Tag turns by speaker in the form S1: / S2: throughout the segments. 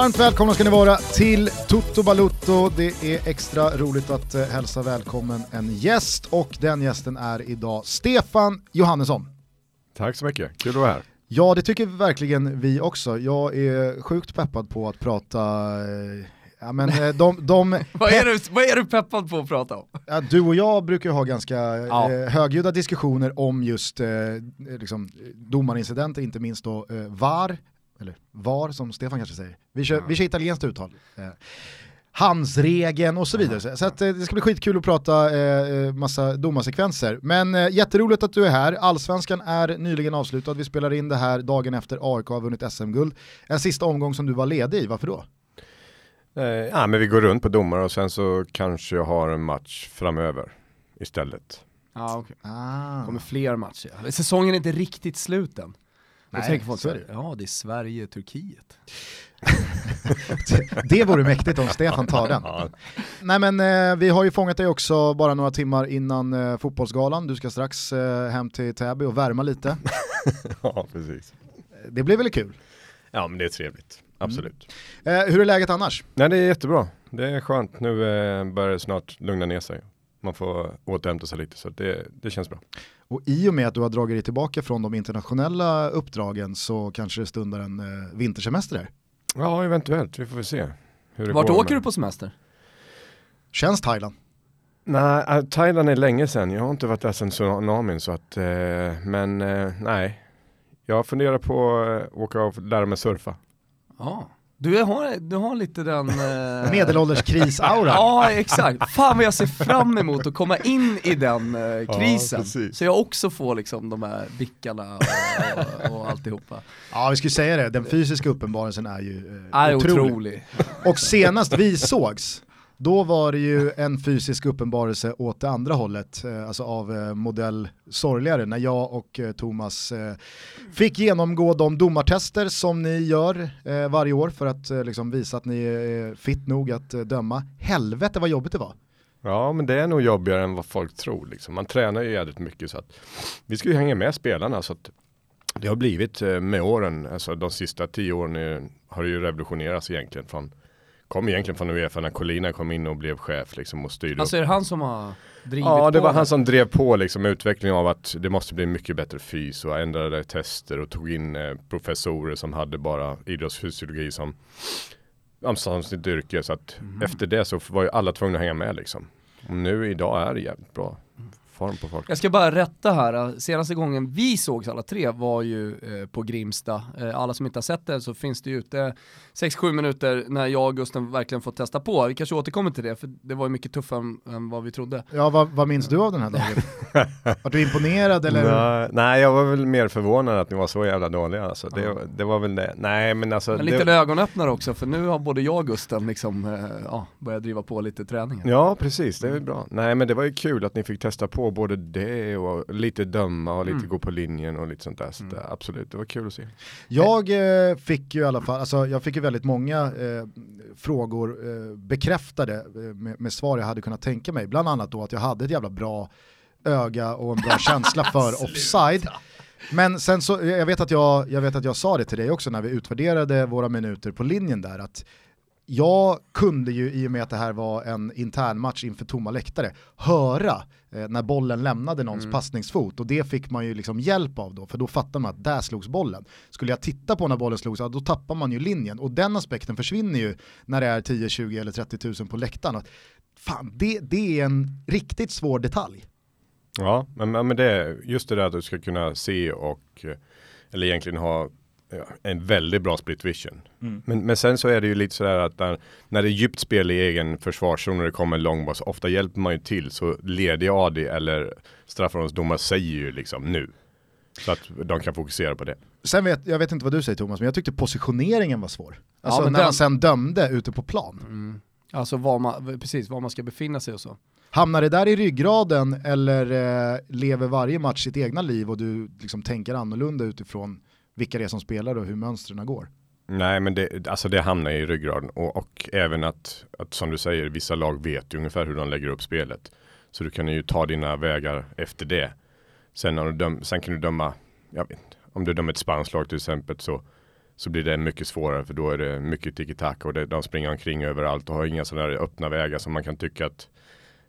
S1: Varmt välkomna ska ni vara till Toto Balutto. Det är extra roligt att eh, hälsa välkommen en gäst och den gästen är idag Stefan Johannesson.
S2: Tack så mycket, kul att vara här.
S1: Ja, det tycker verkligen vi också. Jag är sjukt peppad på att prata eh, Ja, men eh, de, de,
S3: vad, är du, vad är du peppad på att prata om?
S1: Ja, du och jag brukar ha ganska ja. eh, högljudda diskussioner om just eh, liksom, domarincidenter, inte minst då eh, VAR, eller VAR som Stefan kanske säger. Vi kör, ja. vi kör italienskt uttal. Eh, handsregeln och så vidare. Så, så att, eh, det ska bli skitkul att prata eh, massa domarsekvenser. Men eh, jätteroligt att du är här. Allsvenskan är nyligen avslutad. Vi spelar in det här dagen efter AIK har vunnit SM-guld. En sista omgång som du var ledig i, varför då?
S2: Eh, ja, men vi går runt på domare och sen så kanske jag har en match framöver istället.
S3: Ah, okay. ah. kommer fler matcher. Säsongen är inte riktigt slut än. Nej, så är det. Ja, det är Sverige-Turkiet.
S1: det vore mäktigt om Stefan tar den. Nej men eh, vi har ju fångat dig också bara några timmar innan eh, fotbollsgalan. Du ska strax eh, hem till Täby och värma lite.
S2: ja, precis.
S1: Det blir väl kul?
S2: Ja, men det är trevligt. Absolut.
S1: Mm. Eh, hur är läget annars?
S2: Nej, det är jättebra. Det är skönt. Nu eh, börjar det snart lugna ner sig. Man får återhämta sig lite, så det, det känns bra.
S1: Och i och med att du har dragit dig tillbaka från de internationella uppdragen så kanske det stundar en eh, vintersemester där?
S2: Ja, eventuellt. Vi får väl se.
S3: Hur det Vart går åker med. du på semester?
S1: Känns Thailand?
S2: Nej, äh, Thailand är länge sedan. Jag har inte varit där sedan tsunamin så att, eh, men eh, nej. Jag funderar på att åka och lära mig surfa.
S3: Ja. Du har, du har lite den...
S1: Eh... Medelålderskris-aura.
S3: ja, exakt. Fan vad jag ser fram emot att komma in i den eh, krisen. Ja, så jag också får liksom de här bickarna och, och, och alltihopa.
S1: Ja, vi skulle säga det. Den fysiska uppenbarelsen är ju
S3: eh, är otrolig. otrolig.
S1: Och senast vi sågs, då var det ju en fysisk uppenbarelse åt det andra hållet, eh, alltså av eh, modell sorgligare, när jag och eh, Thomas fick genomgå de domartester som ni gör varje år för att liksom visa att ni är fit nog att döma. Helvete vad jobbigt det var.
S2: Ja, men det är nog jobbigare än vad folk tror. Liksom. Man tränar ju jävligt mycket så att vi ska ju hänga med spelarna så att det har blivit med åren, alltså de sista tio åren har det ju revolutionerats egentligen från kom egentligen från Uefa när Colina kom in och blev chef liksom och styrde
S3: Alltså är det han som har drivit
S2: på? Ja, det var
S3: det?
S2: han som drev på liksom utvecklingen av att det måste bli mycket bättre fys och ändrade tester och tog in eh, professorer som hade bara idrottsfysiologi som, som sitt yrke. Så att mm. efter det så var ju alla tvungna att hänga med liksom. Och nu idag är det jävligt bra form på folk.
S3: Jag ska bara rätta här, senaste gången vi sågs alla tre var ju eh, på Grimsta. Eh, alla som inte har sett det så finns det ju ute 6-7 minuter när jag och Gusten verkligen fått testa på. Vi kanske återkommer till det, för det var ju mycket tuffare än, än vad vi trodde.
S1: Ja, vad, vad minns du av den här dagen? var du imponerad eller?
S2: Nej, nej, jag var väl mer förvånad att ni var så jävla dåliga. Alltså. Det, ja. det var väl det. Nej, men alltså.
S3: Men lite det... ögonöppnare också, för nu har både jag och Gusten liksom, eh, ja, börjat driva på lite träning.
S2: Ja, precis, det är väl bra. Nej, men det var ju kul att ni fick testa på både det och lite döma och lite mm. gå på linjen och lite sånt där. Så mm. det, absolut, det var kul att se.
S1: Jag eh, fick ju i alla fall, alltså jag fick ju väldigt många eh, frågor eh, bekräftade eh, med, med, svar jag hade kunnat tänka mig. Bland annat då att jag hade ett jävla bra öga och en bra känsla för offside. Men sen så, jag vet, att jag, jag vet att jag sa det till dig också när vi utvärderade våra minuter på linjen där, att jag kunde ju i och med att det här var en intern match inför tomma läktare höra eh, när bollen lämnade någons mm. passningsfot och det fick man ju liksom hjälp av då för då fattar man att där slogs bollen. Skulle jag titta på när bollen slogs, ja, då tappar man ju linjen och den aspekten försvinner ju när det är 10, 20 eller 30 000 på läktaren. Fan, det, det är en riktigt svår detalj.
S2: Ja, men, men det just det där att du ska kunna se och eller egentligen ha en väldigt bra split vision. Mm. Men, men sen så är det ju lite sådär att när, när det är djupt spel i egen försvarszon och det kommer en långboll ofta hjälper man ju till så ledig AD eller straffområdesdomare säger ju liksom nu. Så att de kan fokusera på det.
S1: Sen vet, jag vet inte vad du säger Thomas, men jag tyckte positioneringen var svår. Alltså ja, när den... man sen dömde ute på plan. Mm.
S3: Alltså var man, precis, var man ska befinna sig och så.
S1: Hamnar det där i ryggraden eller eh, lever varje match sitt egna liv och du liksom tänker annorlunda utifrån vilka det är som spelar och hur mönstren går.
S2: Nej, men det, alltså det hamnar i ryggraden och, och även att, att, som du säger, vissa lag vet ju ungefär hur de lägger upp spelet. Så du kan ju ta dina vägar efter det. Sen, du döm, sen kan du döma, jag vet om du dömer ett spanskt lag till exempel så så blir det mycket svårare för då är det mycket tiki-taka och det, de springer omkring överallt och har inga sådana där öppna vägar som man kan tycka att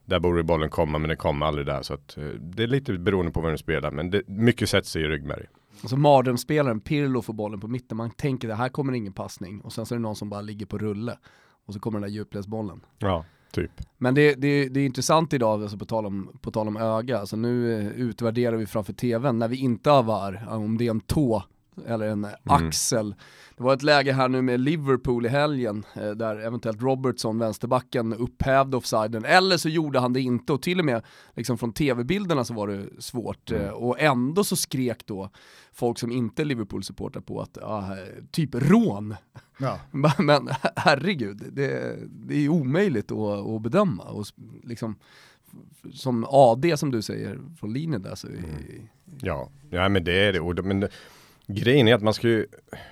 S2: där borde bollen komma men den kommer aldrig där. Så att, eh, det är lite beroende på vem du spelar men det, mycket sätter sig i ryggmärg.
S3: Alltså mardrömsspelaren Pirlo får bollen på mitten, man tänker att här kommer ingen passning. Och sen så är det någon som bara ligger på rulle. Och så kommer den där djupledsbollen.
S2: Ja, typ.
S3: Men det, det, det är intressant idag, alltså på, tal om, på tal om öga, alltså nu eh, utvärderar vi framför tvn när vi inte har VAR, om det är en tå eller en mm. axel. Det var ett läge här nu med Liverpool i helgen eh, där eventuellt Robertson, vänsterbacken, upphävde offsiden eller så gjorde han det inte och till och med liksom från tv-bilderna så var det svårt mm. eh, och ändå så skrek då folk som inte är Liverpool-supportrar på att ah, typ rån. Ja. Men herregud, det, det är omöjligt att, att bedöma och liksom som AD som du säger från linjen där så är, mm.
S2: Ja, ja men det är det. Men Grejen är att man ska ju,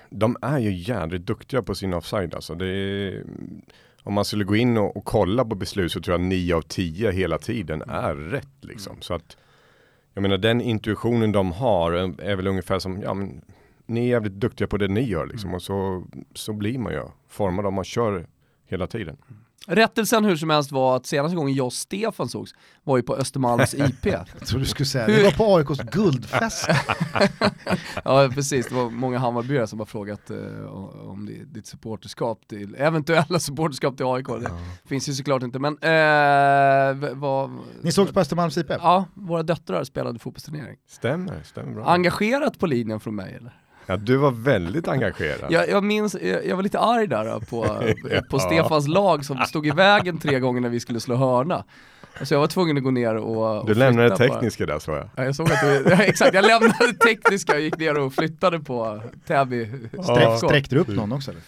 S2: de är ju jädrigt duktiga på sin offside alltså. Det är, om man skulle gå in och, och, kolla på beslut så tror jag 9 av 10 hela tiden är rätt liksom. Så att, jag menar den intuitionen de har är väl ungefär som, ja men ni är jävligt duktiga på det ni gör liksom. Och så, så blir man ju formad om man kör hela tiden.
S3: Rättelsen hur som helst var att senaste gången jag och Stefan sågs var ju på Östermalms IP.
S1: jag trodde du skulle säga, det var på AIKs guldfest.
S3: ja precis, det var många Hammarbyare som har frågat uh, om ditt supporterskap till, eventuella supporterskap till AIK. Det ja. finns ju såklart inte men uh, vad...
S1: Ni sågs på Östermalms IP?
S3: Ja, våra döttrar spelade fotbollsturnering.
S2: Stämmer, stämmer bra.
S3: Engagerat på linjen från mig eller?
S2: Ja, du var väldigt engagerad.
S3: Jag, jag minns, jag, jag, var lite arg där på, på ja. Stefans lag som stod i vägen tre gånger när vi skulle slå hörna. Så jag var tvungen att gå ner och,
S2: och Du lämnade det tekniska där såg jag.
S3: Ja, jag såg att du, ja, exakt, jag lämnade det tekniska och gick ner och flyttade på Täby.
S1: Sträckte du upp någon också eller?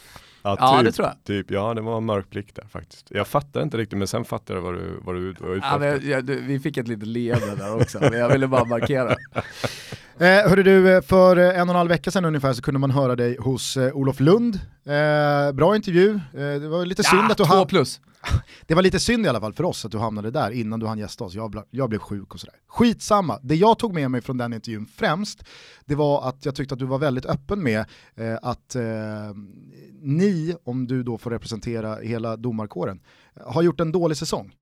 S2: Ja,
S3: ja typ, det tror jag.
S2: Typ, ja det var en mörk blick där faktiskt. Jag fattade inte riktigt men sen fattade jag vad du, var ute
S3: ja. Ja, vi fick ett litet leende där också, men jag ville bara markera.
S1: Eh, hörde du, eh, för en och en halv vecka sedan ungefär så kunde man höra dig hos eh, Olof Lund. Eh, bra intervju, eh, det var lite synd ja, att du
S3: två plus.
S1: Det var lite synd i alla fall för oss att du hamnade där innan du hann gästa oss. Jag, jag blev sjuk och sådär. Skitsamma, det jag tog med mig från den intervjun främst, det var att jag tyckte att du var väldigt öppen med eh, att eh, ni, om du då får representera hela domarkåren, har gjort en dålig säsong.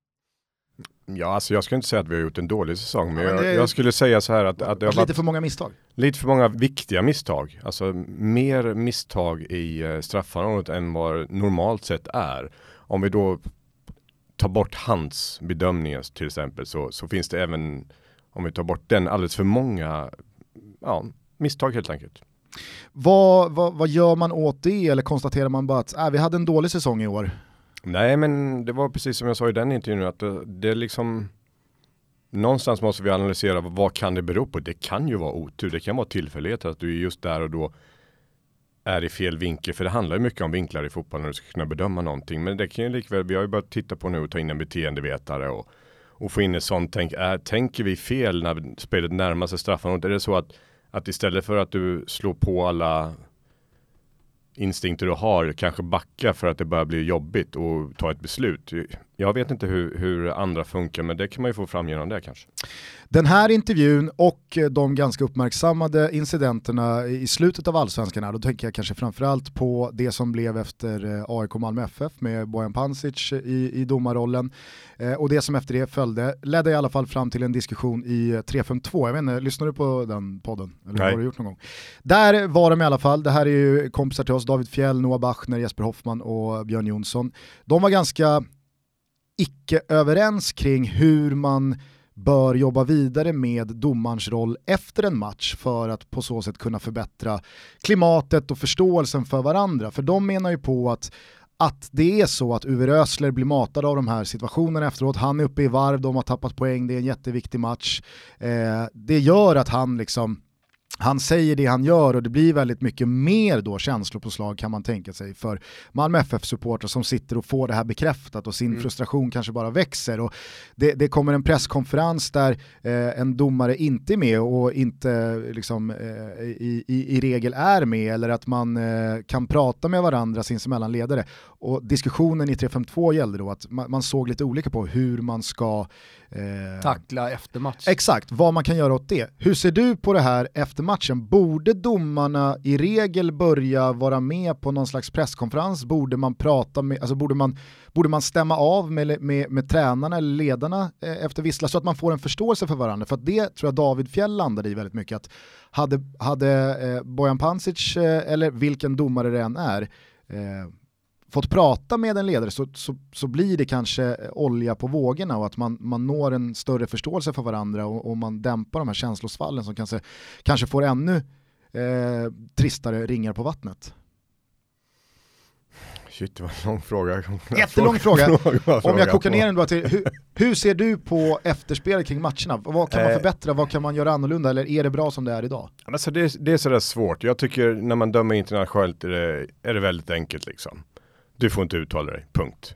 S2: Ja, alltså jag ska inte säga att vi har gjort en dålig säsong, men, ja, men jag, jag, skulle säga så här att, att
S1: det har varit lite för många misstag.
S2: Lite för många viktiga misstag, alltså mer misstag i eh, straffområdet än vad normalt sett är. Om vi då tar bort hans bedömningar till exempel så, så finns det även, om vi tar bort den, alldeles för många ja, misstag helt enkelt.
S1: Vad, vad, vad gör man åt det eller konstaterar man bara att äh, vi hade en dålig säsong i år?
S2: Nej men det var precis som jag sa i den intervjun att det, det liksom Någonstans måste vi analysera vad kan det bero på? Det kan ju vara otur, det kan vara tillfällighet att du är just där och då är i fel vinkel, för det handlar ju mycket om vinklar i fotboll när du ska kunna bedöma någonting. Men det kan ju likväl, vi har ju börjat titta på nu och ta in en beteendevetare och, och få in ett sånt tänk. Är, tänker vi fel när spelet närmar sig straffområdet? Är det så att, att istället för att du slår på alla instinkter du har kanske backa för att det börjar bli jobbigt och ta ett beslut. Jag vet inte hur, hur, andra funkar men det kan man ju få fram genom det kanske.
S1: Den här intervjun och de ganska uppmärksammade incidenterna i slutet av allsvenskan, då tänker jag kanske framförallt på det som blev efter eh, AIK Malmö FF med Bojan Pancic i, i domarrollen eh, och det som efter det följde ledde i alla fall fram till en diskussion i 352. Jag vet inte, lyssnar du på den podden? Eller Nej. har du gjort någon gång? Där var de i alla fall, det här är ju kompisar till oss, David Fjell, Noah Bachner, Jesper Hoffman och Björn Jonsson. De var ganska icke överens kring hur man bör jobba vidare med domarens roll efter en match för att på så sätt kunna förbättra klimatet och förståelsen för varandra. För de menar ju på att att det är så att Uwe Rösler blir matad av de här situationerna efteråt, han är uppe i varv, de har tappat poäng, det är en jätteviktig match. Eh, det gör att han liksom han säger det han gör och det blir väldigt mycket mer då känslopåslag kan man tänka sig för Malmö FF-supportrar som sitter och får det här bekräftat och sin mm. frustration kanske bara växer. Och det, det kommer en presskonferens där eh, en domare inte är med och inte liksom, eh, i, i, i, regel är med eller att man eh, kan prata med varandra sinsemellan ledare. Och diskussionen i 352 gällde då att man, man såg lite olika på hur man ska
S3: eh, tackla efter match.
S1: Exakt, vad man kan göra åt det. Hur ser du på det här efter matchen, borde domarna i regel börja vara med på någon slags presskonferens? Borde man prata med, alltså borde man, borde man stämma av med, med, med tränarna eller ledarna eh, efter vissla så att man får en förståelse för varandra? För att det tror jag David Fjell landade i väldigt mycket, att hade, hade eh, Bojan Pancic, eh, eller vilken domare det än är, eh, fått prata med en ledare så, så, så, blir det kanske olja på vågorna och att man, man når en större förståelse för varandra och, och man dämpar de här känslosvallen som kanske, kanske får ännu eh, tristare ringar på vattnet.
S2: Shit, det var en lång fråga.
S1: Jättelång fråga. fråga. Om jag kokar ner den då till, hur, hur, ser du på efterspelet kring matcherna? Vad kan man eh. förbättra, vad kan man göra annorlunda eller är det bra som det är idag?
S2: Alltså det, det är sådär svårt. Jag tycker när man dömer internationellt är det, är det väldigt enkelt liksom. Du får inte uttala dig, punkt.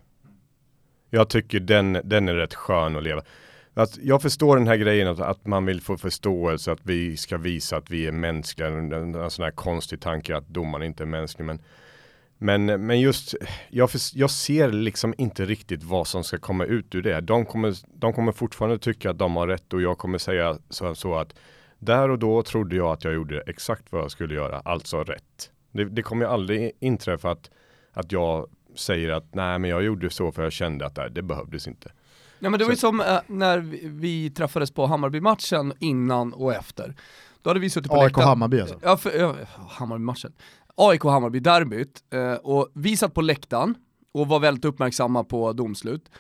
S2: Jag tycker den, den är rätt skön att leva. Att jag förstår den här grejen att, att man vill få förståelse, att vi ska visa att vi är mänskliga. En, en sån här konstig tanke att domaren inte är mänsklig. Men, men, men just, jag, för, jag ser liksom inte riktigt vad som ska komma ut ur det. De kommer, de kommer fortfarande tycka att de har rätt och jag kommer säga så, så att där och då trodde jag att jag gjorde exakt vad jag skulle göra, alltså rätt. Det, det kommer aldrig inträffa att att jag säger att nej men jag gjorde så för jag kände att det, det behövdes inte.
S3: Ja men det var ju som äh, när vi, vi träffades på Hammarby-matchen innan och efter. Då hade vi suttit på
S1: AIK Hammarby alltså?
S3: Ja, för, ja Hammarby-matchen. AIK Hammarby-derbyt, eh, och vi satt på läktaren och var väldigt uppmärksamma på domslut.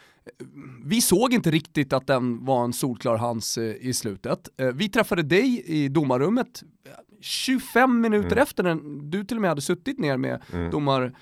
S3: Vi såg inte riktigt att den var en solklar hands eh, i slutet. Eh, vi träffade dig i domarrummet 25 minuter mm. efter den du till och med hade suttit ner med mm. domar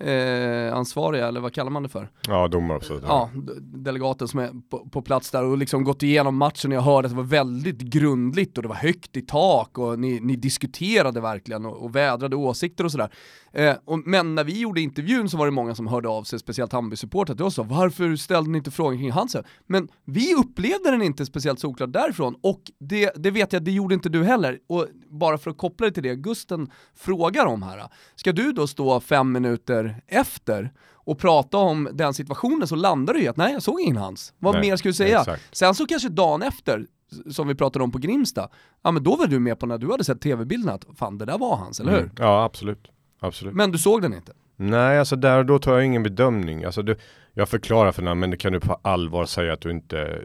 S3: eh, ansvariga, eller vad kallar man det för?
S2: Ja, domare absolut.
S3: Ja, delegaten som är på, på, plats där och liksom gått igenom matchen och jag hörde att det var väldigt grundligt och det var högt i tak och ni, ni diskuterade verkligen och, och vädrade åsikter och sådär. Eh, och, men när vi gjorde intervjun så var det många som hörde av sig, speciellt Hammarby-supportrar till oss och varför ställde ni inte frågan kring Hansen? Men vi upplevde den inte speciellt solklart därifrån och det, det vet jag, det gjorde inte du heller. Och bara för att koppla det till det Gusten frågar om här, ska du då stå fem minuter efter och prata om den situationen så landar du i att nej jag såg ingen Hans. Vad nej, mer ska du säga? Exakt. Sen så kanske dagen efter som vi pratade om på Grimsta, ja men då var du med på när du hade sett tv-bilden att fan det där var hans, eller hur? Mm.
S2: Ja absolut. Absolut.
S3: Men du såg den inte?
S2: Nej, alltså där och då tar jag ingen bedömning. Alltså du, jag förklarar för den, men det kan du på allvar säga att du inte...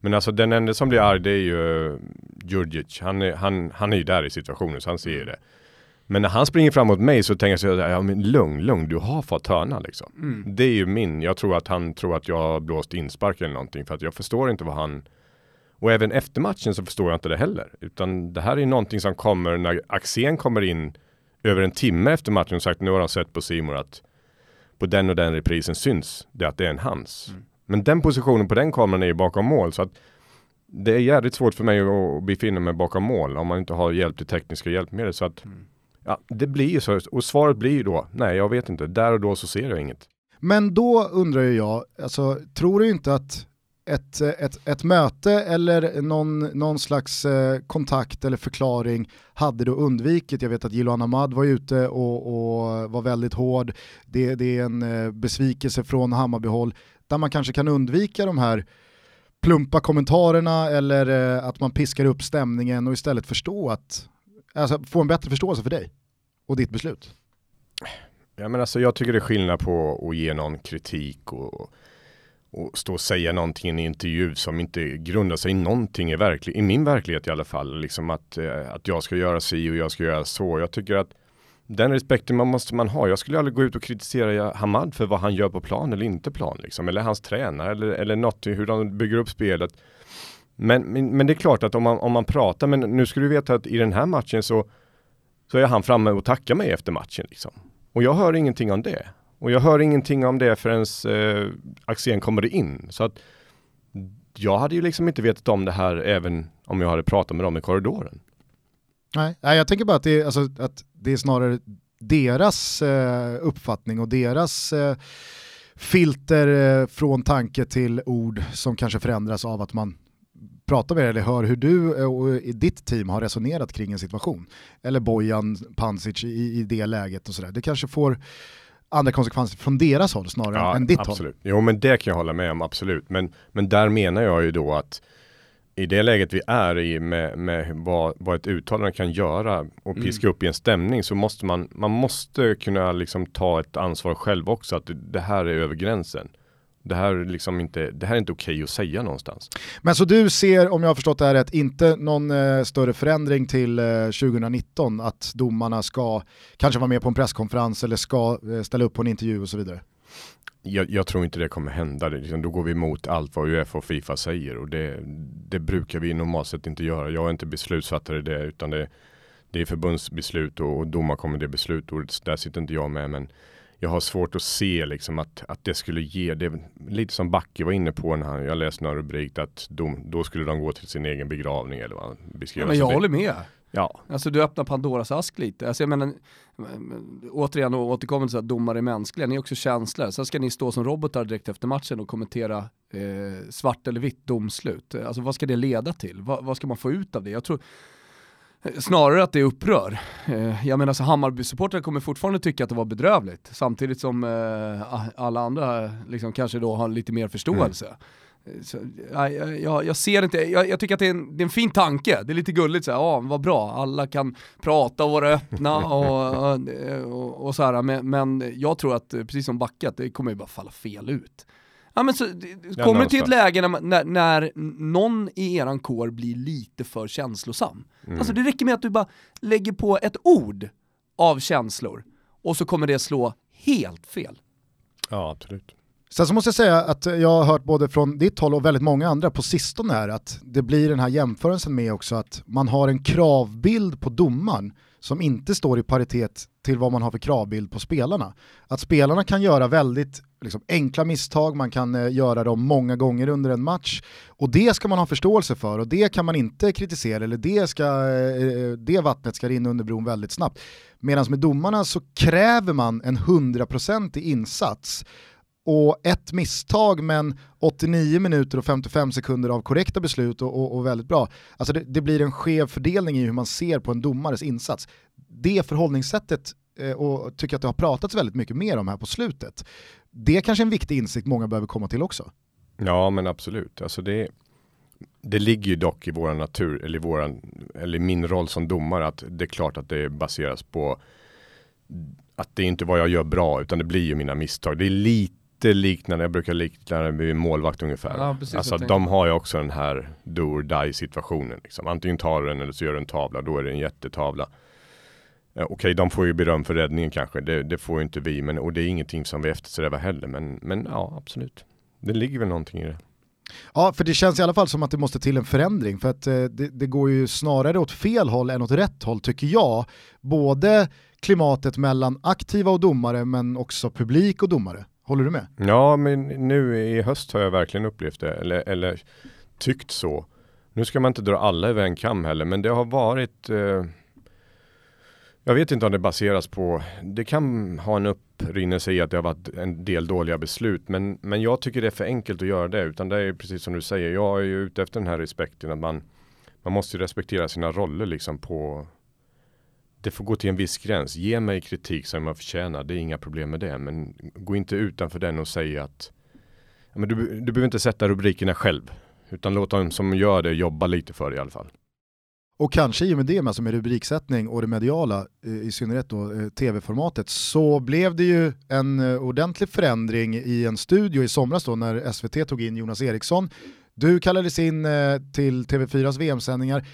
S2: Men alltså den enda som blir arg det är ju Djurdjic. Han är, han, han är ju där i situationen så han ser det. Men när han springer fram mot mig så tänker jag så ja men lugn, lugn, du har fått hörna liksom. Mm. Det är ju min, jag tror att han tror att jag har blåst inspark eller någonting för att jag förstår inte vad han och även efter matchen så förstår jag inte det heller. Utan det här är någonting som kommer när Axén kommer in över en timme efter matchen och sagt nu har de sett på Simor att på den och den reprisen syns det att det är en hans. Mm. Men den positionen på den kameran är ju bakom mål så att det är jävligt svårt för mig att befinna mig bakom mål om man inte har hjälp till tekniska hjälpmedel. Så att mm. ja, det blir ju så. Och svaret blir ju då, nej jag vet inte, där och då så ser jag inget.
S1: Men då undrar jag, alltså, tror du inte att ett, ett, ett möte eller någon, någon slags eh, kontakt eller förklaring hade du undvikit. Jag vet att Jiloan Ahmad var ute och, och, var väldigt hård. Det, det är en eh, besvikelse från Hammarbyhåll där man kanske kan undvika de här plumpa kommentarerna eller eh, att man piskar upp stämningen och istället förstå att, alltså få en bättre förståelse för dig och ditt beslut.
S2: Ja, men alltså, jag tycker det är skillnad på att ge någon kritik och och stå och säga någonting i en intervju som inte grundar sig i någonting i, verklig, i min verklighet i alla fall. Liksom att, eh, att jag ska göra si och jag ska göra så. Jag tycker att den respekten man måste man ha. Jag skulle aldrig gå ut och kritisera Hamad för vad han gör på plan eller inte plan. Liksom. Eller hans tränare eller, eller något, hur de bygger upp spelet. Men, men, men, det är klart att om man, om man pratar, men nu ska du veta att i den här matchen så, så är han framme och tackar mig efter matchen. Liksom. Och jag hör ingenting om det. Och jag hör ingenting om det förrän eh, Axén kommer in. Så att jag hade ju liksom inte vetat om det här även om jag hade pratat med dem i korridoren.
S1: Nej, jag tänker bara att det är, alltså, att det är snarare deras eh, uppfattning och deras eh, filter eh, från tanke till ord som kanske förändras av att man pratar med dig eller hör hur du eh, och ditt team har resonerat kring en situation. Eller Bojan Pancic i, i det läget och sådär. Det kanske får andra konsekvenser från deras håll snarare ja, än ditt
S2: absolut.
S1: håll.
S2: Jo men det kan jag hålla med om absolut. Men, men där menar jag ju då att i det läget vi är i med, med vad, vad ett uttalande kan göra och
S3: Mm.
S2: piska upp i en stämning så måste man, man måste kunna liksom ta ett ansvar själv också att det, det här är över gränsen. Det här är liksom inte, det här är inte okej att säga någonstans.
S1: Men så du ser, om jag har förstått det här rätt, inte någon eh, större förändring till eh, 2019, att domarna ska kanske vara med på en presskonferens eller ska eh, ställa upp på en intervju och så vidare?
S2: Jag, jag tror inte det kommer hända. Liksom, då går vi emot allt vad Uefa och Fifa säger och det, det brukar vi normalt sett inte göra. Jag är inte beslutsfattare i det utan det, det är förbundsbeslut och, och domar kommer det beslut och där sitter inte jag med. Men jag har svårt att se liksom att, att det skulle ge, det lite som Backe var inne på när han, jag läste någon rubrik att dom, då skulle de gå till sin egen begravning eller vad han beskrev.
S3: Ja, men jag håller med.
S2: Ja,
S3: Alltså du öppnar Pandoras ask lite. Alltså jag menar, återigen och återkommer till att domare är mänskliga, ni är också känslor. Sen ska ni stå som robotar direkt efter matchen och kommentera eh, svart eller vitt domslut. Alltså vad ska det leda till? Va, vad ska man få ut av det? Jag tror eh, snarare att det upprör. Eh, jag menar så Hammarby-supportrar kommer fortfarande tycka att det var bedrövligt, samtidigt som eh, alla andra liksom kanske då har lite mer förståelse. Eh, Så, jag, jag, jag ser inte, jag, jag tycker att det är, en, det är en fin tanke, det är lite gulligt så här, ja vad bra, alla kan prata och vara öppna och, och, och, och så här, men, men jag tror att precis som Backe, att det kommer ju bara falla fel ut. Ja men så, det- kommer det till ett läge när, man- när, när någon i eran kår blir lite för känslosam.
S2: Mm.
S3: Alltså det räcker med att du bara lägger på ett ord av känslor och så kommer det slå helt fel.
S2: ja absolut.
S1: Sen så måste jag säga att jag har hört både från ditt håll och väldigt många andra på sistone här att det blir den här jämförelsen med också att man har en kravbild på domaren som inte står i paritet till vad man har för kravbild på spelarna. Att spelarna kan göra väldigt liksom, enkla misstag, man kan eh, göra dem många gånger under en match och det ska man ha förståelse för och det kan man inte kritisera eller det, ska, eh, eh, det vattnet ska rinna under bron väldigt snabbt. Medan med domarna så kräver man en hundraprocentig insats och ett misstag men 89 minuter och 55 sekunder av korrekta beslut och, och, och väldigt bra. Alltså det, det blir en skev fördelning i hur man ser på en domares insats. Det förhållningssättet, eh, och tycker att det har pratats väldigt mycket mer om här på slutet, det är kanske en viktig insikt många behöver komma till också.
S2: Ja men absolut. Alltså det, det ligger ju dock i våran natur, eller, i våran, eller min roll som domare, att det är klart att det baseras på att det är inte vad jag gör bra, utan det blir ju mina misstag. Det är lite liknande, jag brukar likna det med en målvakt ungefär.
S3: Ja, precis,
S2: alltså de har ju också den här do or die situationen. Liksom. Antingen tar du den eller så gör du en tavla, då är det en jättetavla. Eh, Okej, de får ju beröm för räddningen kanske, det, det får ju inte vi, men, och det är ingenting som vi eftersträvar heller. Men, men ja, absolut. Det ligger väl någonting i det.
S1: Ja, för det känns i alla fall som att det måste till en förändring för att eh, det, det går ju snarare åt fel håll än åt rätt håll tycker jag. Både klimatet mellan aktiva och domare men också publik och domare. Håller du med?
S2: Ja, men nu i höst har jag verkligen upplevt det, eller, eller tyckt så. Nu ska man inte dra alla över en kam heller, men det har varit eh, jag vet inte om det baseras på, det kan ha en upprinnelse i att det har varit en del dåliga beslut, men, men jag tycker det är för enkelt att göra det, utan det är precis som du säger, jag är ju ute efter den här respekten att man, man måste ju respektera sina roller liksom på, det får gå till en viss gräns. Ge mig kritik som jag förtjänar, det är inga problem med det, men gå inte utanför den och säga att men du, du behöver inte sätta rubrikerna själv, utan låt dem som gör det jobba lite för det i alla fall.
S1: Och kanske i och med det, alltså med rubriksättning och det mediala, eh, i synnerhet då eh, tv-formatet, så blev det ju en eh, ordentlig förändring i en studio i somras då när SVT tog in Jonas Eriksson. Du kallades in eh, till TV4s VM-sändningar.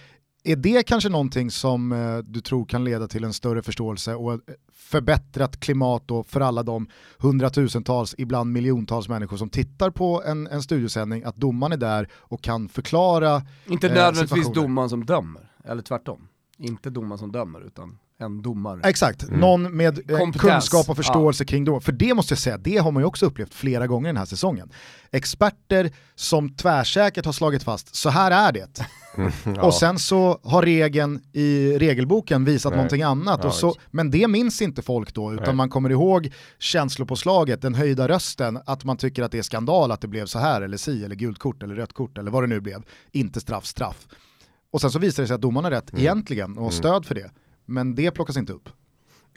S1: Är det kanske någonting som eh, du tror kan leda till en större förståelse och förbättrat klimat då för alla de hundratusentals, ibland miljontals människor som tittar på en, en studiosändning, att domaren är där och kan förklara
S3: Inte
S1: Eh,
S3: nödvändigtvis
S1: situationer.
S3: domaren som dömer, eller tvärtom. Inte domaren som dömer, utan en domare.
S1: Exakt,
S2: Mm.
S1: någon med eh, kunskap och förståelse kring domar. För det måste jag säga, det har man ju också upplevt flera gånger den här säsongen. Experter som tvärsäkert har slagit fast, så här är det.
S2: Ja.
S1: Och sen så har regeln i regelboken visat
S2: Nej.
S1: någonting annat.
S2: Ja,
S1: och så, men det minns inte folk då, utan
S2: Nej.
S1: man kommer ihåg känslopåslaget, den höjda rösten, att man tycker att det är skandal att det blev så här, eller si, eller gult kort, eller rött kort, eller vad det nu blev. Inte straff, straff. Och sen så visar det sig att domarna har rätt
S2: Mm.
S1: egentligen, och har
S2: Mm.
S1: stöd för det. Men det plockas inte upp.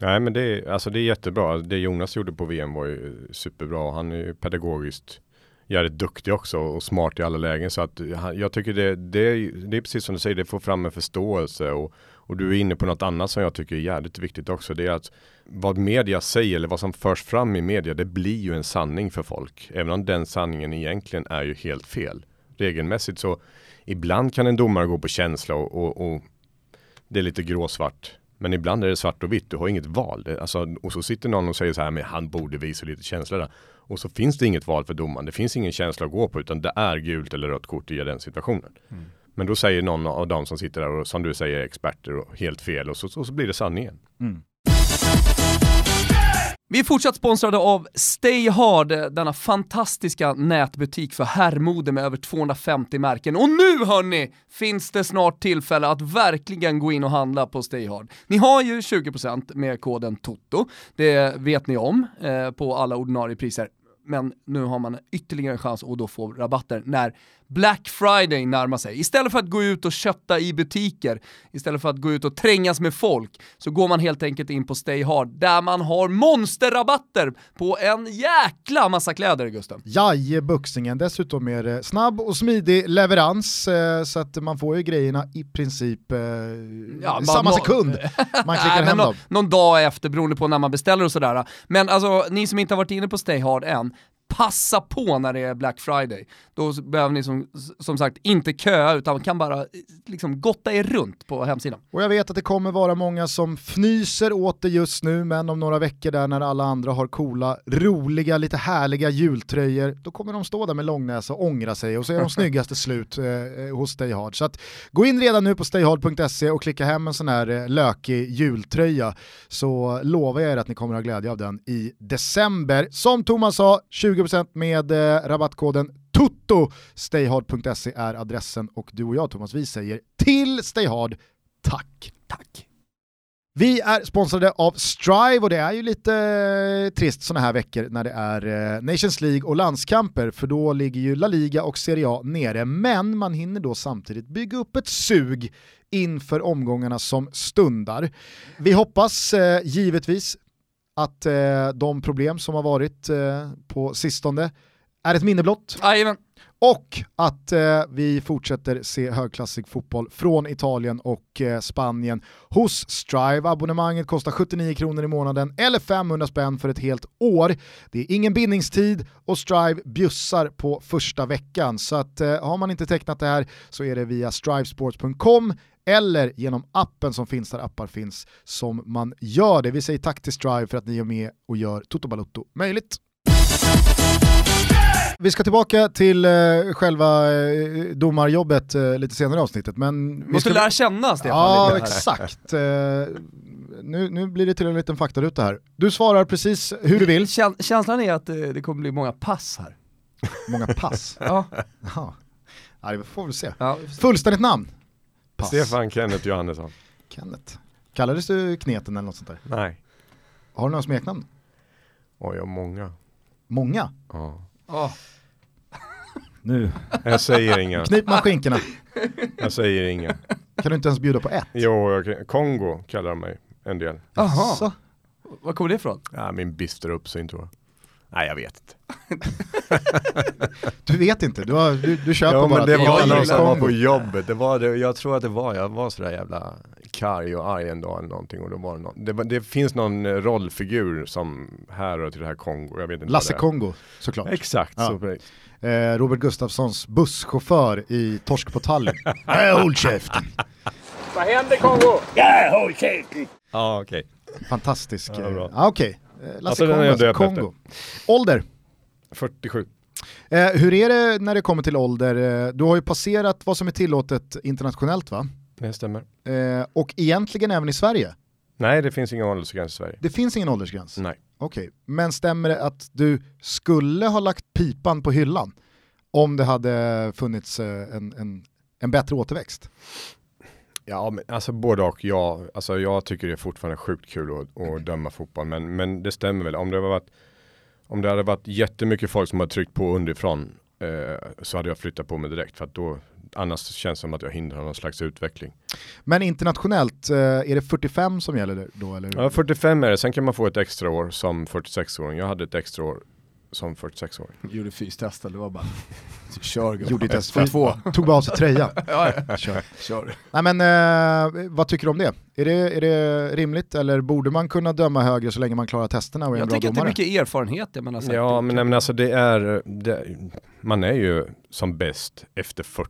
S2: Nej men det är, alltså det är jättebra. Det Jonas gjorde på VM var ju superbra. Han är ju pedagogiskt jävligt duktig också och smart i alla lägen. Så att jag tycker det, det, det är precis som du säger, det får fram en förståelse och, och du är inne på något annat som jag tycker är jävligt viktigt också. Det är att vad media säger eller vad som förs fram i media, det blir ju en sanning för folk. Även om den sanningen egentligen är ju helt fel. Regelmässigt så ibland kan en domare gå på känsla och, och, och det är lite gråsvart. Men ibland är det svart och vitt, du har inget val. Det, alltså, och så sitter någon och säger så här, men han borde visa lite känsla där. Och så finns det inget val för domaren, det finns ingen känsla att gå på, utan det är gult eller rött kort i den situationen. Mm. Men då säger någon av dem som sitter där och som du säger experter och helt fel och så, och så blir det sanningen. Mm.
S3: Vi är fortsatt sponsrade av Stay Hard, denna fantastiska nätbutik för herrmode med över 250 märken. Och nu hörni, finns det snart tillfälle att verkligen gå in och handla på Stay Hard. Ni har ju 20% med koden TOTO, det vet ni om, eh, på alla ordinarie priser. Men nu har man ytterligare en chans att då få rabatter när Black Friday närmar sig. Istället för att gå ut och kötta i butiker, istället för att gå ut och trängas med folk, så går man helt enkelt in på Stay Hard, där man har monsterrabatter på en jäkla massa kläder, Gusten.
S1: Jajebuxingen, dessutom är det snabb och smidig leverans, eh, så att man får ju grejerna i princip eh, ja, samma sekund man klickar hem dem.
S3: Någon dag efter, beroende på när man beställer och sådär. Men alltså, ni som inte har varit inne på Stay Hard än, passa på när det är Black Friday. Då behöver ni som, som sagt inte köa utan kan bara liksom gotta er runt på hemsidan.
S1: Och jag vet att det kommer vara många som fnyser åt det just nu men om några veckor där när alla andra har coola, roliga, lite härliga jultröjor då kommer de stå där med långnäsa och ångra sig och så är de snyggaste slut eh, eh, hos Stayhard. Så att gå in redan nu på stayhard.se och klicka hem en sån här eh, lökig jultröja så lovar jag er att ni kommer ha glädje av den i december. Som Thomas sa, 20 20% med eh, rabattkoden TUTTO. Stayhard.se är adressen och du och jag Thomas, vi säger till Stayhard, tack.
S3: Tack.
S1: Vi är sponsrade av Strive och det är ju lite eh, trist sådana här veckor när det är eh, Nations League och landskamper för då ligger ju La Liga och Serie A nere men man hinner då samtidigt bygga upp ett sug inför omgångarna som stundar. Vi hoppas eh, givetvis att eh, de problem som har varit eh, på sistone är ett minne blott. Och att eh, vi fortsätter se högklassig fotboll från Italien och eh, Spanien hos Strive. Abonnemanget kostar 79 kronor i månaden eller 500 spänn för ett helt år. Det är ingen bindningstid och Strive bjussar på första veckan. Så att, eh, har man inte tecknat det här så är det via strivesports.com eller genom appen som finns där appar finns som man gör det. Vi säger tack till Strive för att ni är med och gör Toto Balutto möjligt. Vi ska tillbaka till eh, själva eh, domarjobbet eh, lite senare i avsnittet. Men
S3: vi Måste ska... lära känna Stefan.
S1: Ja, exakt. Eh, nu, nu blir det till en liten faktaruta här. Du svarar precis hur du vill.
S3: Käns känslan är att det kommer bli många pass här.
S1: Många pass?
S3: ja.
S1: ja. Ja, det får vi se. Ja, Fullständigt namn?
S2: Pass. Stefan Kenneth Johannesson.
S1: Kenneth. Kallades du Kneten eller något sånt där?
S2: Nej.
S1: Har du några smeknamn?
S2: Oj, jag har många.
S1: Många?
S2: Ja.
S3: Oh.
S1: Nu.
S2: Jag säger inga.
S1: Knip man skinkorna.
S2: Jag säger inga.
S1: Kan du inte ens bjuda på ett?
S2: Jo, jag, Kongo kallar de mig en del.
S3: Jaha. Var kommer det ifrån?
S2: Ja, min bistra uppsyn tror jag. Nej jag vet inte.
S1: du vet inte, du, har, du, du köper
S2: ja,
S1: bara.
S2: Men det var någon som var på jobbet, det var det, jag tror att det var, jag var sådär jävla karg och arg en dag eller någonting och då var det någon, det, det finns någon rollfigur som härrör till det här Kongo, jag vet inte
S1: Lasse Kongo såklart.
S2: Exakt, ja. så
S1: eh, Robert Gustafssons busschaufför i Torsk på Tallinn. äh, håll käften!
S4: Vad händer Kongo? Ja, håll käften!
S2: Ja, okej.
S1: Fantastisk. Ja, ah, okej. Okay. Eh, Lasse
S2: alltså,
S1: Kongo, alltså, Kongo. Ålder?
S2: 47.
S1: Eh, hur är det när det kommer till ålder? Eh, du har ju passerat vad som är tillåtet internationellt va?
S2: Det stämmer.
S1: Eh, och egentligen även i Sverige?
S2: Nej, det finns ingen åldersgräns i Sverige.
S1: Det finns ingen åldersgräns?
S2: Nej.
S1: Okej, okay. men stämmer det att du skulle ha lagt pipan på hyllan om det hade funnits eh, en, en, en bättre återväxt?
S2: Ja, men alltså både och. Ja, alltså jag tycker det är fortfarande sjukt kul att, att döma fotboll, men, men det stämmer väl. Om det, var varit, om det hade varit jättemycket folk som har tryckt på underifrån eh, så hade jag flyttat på mig direkt för att då annars känns det som att jag hindrar någon slags utveckling.
S1: Men internationellt, eh, är det 45 som gäller då? Eller?
S2: Ja, 45 är det. Sen kan man få ett extra år som 46-åring. Jag hade ett extra år som 46-åring.
S3: Gjorde fystestet, det var bara kör.
S1: Gjorde test
S3: För två.
S1: Tog bara av sig tröjan.
S3: Ja, ja.
S1: Kör.
S3: Kör.
S1: Nej men eh, vad tycker du om det? Är, det? är det rimligt eller borde man kunna döma högre så länge man klarar testerna och är en
S3: Jag
S1: bra
S3: tycker att det är
S1: domare?
S3: mycket erfarenhet jag menar.
S2: Ja, men, nej, men alltså det är, det, man är ju som bäst efter 40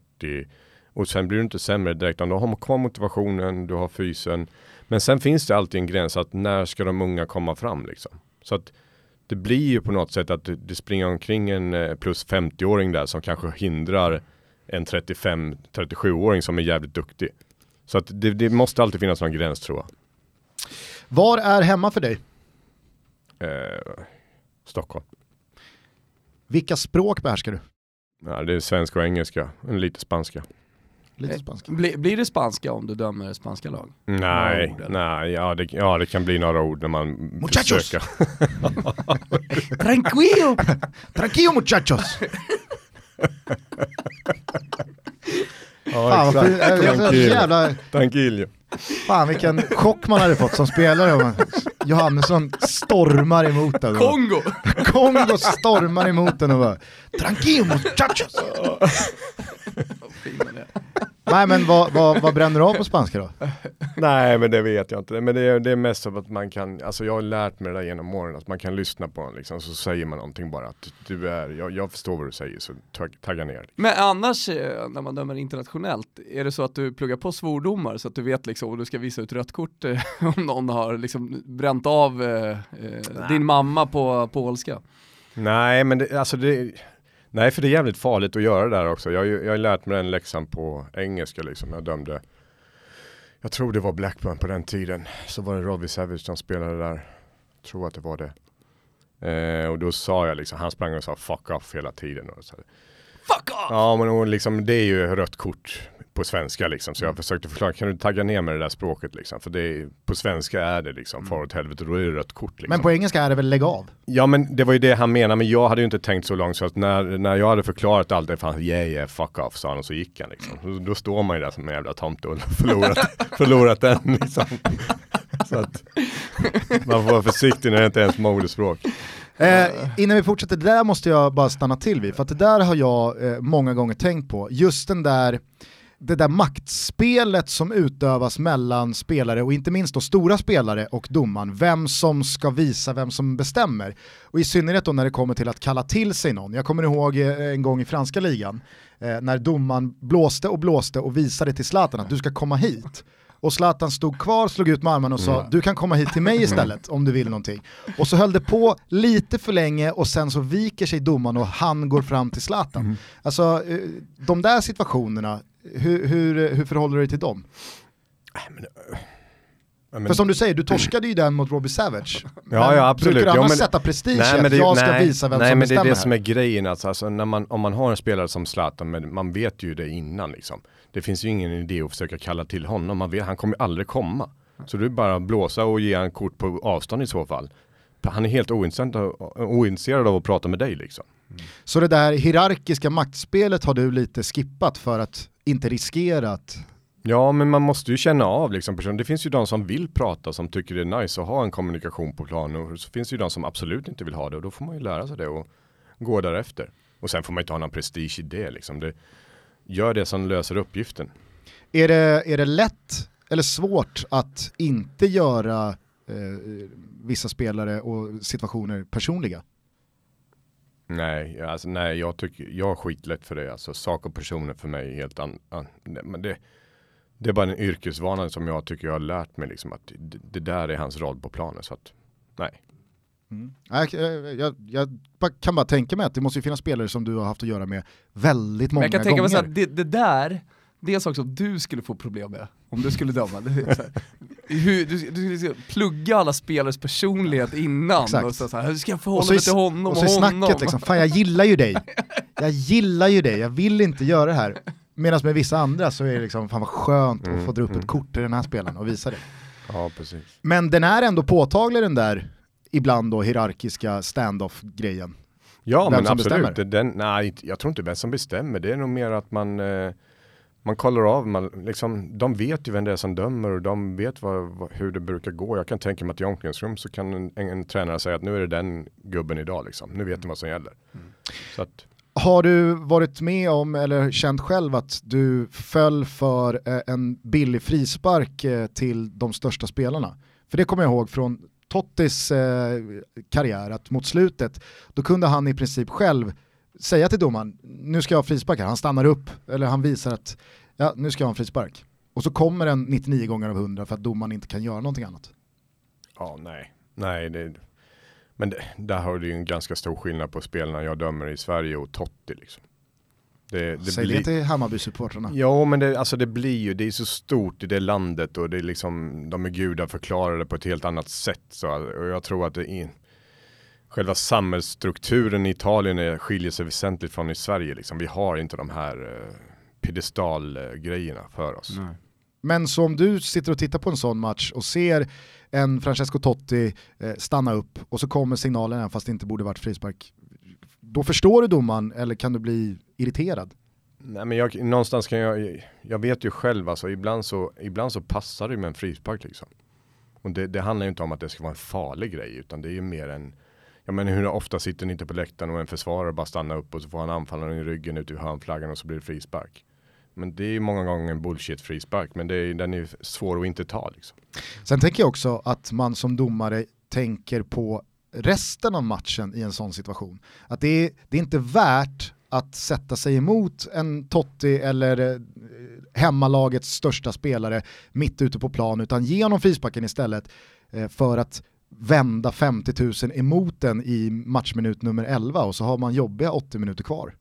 S2: och sen blir du inte sämre direkt. utan Du har kvar motivationen, du har fysen. Men sen finns det alltid en gräns att när ska de unga komma fram liksom. Så att det blir ju på något sätt att det, det springer omkring en eh, plus 50-åring där som kanske hindrar en 35-37-åring som är jävligt duktig. Så att det, det måste alltid finnas någon gräns tror jag.
S1: Var är hemma för dig?
S2: Eh, Stockholm.
S1: Vilka språk behärskar du?
S2: Ja, det är svenska och engelska, en lite spanska.
S1: Lite
S3: Eh,
S1: spanska.
S3: Bli, blir det spanska om du dömer spanska lag?
S2: Nej,
S3: ord,
S2: nej, ja det, ja det kan bli några ord när man
S1: Muchachos!
S2: försöker.
S3: Tranquillo!
S1: Tranquillo muchachos!
S2: Ja,
S1: Fan,
S2: Tranquillo.
S1: jävla,
S2: Tranquillo.
S1: fan vilken chock man hade fått som spelare om Johannesson stormar emot den.
S3: Kongo!
S1: Kongo stormar emot den och bara Tranquillo muchachos!
S3: Fin den är.
S1: Nej men vad, vad, vad bränner du av på spanska då?
S2: Nej men det vet jag inte. Men det är, det är mest av att man kan, alltså jag har lärt mig det där genom åren, att man kan lyssna på den liksom, så säger man någonting bara att du är, jag, jag förstår vad du säger så tag, tagga ner.
S3: Men annars, eh, när man dömer internationellt, är det så att du pluggar på svordomar så att du vet liksom, om du ska visa ut rött kort eh, om någon har liksom bränt av eh, eh, din mamma på polska?
S2: Nej men det, alltså det, nej för det är jävligt farligt att göra det där också. Jag, jag har lärt mig den läxan på engelska liksom, jag dömde jag tror det var Blackburn på den tiden. Så var det Robbie Savage som spelade där. Jag tror att det var det. Eh, och då sa jag liksom, han sprang och sa fuck off hela tiden. Och så.
S3: Fuck off!
S2: Ja men och liksom, det är ju rött kort på svenska liksom. Så jag försökte förklara, kan du tagga ner med det där språket liksom? För det är, på svenska är det liksom, far åt helvete, då är det rött kort liksom.
S1: Men på engelska är det väl lägg av?
S2: Ja men det var ju det han menade, men jag hade ju inte tänkt så långt så att när, när jag hade förklarat allt det han, yeah yeah fuck off sa han och så gick han liksom. Så, då står man ju där som en jävla tomte och förlorat, förlorat den liksom. Så att man får vara försiktig när det inte är ens modersspråk.
S1: Eh, innan vi fortsätter, det där måste jag bara stanna till vid, för att det där har jag eh, många gånger tänkt på. Just den där, det där maktspelet som utövas mellan spelare och inte minst då stora spelare och domaren, vem som ska visa vem som bestämmer. Och i synnerhet då när det kommer till att kalla till sig någon. Jag kommer ihåg eh, en gång i franska ligan, eh, när domaren blåste och blåste och visade till Zlatan att du ska komma hit. Och Zlatan stod kvar, slog ut med armarna och sa du kan komma hit till mig istället om du vill någonting. Och så höll det på lite för länge och sen så viker sig domaren och han går fram till Zlatan. Alltså eh, de där situationerna, hur, hur, hur förhåller du dig till dem?
S2: Ja, men-
S1: För som du säger, du torskade ju den mot Robbie Savage.
S2: Ja, ja absolut.
S1: Brukar du
S2: Ja,
S1: annars
S2: men-
S1: sätta prestige
S2: Nej, men
S1: att
S2: det,
S1: jag ska
S2: nej,
S1: visa vem
S2: nej,
S1: som
S2: men det är
S1: bestämmer
S2: det
S1: här?
S2: som är grejen. Alltså, alltså, när man, om man har en spelare som Zlatan, men man vet ju det innan liksom. Det finns ju ingen idé att försöka kalla till honom. Man vet, han kommer ju aldrig komma. Så du bara blåsa och ge han kort på avstånd i så fall. Han är helt ointresserad, av- ointresserad av att prata med dig liksom.
S1: Så det där hierarkiska maktspelet har du lite skippat för att inte riskera att...
S2: Ja, men man måste ju känna av liksom personen. Det finns ju de som vill prata, som tycker det är nice att ha en kommunikation på plan och så finns det ju de som absolut inte vill ha det och då får man ju lära sig det och gå därefter. Och sen får man inte ha någon prestige i det liksom. Det, gör det som löser uppgiften.
S1: Är det, är det lätt eller svårt att inte göra eh, vissa spelare och situationer personliga?
S2: Nej, alltså, nej jag, tycker, jag har skitlätt för det. Alltså, sak och personer för mig är helt an, an, det- men det, det är bara en yrkesvana som jag tycker jag har lärt mig liksom att det, det där är hans roll på planen. Så att, nej.
S1: Nej, Jag, jag, jag kan bara tänka mig att det måste ju finnas spelare som du har haft att göra med väldigt många
S3: Men jag kan tänka
S1: gånger.
S3: mig så att det, det där, det är en sak som du skulle få problem med om du skulle döma. Det är så här, hur, du, du skulle plugga alla spelares personlighet innan
S1: Exakt.
S3: och så, så här, hur ska jag förhålla mig till honom och,
S1: och så är
S3: honom?
S1: snacket liksom, fan jag gillar ju dig. Jag gillar ju dig, jag vill inte göra det här. Medan med vissa andra så är det liksom, fan vad skönt att få dra upp ett kort till den här spelaren och visa det.
S2: Ja, precis.
S1: Men den är ändå påtaglig den där, ibland då hierarkiska stand-off-grejen.
S2: Ja
S1: Vem
S2: men absolut. Den, nej, jag tror inte vem som bestämmer. Det är nog mer att man, eh, man kollar av, man, liksom, de vet ju vem det är som dömer och de vet vad, vad, hur det brukar gå. Jag kan tänka mig att i omklädningsrum så kan en, en, en, tränare säga att nu är det den gubben idag liksom. Nu vet de vad som gäller. Mm. Så att,
S1: har du varit med om eller känt själv att du föll för eh, en billig frispark eh, till de största spelarna? För det kommer jag ihåg från Tottis eh, karriär, att mot slutet, då kunde han i princip själv säga till domaren, nu ska jag ha frispark här, han stannar upp, eller han visar att, ja nu ska jag ha en frispark. Och så kommer den 99 gånger av 100 för att domaren inte kan göra någonting annat.
S2: Ja, nej. Nej, det, men det, där har du ju en ganska stor skillnad på spelarna jag dömer i Sverige och Totti liksom.
S1: Det, det Säg blir... det till Hammarby-supportrarna.
S2: Ja, men det, alltså det blir ju, det är så stort i det landet och det är liksom, de är gudar förklarade på ett helt annat sätt. Så, och jag tror att det är, själva samhällsstrukturen i Italien är, skiljer sig väsentligt från i Sverige. Liksom. Vi har inte de här eh, piedestalgrejerna för oss. Nej.
S1: Men som du sitter och tittar på en sån match och ser en Francesco Totti eh, stanna upp och så kommer signalen fast det inte borde varit frispark. Då förstår du domaren eller kan du bli irriterad?
S2: Nej men jag, någonstans kan jag, jag vet ju själv alltså, ibland så, ibland så passar det med en frispark liksom. Och det, det handlar ju inte om att det ska vara en farlig grej utan det är ju mer en, Ja men hur ofta sitter ni inte på läktaren och en försvarare bara stannar upp och så får han anfallaren i ryggen ut i hörnflaggan och så blir det frispark. Men det är ju många gånger en bullshit frispark, men det är, den är svår att inte ta. Liksom.
S1: Sen tänker jag också att man som domare tänker på resten av matchen i en sån situation. Att det är, det är inte värt att sätta sig emot en Totti eller eh, hemmalagets största spelare mitt ute på plan, utan ge honom frisparken istället eh, för att vända 50 000 emot den i matchminut nummer 11 och så har man jobbiga 80 minuter kvar.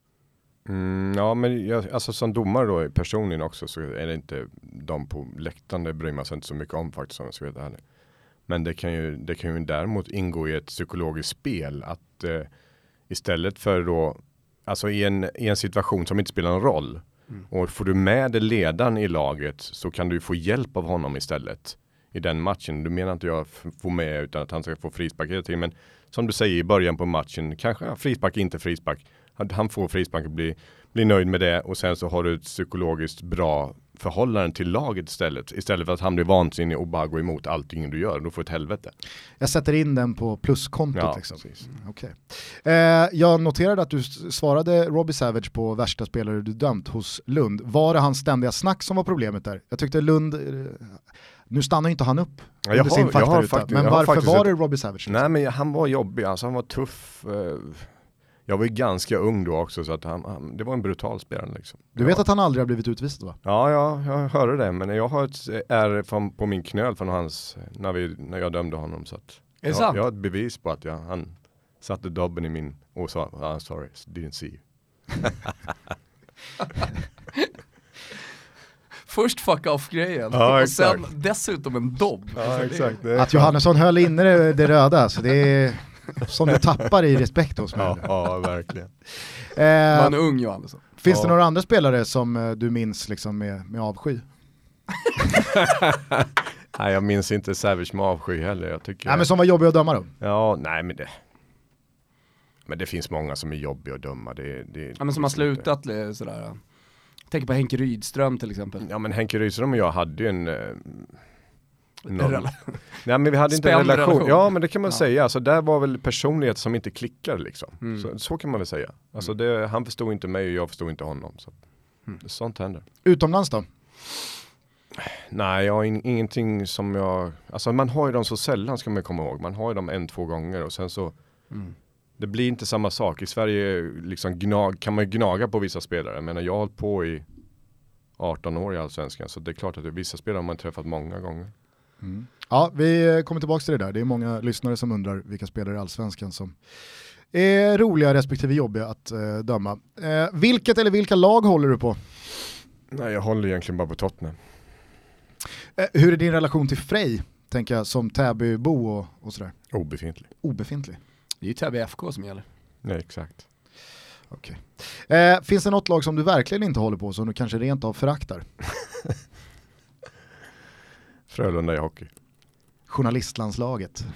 S2: Mm, ja men jag, alltså som domare då personligen också så är det inte de på läktaren det bryr man sig inte så mycket om faktiskt om jag ska vara ärlig. Men det kan ju, det kan ju däremot ingå i ett psykologiskt spel att eh, istället för då, alltså i en, i en situation som inte spelar någon roll mm. och får du med dig ledaren i laget så kan du få hjälp av honom istället i den matchen. Du menar inte jag får med utan att han ska få frispark hela tiden men som du säger i början på matchen, kanske frispark, inte frispark han får frispark och blir, blir nöjd med det och sen så har du ett psykologiskt bra förhållande till laget istället. Istället för att han blir vansinnig och bara går emot allting du gör. Då får ett helvete.
S1: Jag sätter in den på pluskontot. Ja, liksom. Mm, okay. eh, jag noterade att du svarade Robbie Savage på värsta spelare du dömt hos Lund. Var det hans ständiga snack som var problemet där? Jag tyckte Lund, eh, nu stannar inte han upp
S2: ja, jag har, jag har faktiskt,
S1: men varför var det Robbie Savage?
S2: Nej men han var jobbig, alltså han var tuff. Eh jag var ju ganska ung då också så att han, han det var en brutal spelare liksom.
S1: Du vet ja. att han aldrig har blivit utvisad va?
S2: Ja, ja, jag hörde det men jag har ett ärr på min knöl från hans, när, vi, när jag dömde honom så att
S3: Är
S2: jag,
S3: sant?
S2: jag har ett bevis på att jag, han satte dobben i min och sa, ah, sorry, didn't see you.
S3: Först fuck off-grejen ja, och sen dessutom en dobb.
S2: Ja, exakt.
S1: Att Johannesson höll inne det, det röda, så det är som du tappar i respekt hos mig.
S2: Ja, ja verkligen.
S3: Eh, Man är ung Johannesson.
S1: Finns ja. det några andra spelare som eh, du minns liksom med, med avsky?
S2: nej jag minns inte Savage med avsky heller. Jag tycker
S1: nej men som var jobbig att döma då?
S2: Ja, nej men det men det finns många som är jobbiga att döma. Det, det,
S3: ja men som har slutat sådär. Tänk på Henke Rydström till exempel.
S2: Ja men Henke Rydström och jag hade ju en eh, någon... Nej men vi hade inte en relation. relation. Ja men det kan man ja. säga. Alltså där var väl personlighet som inte klickar liksom. Mm. Så, så, kan man väl säga. Alltså mm. det, han förstod inte mig och jag förstod inte honom. Så. Mm. Sånt händer.
S1: Utomlands då?
S2: Nej, jag har in, ingenting som jag, alltså man har ju dem så sällan ska man komma ihåg. Man har ju dem en, två gånger och sen så mm. Det blir inte samma sak. I Sverige liksom gnag, kan man ju gnaga på vissa spelare. Men jag har hållit på i 18 år i Allsvenskan. Så det är klart att vissa spelare har man träffat många gånger.
S1: Mm. Ja, vi kommer tillbaka till det där. Det är många lyssnare som undrar vilka spelare i Allsvenskan som är roliga respektive jobbiga att eh, döma. Eh, vilket eller vilka lag håller du på?
S2: Nej, jag håller egentligen bara på Tottenham.
S1: Eh, hur är din relation till Frej, tänker jag, som Täbybo och, och sådär?
S2: Obefintlig.
S1: Obefintlig?
S3: Det är ju Täby FK som gäller.
S2: Nej, exakt.
S1: Okay. Eh, finns det något lag som du verkligen inte håller på som du kanske rent av föraktar?
S2: Frölunda i hockey.
S1: Journalistlandslaget.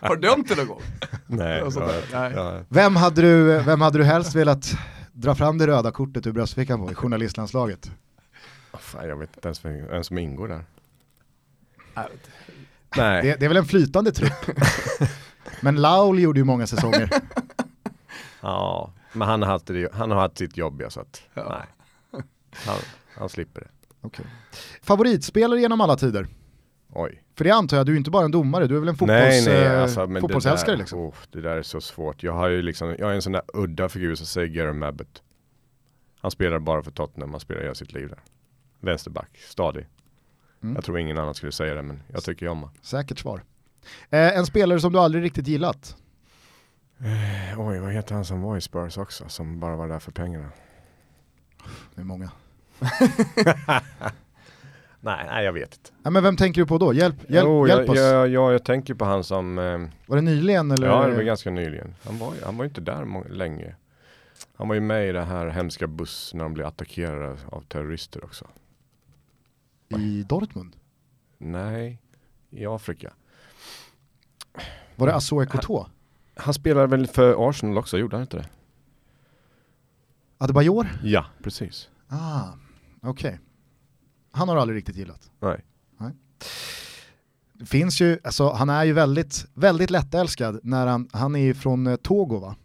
S3: Har du dömt det någon gång?
S2: Nej. Jag,
S1: jag, vem, hade du, vem hade du helst velat dra fram det röda kortet ur bröstfickan på i journalistlandslaget?
S2: Fan, jag vet inte ens vem vem som ingår där. Nej.
S1: Det, det är väl en flytande trupp. Men Laul gjorde ju många säsonger.
S2: Ja, men han har, haft det, han har haft sitt jobb ja, så att
S3: Ja.
S2: nej. Han, han slipper det.
S1: Okay. Favoritspelare genom alla tider?
S2: Oj.
S1: För det antar jag, du är inte bara en domare, du är väl en fotbolls,
S2: nej, nej, alltså, men
S1: fotbollsälskare
S2: det där,
S1: liksom?
S2: oh, det där är så svårt. Jag har ju liksom, jag är en sån där udda figur som säger Gary Mabbott. Han spelar bara för Tottenham, han spelar hela sitt liv där. Vänsterback, stadig.
S1: Mm.
S2: Jag tror ingen annan skulle säga det, men jag tycker om honom.
S1: Säkert svar. Eh, en spelare som du aldrig riktigt gillat?
S2: Eh, Oj, vad heter han som var i Spurs också, som bara var där för pengarna?
S1: Det är många.
S2: Nej, nej jag vet inte.
S1: Ja, men vem tänker du på då? Hjälp, hjälp,
S2: jo,
S1: hjälp
S2: jag,
S1: oss.
S2: jag, jag, jag tänker på han som, eh,
S1: Var det nyligen eller?
S2: ja det var ganska nyligen. Han var, ju- han var inte där länge. Han var ju med i det här hemska buss när de blev attackerade av terrorister också.
S1: I Dortmund?
S2: Nej, i Afrika.
S1: Var det Asso Ekoto?
S2: Han spelade väl för Arsenal också, gjorde han inte det?
S1: Adebayor?
S2: Ja, precis.
S1: Ah, okej. Han har aldrig riktigt gillat.
S2: Nej.
S1: Det finns ju, alltså han är ju väldigt, väldigt lättälskad när han, han är ju från eh, Togo va?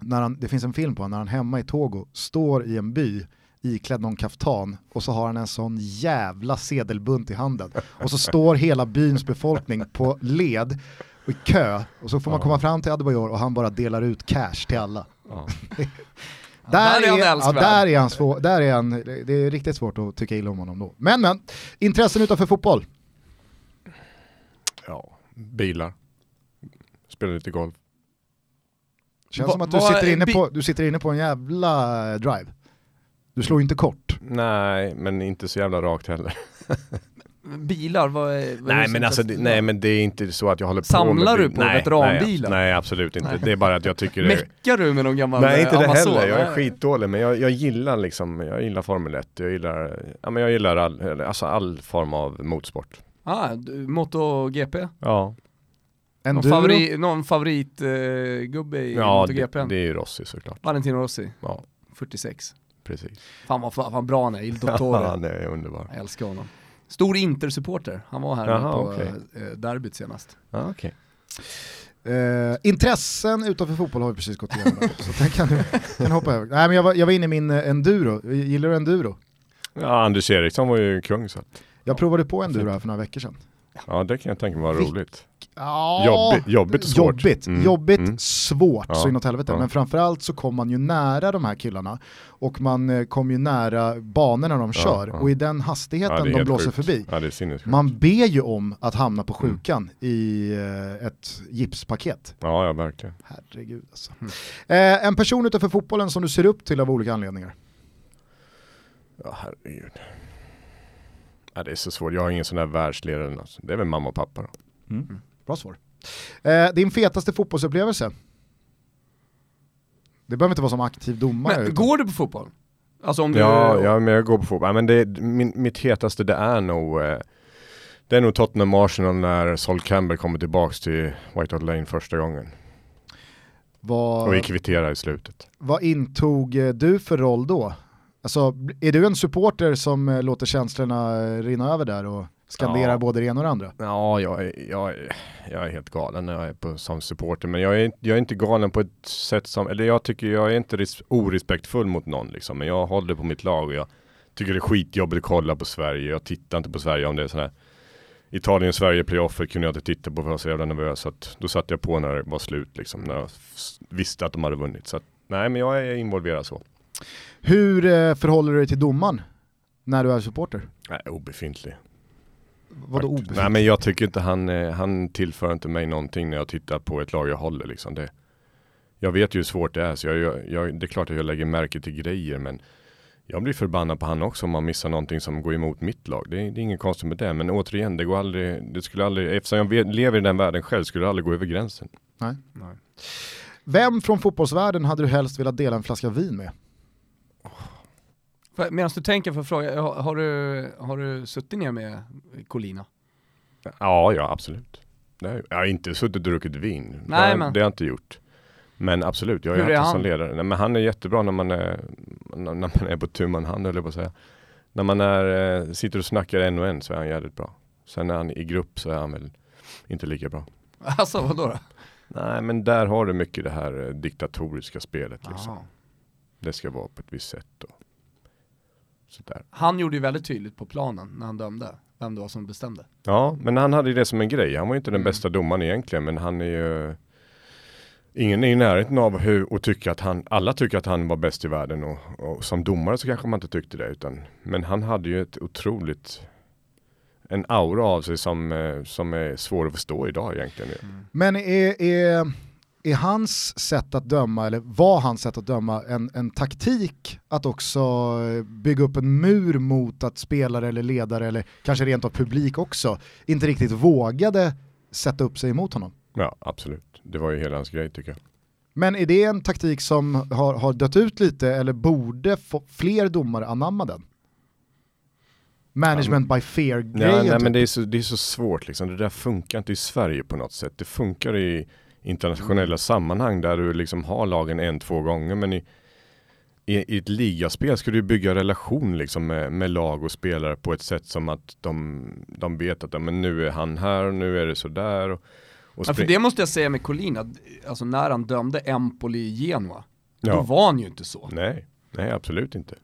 S1: När han, det finns en film på honom när han hemma i Togo står i en by iklädd någon kaftan och så har han en sån jävla sedelbunt i handen. Och så står hela byns befolkning på led och i kö och så får man komma fram till Adebayor och han bara delar ut cash till alla.
S2: Ja.
S3: där är han
S1: ja, där är han svår, där är han, det är riktigt svårt att tycka illa om honom då. Men men, intressen utanför fotboll?
S2: ja, bilar. Spelar lite golf.
S1: Känns
S3: Va-
S1: som att du sitter, inne på, du sitter inne på en jävla drive. Du slår ju inte kort.
S2: Nej, men inte så jävla rakt heller.
S3: Bilar, vad är... vad det
S2: Nej men, alltså, det, nej men det är inte så att jag håller på
S3: Samlar
S2: med
S3: du
S2: bil-
S3: på
S2: nej,
S3: veteranbilar?
S2: Nej, nej absolut inte.
S3: Nej.
S2: Det är bara att jag tycker det är...
S3: Meckar du med någon gammal
S2: Nej inte det
S3: Amazon?
S2: heller, jag är
S3: Nej.
S2: skitdålig men jag, jag gillar liksom, jag gillar Formel 1, jag gillar, ja men jag gillar all, alltså all form av motorsport.
S3: Ah, du- MotoGP?
S2: Ja,
S3: Någon,
S1: Enduro?
S3: favori, någon favoritgubbe gubbe i
S2: ja det,
S3: MotoGP?
S2: det är ju Rossi såklart.
S3: Valentino Rossi,
S2: Ja,
S3: 46.
S2: Precis.
S3: Fan vad, fan vad bra han är, Il
S2: Ja,
S3: Dottore.
S2: det är underbar.
S3: Jag älskar honom. Stor Inter-supporter, han var här
S2: Jaha,
S3: på
S2: okej.
S3: eh, derbyt senast.
S2: Ja, okej.
S1: Eh, intressen utanför fotboll har vi precis gått igenom. så den kan du kan hoppa över. Nej men jag var, jag var inne i min eh, enduro, gillar du enduro?
S2: Ja, Anders Eriksson var ju kung så
S1: Jag provade på enduro här för några veckor sedan.
S2: Ja det kan jag tänka mig var
S1: Vilk-
S2: roligt.
S1: Ja,
S2: Jobbigt- jobbigt och svårt.
S1: Jobbigt,
S2: Mm,
S1: jobbigt
S2: mm.
S1: svårt
S2: Ja,
S1: så inåt helvete.
S2: ja.
S1: Men framförallt så kom man ju nära de här killarna och man eh, kom ju nära banorna de kör
S2: ja.
S1: och i den hastigheten de blåser
S2: sjukt.
S1: förbi. Man ber ju om att hamna på
S2: Mm.
S1: sjukan i eh, ett gipspaket.
S2: Ja, ja verkligen.
S1: Herregud alltså.
S3: Mm.
S1: Eh, en person utanför fotbollen som du ser upp till av olika anledningar.
S2: Ja herregud. Ja, det är så svårt, jag har ingen sån där världsledare. eller något. Det är väl mamma och pappa då.
S1: Bra svar. Eh, din fetaste fotbollsupplevelse? Det behöver inte vara som aktiv domare.
S3: Men
S1: utan-
S3: går du på fotboll? Alltså om du...
S2: Ja, ja, men jag går på fotboll. Ja, men det, min, mitt hetaste det är nog eh, Det är nog Tottenham Arsenal när Sol Campbell kommer tillbaks till White Hart Lane första gången. Och vi kvitterar i slutet.
S1: vad intog eh, du för roll då? Alltså, är du en supporter som eh, låter känslorna eh, rinna över där och skanderar
S2: Ja.
S1: både det ena och det andra?
S2: Ja, jag är, jag, är, jag är helt galen när jag är på, som supporter. Men jag är, jag är inte galen på ett sätt som, eller jag tycker jag är inte res, orespektfull mot någon liksom. Men jag håller på mitt lag och jag tycker det är skitjobbigt att kolla på Sverige. Jag tittar inte på Sverige om det är sån här Italien-Sverige playoffer kunde jag inte titta på för jag var så jävla nervös. Så att då satte jag på när det var slut liksom. När jag visste att de hade vunnit. Så att, nej men jag är involverad så.
S1: Hur eh, förhåller du dig till domaren när du är supporter?
S2: Nej, obefintlig.
S1: Vadå obefintlig?
S2: Nej men jag tycker inte han, eh, han tillför inte mig någonting när jag tittar på ett lag jag håller liksom. Det, jag vet ju hur svårt det är så jag, jag, det är klart att jag lägger märke till grejer men jag blir förbannad på han också om man missar någonting som går emot mitt lag. Det, är- det är inget konstigt med det men återigen det går aldrig, det skulle aldrig, eftersom jag lever i den världen själv skulle det aldrig gå över gränsen.
S1: Nej.
S2: Nej.
S1: Vem från fotbollsvärlden hade du helst velat dela en flaska vin med?
S3: Medan du tänker för fråga, har, har, du, har du suttit ner med Colina?
S2: Ja, ja absolut. Har jag har inte suttit och druckit vin.
S3: Nej,
S2: det,
S3: men-
S2: det har jag inte gjort. Men absolut, jag har
S3: är
S2: haft honom som ledare. Nej, men han är jättebra när man är, när man är på tu man hand jag på att säga. När man är, eh, sitter och snackar en och en så är han jävligt bra. Sen när han är i grupp så är han väl inte lika bra.
S3: Alltså vadå då?
S2: Nej men där har du mycket det här eh, diktatoriska spelet liksom. Det ska vara på ett visst sätt och sådär.
S3: Han gjorde ju väldigt tydligt på planen när han dömde vem det var som bestämde.
S2: Ja, men han hade ju det som en grej. Han var ju inte den
S3: Mm.
S2: bästa domaren egentligen, men han är ju Ingen är i närheten av hur, och tycker att han, alla tycker att han var bäst i världen och, och som domare så kanske man inte tyckte det utan Men han hade ju ett otroligt En aura av sig som, eh, som är svår att förstå idag egentligen.
S1: Men är, är, är hans sätt att döma, eller var hans sätt att döma en, en taktik att också eh, bygga upp en mur mot att spelare eller ledare eller kanske rent av publik också inte riktigt vågade sätta upp sig emot honom?
S2: Ja, absolut. Det var ju hela hans grej tycker jag.
S1: Men är det en taktik som har, har dött ut lite eller borde få fler domare anamma den? Management by fear-grejen
S2: Ja, nej,
S1: typ.
S2: men det är, så, det är så svårt liksom. Det där funkar inte i Sverige på något sätt. Det funkar i internationella sammanhang där du liksom har lagen en, två gånger. Men i, i, i ett ligaspel ska du bygga relation liksom med, med lag och spelare på ett sätt som att de, de vet att ja, men nu är han här och nu är det sådär. Och, och
S3: Ja, för det måste jag säga med Collin, att alltså, när han dömde Empoli i Genua, då
S2: Ja.
S3: var han ju inte så.
S2: Nej, nej absolut inte.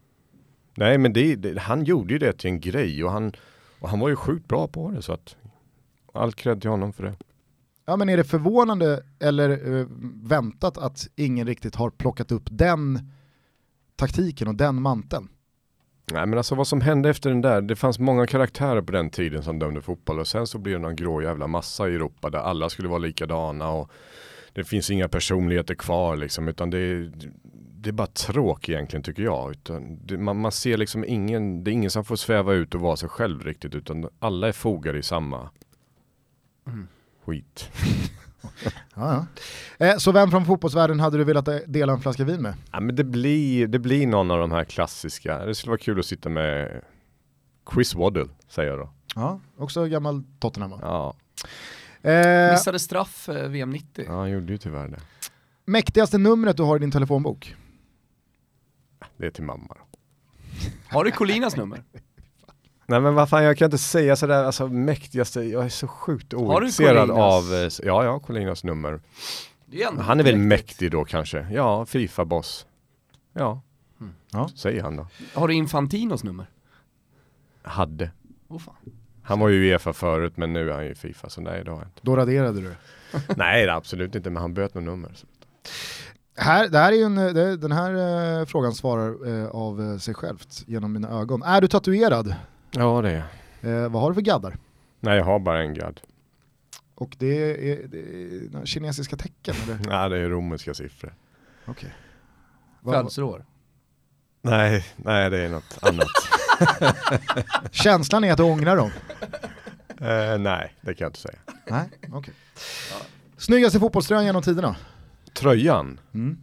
S2: Nej men det, det, han gjorde ju det till en grej och han, och han var ju sjukt bra på det så att all cred till honom för det.
S1: Ja men är det förvånande eller eh, väntat att ingen riktigt har plockat upp den taktiken och den manteln?
S2: Nej men alltså vad som hände efter den där, det fanns många karaktärer på den tiden som dömde fotboll och sen så blev det någon grå jävla massa i Europa där alla skulle vara likadana och det finns inga personligheter kvar liksom utan det är, det är bara tråk egentligen tycker jag. Utan det, man, man ser liksom ingen, det är ingen som får sväva ut och vara sig själv riktigt utan alla är fogade i samma skit.
S1: Ja, ja. Eh, så vem från fotbollsvärlden hade du velat eh, dela en flaska vin med?
S2: Ja men det blir, det blir någon av de här klassiska, det skulle vara kul att sitta med Chris Waddle säger jag då.
S1: Ja, också gammal Tottenham va?
S2: Ja,
S1: Eh,
S3: Missade straff eh, VM 90.
S2: ja han gjorde ju tyvärr det.
S1: mäktigaste numret du har i din telefonbok?
S2: Det är till mamma då.
S3: Har du Colinas nummer?
S2: Nej men vad fan jag kan inte säga sådär, alltså mäktigaste, jag är så sjukt ointresserad av, eh, ja ja, Colinas nummer.
S3: Det är ändå
S2: Han är väl
S3: mäktigt.
S2: mäktig då kanske, ja, Fifa-boss. Ja,
S1: Ja.
S2: säger han då.
S3: Har du Infantinos nummer?
S2: Hade.
S3: Åh fan.
S2: Han var ju Uefa förut men nu är han ju Fifa så nej det har jag inte.
S1: Då raderade du
S2: nej absolut inte men han böt med nummer. Så.
S1: Här, det här är ju en, det, den här eh, frågan svarar eh, av eh, sig självt genom mina ögon. Är du tatuerad?
S2: Ja det är
S1: Eh, vad har du för gaddar?
S2: Nej jag har bara en gadd.
S1: Och det är, det är kinesiska tecken eller?
S2: Nej det är romerska siffror.
S1: Okej. Vad-
S3: Födelseår.
S2: Nej, nej det är något annat.
S1: Känslan är att du ångrar dem?
S2: Eh, nej, det kan jag inte säga.
S1: Nej, okej. Snyggaste fotbollströjan genom tiderna?
S2: Tröjan?
S1: Mm.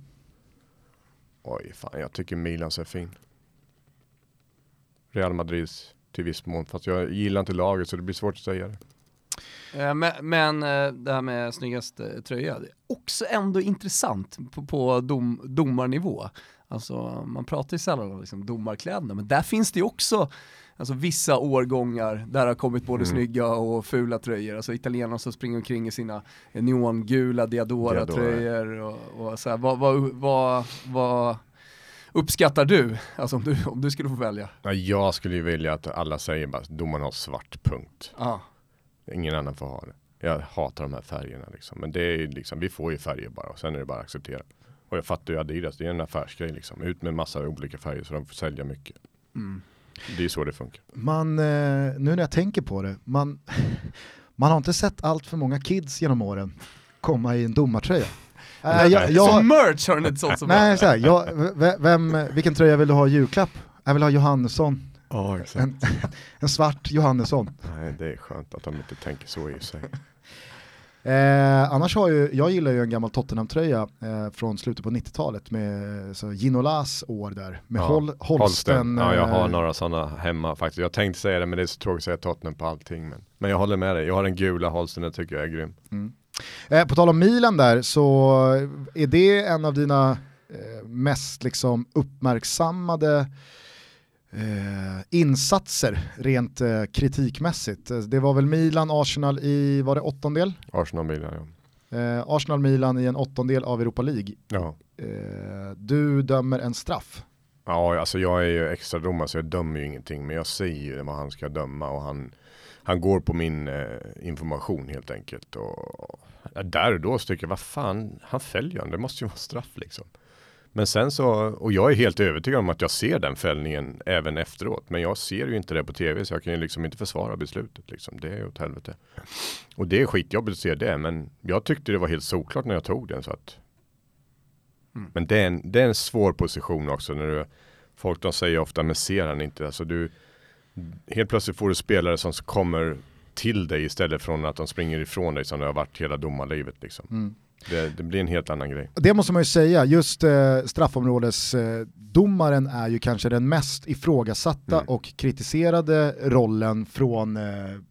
S2: Oj, fan jag tycker Milans är fin. Real Madrids till viss mån, fast jag gillar inte laget så det blir svårt att säga det.
S3: Eh, Men, men eh, det här med snyggaste tröja, det är också ändå intressant på, på dom, domarnivå. Alltså man pratar ju sällan om liksom domarkläderna, men där finns det ju också alltså, vissa årgångar där det har kommit både
S2: Mm.
S3: snygga och fula tröjor. Alltså italienarna som springer omkring i sina neongula Diadora-tröjor och, och så här. Vad, vad, vad, vad uppskattar du? Alltså om du, om du skulle få välja?
S2: Ja, jag skulle ju vilja att alla säger bara domaren har svart punkt.
S3: Ja.
S2: Ingen annan får ha det. Jag hatar de här färgerna liksom. Men det är liksom, vi får ju färger bara och sen är det bara att acceptera. Och jag fattar ju Adidas, det är en affärsgrej liksom. Ut med massa olika färger så de får sälja mycket.
S3: Mm.
S2: Det är så det funkar.
S1: Man, eh, nu när jag tänker på det, man, man har inte sett allt för många kids genom åren komma i en domartröja. Eh,
S2: Nej.
S1: jag, jag,
S3: Som merch har den inte sålt så bra.
S1: nej, så här, jag, vem, vilken tröja vill du ha i julklapp? Jag vill ha Johannesson,
S2: Ja, exakt.
S1: en, en svart Johannesson.
S2: Nej, det är skönt att de inte tänker så i sig.
S1: Eh, annars har ju, jag gillar ju en gammal Tottenham-tröja eh, från slutet på 90-talet med så Ginolas år där, med
S2: Ja,
S1: Hol, Holsten.
S2: Ja, jag har
S1: eh,
S2: några sådana hemma faktiskt. Jag tänkte säga det, men det är så tråkigt att säga Tottenham på allting. Men, men jag håller med dig. Jag har den gula Holsten, den tycker jag är grym.
S1: Eh, på tal om Milan där så är det en av dina eh, mest liksom uppmärksammade eh, insatser rent eh, kritikmässigt. Det var väl Milan-Arsenal i, var det åttondel?
S2: Arsenal-Milan ja.
S1: Eh, Arsenal-Milan i en åttondel av Europa League.
S2: Ja.
S1: Eh, du dömer en straff.
S2: Ja, alltså jag är ju extra domare så jag dömer ju ingenting. Men jag säger ju vad han ska döma och han, han går på min eh, information helt enkelt. Och, ja, där och då så tycker jag, vad fan, han följer han, det måste ju vara straff liksom. Men sen så, och jag är helt övertygad om att jag ser den fällningen även efteråt. Men jag ser ju inte det på tv så jag kan ju liksom inte försvara beslutet. Liksom. Det är åt helvete. Och det är skitjobbigt att se det, men jag tyckte det var helt såklart när jag tog den. Så att... Mm. Men det är, en, det är en svår position också. när du Folk de säger ofta, men ser han inte? Alltså du, helt plötsligt får du spelare som kommer till dig istället från att de springer ifrån dig som det har varit hela domarlivet. Liksom. Mm. Det, det, blir en helt annan grej.
S1: Det måste man ju säga, just eh, straffområdesdomaren eh, är ju kanske den mest ifrågasatta mm. och kritiserade rollen från eh,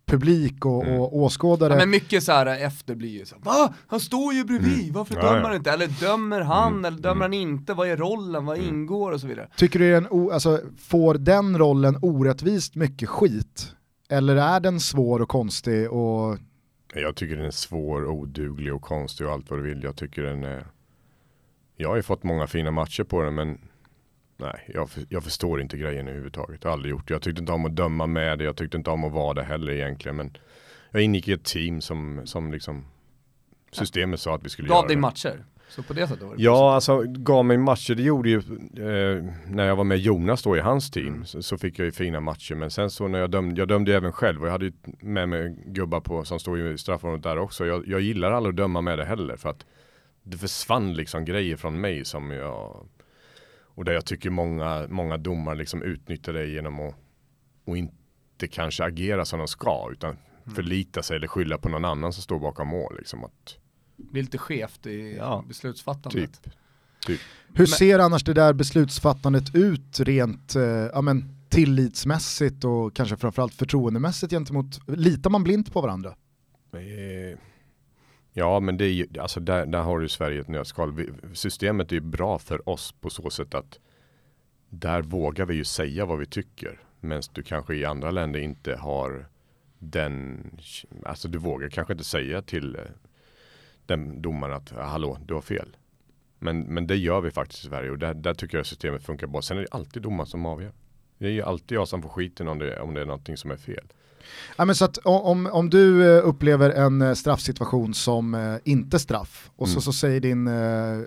S1: publik och, mm. och åskådare.
S3: Ja, men mycket så här efter blir ju så va? Han står ju bredvid, mm. varför ja, dömer han ja. inte? Eller dömer han, mm. eller dömer han inte? Vad är rollen, vad mm. ingår och så vidare.
S1: Tycker du den, alltså, får den rollen orättvist mycket skit? Eller är den svår och konstig och
S2: jag tycker den är svår, oduglig och konstig och allt vad du vill. Jag tycker den är... Jag har ju fått många fina matcher på den men nej, jag, jag förstår inte grejen överhuvudtaget. Jag har aldrig gjort det. Jag tyckte inte om att döma med det. Jag tyckte inte om att vara det heller egentligen. Men jag ingick i ett team som, som liksom systemet sa att vi skulle
S3: Gav
S2: göra. Gav
S3: dig matcher? Så på det sättet var det
S2: Ja, alltså gav mig matcher. Det gjorde ju eh, när jag var med Jonas då i hans team. Mm. Så, så, fick jag ju fina matcher. Men sen så när jag dömde, jag dömde även själv och jag hade ju med mig gubbar på som stod i straffområdet där också. Jag, jag gillar aldrig att döma med det heller för att det försvann liksom grejer från mig som jag och där jag tycker många, många domar liksom utnyttjar det genom att och inte kanske agera som de ska utan mm. förlita sig eller skylla på någon annan som står bakom mål. Liksom att,
S3: det blir lite skevt i ja, beslutsfattandet. Typ.
S1: Typ. Hur men, ser annars det där beslutsfattandet ut rent eh, ja, men, tillitsmässigt och kanske framförallt förtroendemässigt gentemot, litar man blint på varandra?
S2: Eh, ja men det är ju, alltså där, där har du Sverige ett nötskal. Systemet är ju bra för oss på så sätt att där vågar vi ju säga vad vi tycker. Medan du kanske i andra länder inte har den, alltså du vågar kanske inte säga till den domaren att hallå, du har fel. Men, men det gör vi faktiskt i Sverige och där, där tycker jag systemet funkar bra. Sen är det alltid domaren som avgör. Det är ju alltid jag som får skiten om det, om det är någonting som är fel.
S1: Ja, men så att om, om du eh, upplever en eh, straffsituation som eh, inte straff och mm. så, så säger din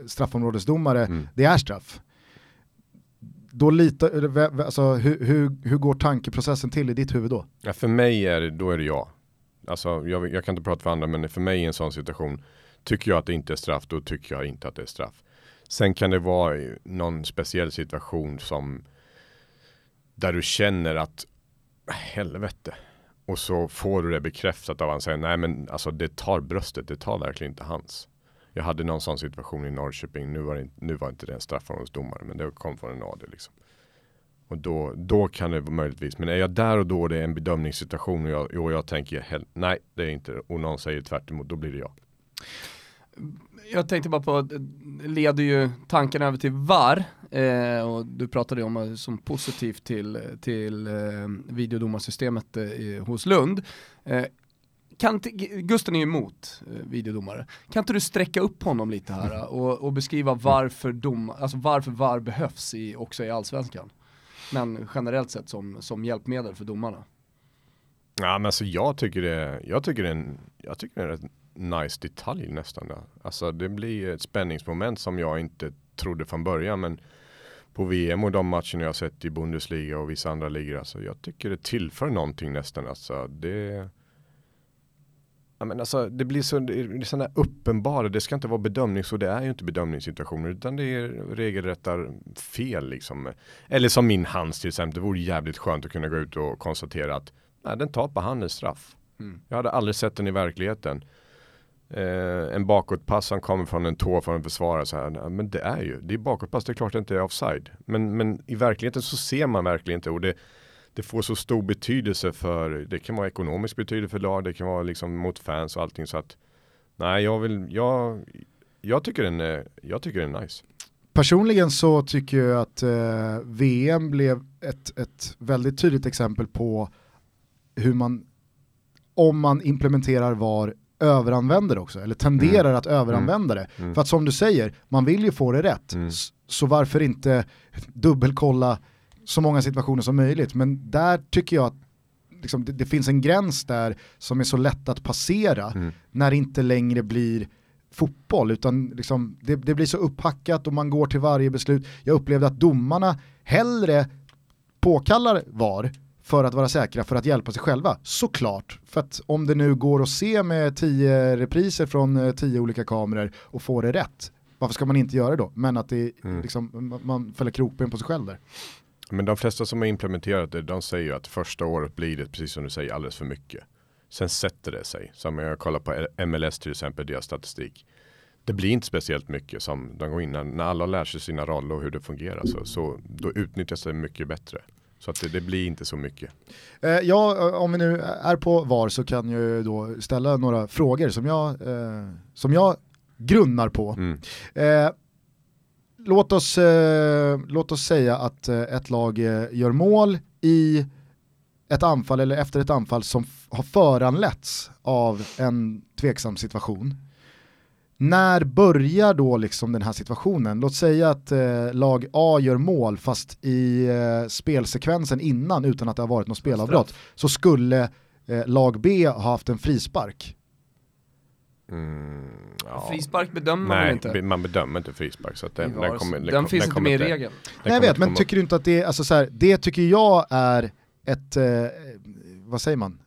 S1: straffområdesdomare mm. det är straff. Då litar, alltså, hur, hur, hur går tankeprocessen till i ditt huvud då?
S2: Ja, för mig är det, då är det ja. Alltså, jag, jag kan inte prata för andra men för mig i en sån situation Tycker jag att det inte är straff, då tycker jag inte att det är straff. Sen kan det vara någon speciell situation som där du känner att helvete. Och så får du det bekräftat av han säger nej men alltså det tar bröstet, det tar verkligen inte hans. Jag hade någon sån situation i Norrköping, nu var, det, nu var inte det en straffområdesdomare men det kom från en AD liksom. Och då, då kan det möjligtvis, men är jag där och då det är en bedömningssituation och jag, och jag tänker nej det är inte det och någon säger tvärt emot, då blir det jag.
S3: Jag tänkte bara på, leder ju tanken över till VAR, eh, och du pratade ju om det som positivt till, till eh, videodomarsystemet eh, hos Lund. Eh, kan Gusten är ju emot eh, videodomare. Kan inte du sträcka upp honom lite här eh, och, och beskriva varför, dom, alltså varför VAR behövs i, också i allsvenskan? Men generellt sett som, som hjälpmedel för domarna.
S2: Ja men alltså jag tycker det, jag tycker det är en, jag tycker det är en nice detalj nästan. Där. Alltså det blir ett spänningsmoment som jag inte trodde från början. Men på VM och de matcherna jag sett i Bundesliga och vissa andra ligor. Alltså jag tycker det tillför någonting nästan. Alltså det, ja, men alltså, det blir så, det är sådana uppenbara, det ska inte vara bedömnings och det är ju inte bedömningssituationer utan det är regelrätta fel liksom. Eller som min hands till exempel, det vore jävligt skönt att kunna gå ut och konstatera att nej, den tar på handens straff. Mm. Jag hade aldrig sett den i verkligheten eh, en bakåtpass som kommer från en tå från en försvarare. Så här, men det är ju, det är bakåtpass, det är klart det inte är offside. Men, men i verkligheten så ser man verkligen inte och det, det får så stor betydelse för, det kan vara ekonomisk betydelse för lag, det kan vara liksom mot fans och allting så att Nej, jag vill, jag, jag tycker den är, jag tycker den är nice.
S1: Personligen så tycker jag att eh, VM blev ett, ett väldigt tydligt exempel på hur man, om man implementerar VAR, överanvänder också, eller tenderar
S2: Mm.
S1: att överanvända det.
S2: Mm.
S1: För att som du säger, man vill ju få det rätt,
S2: Mm.
S1: Så varför inte dubbelkolla så många situationer som möjligt. Men där tycker jag att liksom, det, det finns en gräns där som är så lätt att passera
S2: Mm.
S1: när det inte längre blir fotboll utan liksom, det, det blir så upphackat och man går till varje beslut. Jag upplevde att domarna hellre påkallar VAR för att vara säkra för att hjälpa sig själva. Såklart, för att om det nu går att se med tio repriser från eh, tio olika kameror och få det rätt, varför ska man inte göra det då? Men att det,
S2: Mm.
S1: liksom, man- fäller krokben på sig själv där.
S2: Men de flesta som har implementerat det, de säger ju att första året blir det, precis som du säger, alldeles för mycket. Sen sätter det sig. Som jag kollar på MLS till exempel, deras statistik. Det blir inte speciellt mycket som de går in, när, när alla lär sig sina roller och hur det fungerar, så, så då utnyttjas det mycket bättre. Så att det, det blir inte så mycket.
S1: Eh, ja, eh, om vi nu är på VAR så kan jag då ställa några frågor som jag, eh, som jag grunnar på.
S2: Mm.
S1: Eh, låt, oss, eh, låt oss säga att eh, ett lag gör mål i ett anfall eller efter ett anfall som har föranletts av en tveksam situation. När börjar då liksom den här situationen? Låt säga att eh, lag A gör mål fast i eh, spelsekvensen innan utan att det har varit något spelavbrott så skulle eh, lag B ha haft en frispark.
S2: Mm, ja.
S3: Frispark bedömer man
S2: Nej,
S3: inte?
S2: be- man bedömer inte frispark. Så att den, den, kommer, den,
S3: den finns
S2: den
S3: inte med i regeln.
S1: Nej jag vet, men tycker du inte att det, alltså så här, det tycker jag är ett, eh, vad säger man?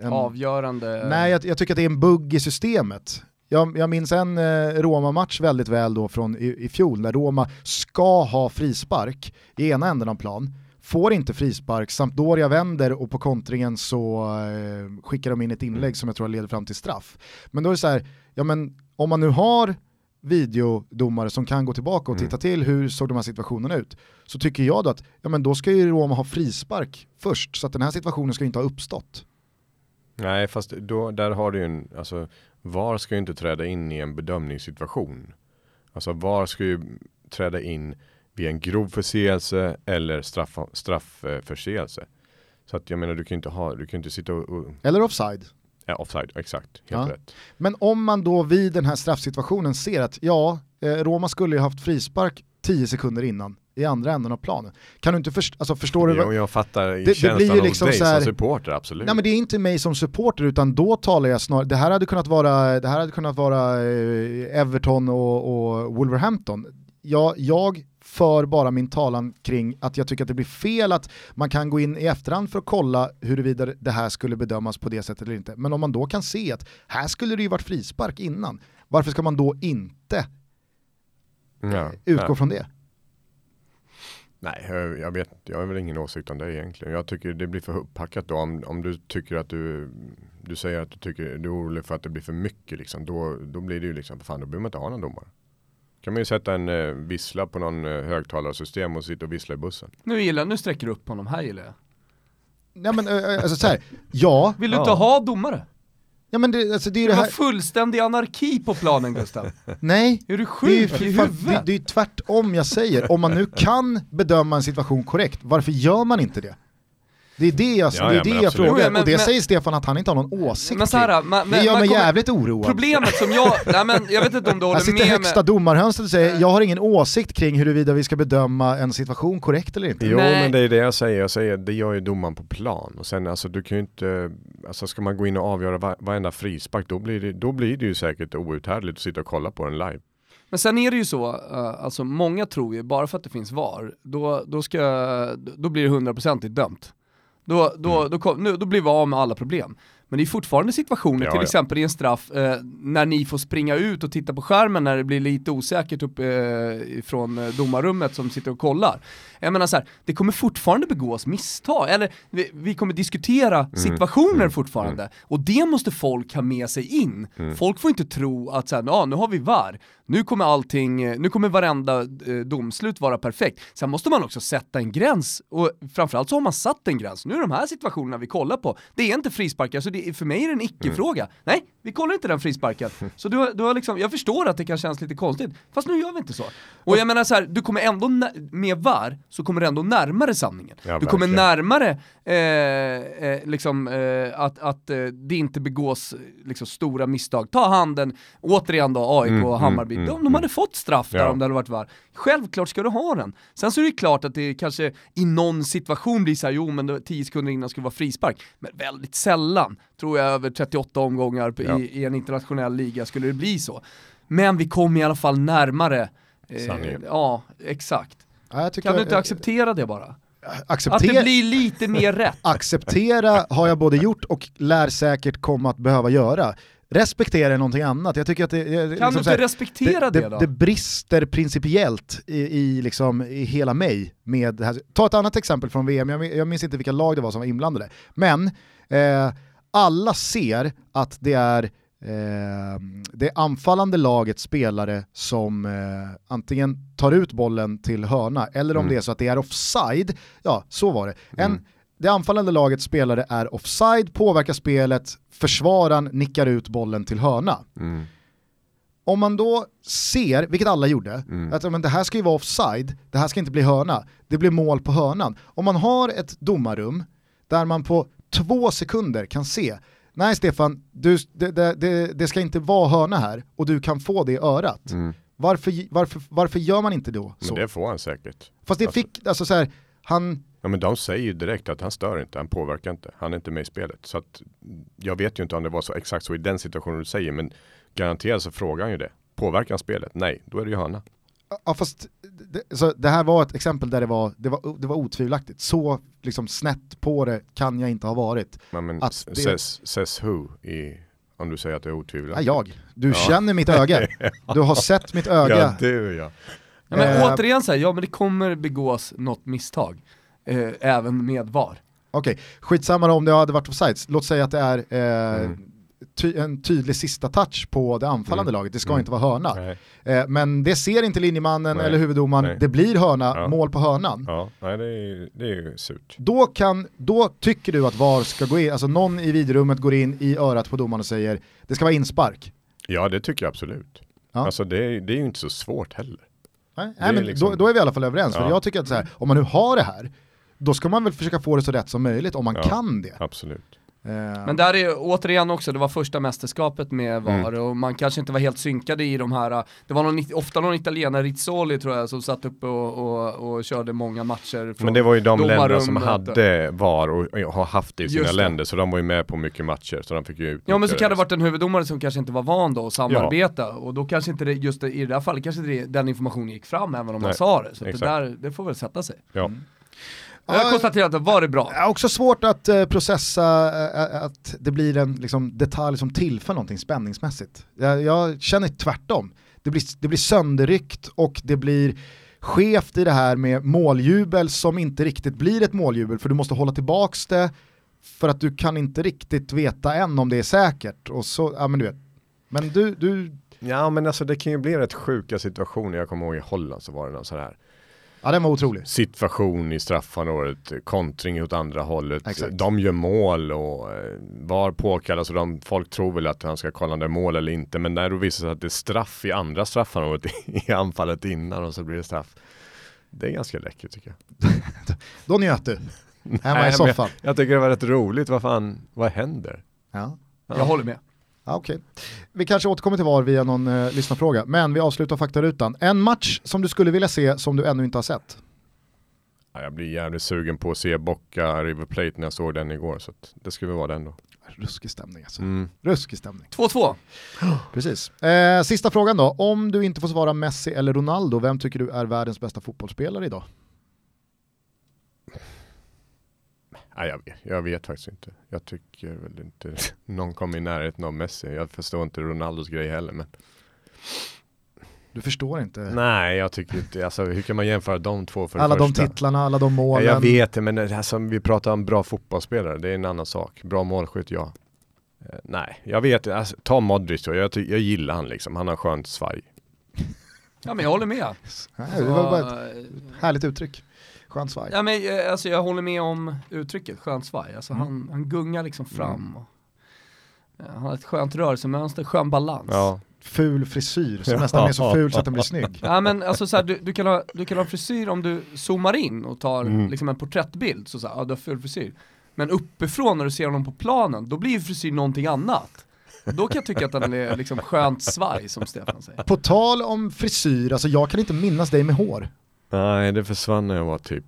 S1: Eh, En,
S3: Avgörande.
S1: nej jag, jag tycker att det är en bugg i systemet. Jag, jag minns en eh, Roma-match väldigt väl då från i, i fjol där Roma ska ha frispark i ena änden av plan, får inte frispark, Sampdoria vänder och på kontringen så eh, skickar de in ett inlägg som jag tror leder fram till straff. Men då är det så här, ja men om man nu har videodomare som kan gå tillbaka och
S2: Mm.
S1: titta till hur såg de här situationerna ut, så tycker jag då att ja, men då ska ju Roma ha frispark först, så att den här situationen ska inte ha uppstått.
S2: Nej, fast då, där har du ju en, alltså VAR ska ju inte träda in i en bedömningssituation. Alltså VAR ska ju träda in vid en grov förseelse eller straff, straffförseelse. Så att jag menar, du kan ju inte ha, du kan inte sitta och, och
S1: Eller offside.
S2: ja, offside, exakt, helt
S1: Ja.
S2: rätt.
S1: Men om man då vid den här straffsituationen ser att ja, eh, Roma skulle ju haft frispark 10 sekunder innan i andra änden av planen. Kan du inte först, alltså förstår du?
S2: Jag,
S1: vad-
S2: jag fattar
S1: det
S2: känslan
S1: blir ju liksom
S2: dig
S1: så här-
S2: som supporter, absolut.
S1: Nej men det är inte mig som supporter utan då talar jag snarare, det här hade kunnat vara, det här hade kunnat vara eh, Everton och, och Wolverhampton. Jag, jag för bara min talan kring att jag tycker att det blir fel att man kan gå in i efterhand för att kolla huruvida det här skulle bedömas på det sättet eller inte. Men om man då kan se att här skulle det ju varit frispark innan, varför ska man då inte
S2: ja,
S1: utgå
S2: nej.
S1: från det?
S2: Nej, jag, jag vet jag har väl ingen åsikt om det egentligen. Jag tycker det blir för upppackat då. Om, om du tycker att du, du säger att du tycker du är orolig för att det blir för mycket liksom. Då, då blir det ju liksom, fan då behöver man inte ha någon domare. Kan man ju sätta en eh, vissla på någon eh, högtalarsystem och sitta och vissla i bussen.
S3: Nu gillar nu sträcker du upp honom, här gillar jag.
S1: Nej men eh, alltså så här, ja,
S3: Vill du
S2: Ja.
S3: inte ha domare?
S1: Ja men det, alltså, det är
S3: Det
S1: det
S3: var
S1: här,
S3: fullständig anarki på planen Gustav.
S1: nej,
S3: Är du
S1: Det är, ju
S3: sjuk i
S1: fan, det,
S3: huvudet?
S1: det är ju tvärtom jag säger, om man nu kan bedöma en situation korrekt, varför gör man inte det? Det är det jag,
S2: Ja,
S1: det är
S2: ja,
S1: det jag frågar,
S3: Jo, men-
S1: och det
S3: men-
S1: säger Stefan att han inte har någon åsikt
S3: Men
S1: kring.
S3: man,
S1: Det gör
S3: man
S1: mig
S3: kommer-
S1: jävligt oroad.
S3: Problemet som jag, nej men jag vet inte om du
S1: Här
S3: håller
S1: sitter
S3: med
S1: högsta
S3: mig.
S1: domarhönset och säger jag har ingen åsikt kring huruvida vi ska bedöma en situation korrekt eller inte.
S2: Jo
S3: Nej.
S2: men det är det jag säger. Jag säger det gör ju domaren på plan. Och sen alltså du kan ju inte, alltså ska man gå in och avgöra va- varenda frispark då blir, det, då blir det ju säkert outhärdligt att sitta och kolla på den live.
S3: Men sen är det ju så, eh, alltså många tror ju, bara för att det finns VAR, då, då, ska, då blir det hundraprocentigt dömt. Då, då,
S2: Mm.
S3: då, kom, nu, då blir vi av med alla problem. Men det är fortfarande situationer,
S2: Ja,
S3: till
S2: ja.
S3: exempel i en straff, eh, när ni får springa ut och titta på skärmen när det blir lite osäkert upp eh, från eh, domarrummet som sitter och kollar. Jag menar så här, det kommer fortfarande begås misstag, eller vi, vi kommer diskutera situationer
S2: mm,
S3: fortfarande. Och det måste folk ha med sig in.
S2: Mm.
S3: Folk får inte tro att så här, ja, nu har vi VAR, nu kommer allting, eh, nu kommer varenda eh, domslut vara perfekt. Sen måste man också sätta en gräns, och framförallt så har man satt en gräns. Nu är de här situationerna vi kollar på, det är inte frisparkar, så det för mig är det en icke-fråga. Nej, vi kollar inte den frisparken. Så du, du har liksom, jag förstår att det kan kännas lite konstigt, fast nu gör vi inte så. Och jag menar så här, du kommer ändå, med VAR, så kommer du ändå närmare sanningen.
S2: Ja,
S3: du kommer närmare eh, eh, liksom, eh, att, att eh, det inte begås liksom, stora misstag. Ta handen, återigen då AIK
S2: Mm,
S3: och Hammarby,
S2: mm,
S3: de,
S2: mm,
S3: de hade fått straff där
S2: Ja.
S3: om det hade varit VAR. Självklart ska du ha den. Sen så är det klart att det kanske i någon situation blir så här, jo men det var 10 sekunder innan skulle vara frispark. Men väldigt sällan, tror jag över 38 omgångar på-
S2: Ja.
S3: i, i en internationell liga skulle det bli så. Men vi kom i alla fall närmare. eh, ja, exakt.
S1: Ja, jag
S3: Kan du inte
S1: eh,
S3: acceptera det bara? Att
S1: acceptera,
S3: det blir lite mer rätt.
S1: acceptera har jag både gjort och lär säkert komma att behöva göra. Respektera är någonting annat. Jag tycker att det, det,
S3: Kan
S1: liksom
S3: du
S1: så här,
S3: inte respektera det, då?
S1: Det brister principiellt i, i, liksom, i hela mig med det här. Ta ett annat exempel från VM, jag, jag minns inte vilka lag det var som var inblandade. Men eh, alla ser att det är eh, det anfallande lagets spelare som eh, antingen tar ut bollen till hörna eller om
S2: Mm.
S1: det är så att det är offside. Ja, så var det. En,
S2: Mm.
S1: det anfallande lagets spelare är offside, påverkar spelet, försvararen nickar ut bollen till hörna.
S2: Mm.
S1: Om man då ser, vilket alla gjorde,
S2: Mm.
S1: att men det här ska ju vara offside, det här ska inte bli hörna, det blir mål på hörnan. Om man har ett domarrum där man på två sekunder kan se, nej Stefan, du, det, det, det, det ska inte vara hörna här och du kan få det i örat.
S2: Mm.
S1: Varför, varför, varför gör man inte då så?
S2: Men det får han säkert.
S1: Fast det
S2: alltså-
S1: fick, alltså så här, han,
S2: Ja men de säger ju direkt att han stör inte, han påverkar inte, han är inte med i spelet. Så att jag vet ju inte om det var så exakt så i den situationen du säger, men garanterat så frågar han ju det. Påverkar han spelet? Nej, då är det ju hörna.
S1: Ja fast det, så det här var ett exempel där det var, det var, det var otvivelaktigt. Så liksom snett på det kan jag inte ha varit.
S2: Men, men
S1: Att det-
S2: says, says who i, om du säger att det är
S1: Ja,
S2: otvivelaktigt?
S1: jag. Du
S2: Ja.
S1: känner mitt öga. Du har sett mitt öga.
S2: Ja, du ja.
S3: Ja, men
S1: Eh,
S3: återigen så här, ja men det kommer begås något misstag. Eh, även med VAR.
S1: Okej, skitsamma då om det hade varit offsides. Låt säga att det är eh,
S2: Mm.
S1: Ty en tydlig sista touch på det anfallande
S2: Mm.
S1: laget. Det ska
S2: Mm.
S1: inte vara hörna. Eh, men det ser inte linjemannen
S2: Nej.
S1: eller huvuddomaren. Det blir hörna,
S2: Ja.
S1: mål på hörnan.
S2: Ja, nej det är, det är ju surt.
S1: Då, kan, då tycker du att VAR ska gå in, alltså någon i videorummet går in i örat på domaren och säger det ska vara inspark.
S2: Ja, det tycker jag absolut.
S1: Ja.
S2: Alltså det, är- det är ju inte så svårt heller.
S1: Nej, men
S2: liksom-
S1: då, då är vi i alla fall överens. För
S2: Ja.
S1: jag tycker att så här, om man nu har det här, då ska man väl försöka få det så rätt som möjligt om man
S2: Ja.
S1: kan det.
S2: Absolut.
S1: Eh,
S3: Men där är återigen också, det var första mästerskapet med VAR
S2: Mm.
S3: och man kanske inte var helt synkade i de här, det var någon, ofta någon italienare, Rizzoli tror jag, som satt uppe och, och, och körde många matcher. Från,
S2: Men det var ju de länder som hade VAR och har haft det i sina
S3: det.
S2: länder, så de var ju med på mycket matcher, så de fick ju
S3: Ja men så kan det varit en huvuddomare som kanske inte var van då att samarbeta och då kanske inte det, just det, i det här fallet kanske det, den informationen gick fram även om man
S2: Nej,
S3: sa det. Så det där, det får väl sätta sig.
S2: Ja.
S3: Jag
S1: Ja,
S3: konstaterar att det var det bra.
S1: Det är också svårt att eh, processa eh, att det blir en liksom, detalj som tillför någonting spänningsmässigt. Jag, jag känner tvärtom. Det blir, det blir sönderryckt och det blir skevt i det här med måljubel som inte riktigt blir ett måljubel för du måste hålla tillbaks det för att du kan inte riktigt veta än om det är säkert. Och så, ja men du vet. Men du, du
S2: ja, men alltså det kan ju bli rätt sjuka situationer. Jag kommer ihåg i Holland så var det någon sån här
S1: ja den var otrolig.
S2: situation i straffområdet, kontring åt andra hållet.
S1: Exakt.
S2: De gör mål och eh, var påkallas och de, folk tror väl att han ska kolla om det är mål eller inte. Men när det visar sig att det är straff i andra straffområdet i anfallet innan och så blir det straff. Det är ganska läckert tycker jag.
S1: Då njöt du. Hemma i soffan.
S2: Jag tycker det var rätt roligt, vad fan, vad händer?
S1: Ja.
S3: Jag håller med.
S1: Okej. Vi kanske återkommer till VAR via någon eh, lyssnarfråga, men vi avslutar faktarutan. En match som du skulle vilja se som du ännu inte har sett?
S2: Ja, jag blir jävligt sugen på att se Bocca River Plate när jag såg den igår, så att det skulle vara den då.
S1: Ruskig stämning alltså.
S2: Mm.
S1: Ruskig stämning.
S3: 2-2.
S1: Precis. Eh, sista frågan då. Om du inte får svara Messi eller Ronaldo, vem tycker du är världens bästa fotbollsspelare idag?
S2: Nej, jag, vet, jag vet faktiskt inte. Jag tycker väl inte någon kommer i närheten av Messi. Jag förstår inte Ronaldos grej heller. Men...
S1: Du förstår inte.
S2: Nej, jag tycker inte, alltså hur kan man jämföra de två för
S1: alla de titlarna, alla de
S2: Ja,
S1: målen.
S2: jag vet det, men det här som vi pratar om bra fotbollsspelare, det är en annan sak. Bra målskytt, ja. Eh, nej, jag vet alltså, ta Modric då. Jag, jag gillar han liksom. Han har skönt svaj.
S3: Ja men jag håller med.
S1: Nej, det var bara ett
S3: Så, eh,
S1: härligt uttryck. Skönt svaj.
S3: Ja men eh, alltså jag håller med om uttrycket skönt svaj. Alltså
S1: Mm.
S3: han, han gungar liksom fram. Och Han har ett skönt rörelsemönster, skön balans.
S2: Ja.
S1: Ful frisyr som nästan är så ful så att den blir snygg.
S3: Ja men alltså så här, du, du, kan ha, du kan ha frisyr om du zoomar in och tar
S2: Mm.
S3: liksom en porträttbild, så, så här, ja du har ful frisyr. Men uppifrån när du ser honom på planen, då blir ju frisyr någonting annat. Då kan jag tycka att den är liksom skönt svaj som Stefan säger.
S1: På tal om frisyr, alltså jag kan inte minnas dig med hår.
S2: Nej, det försvann när jag var typ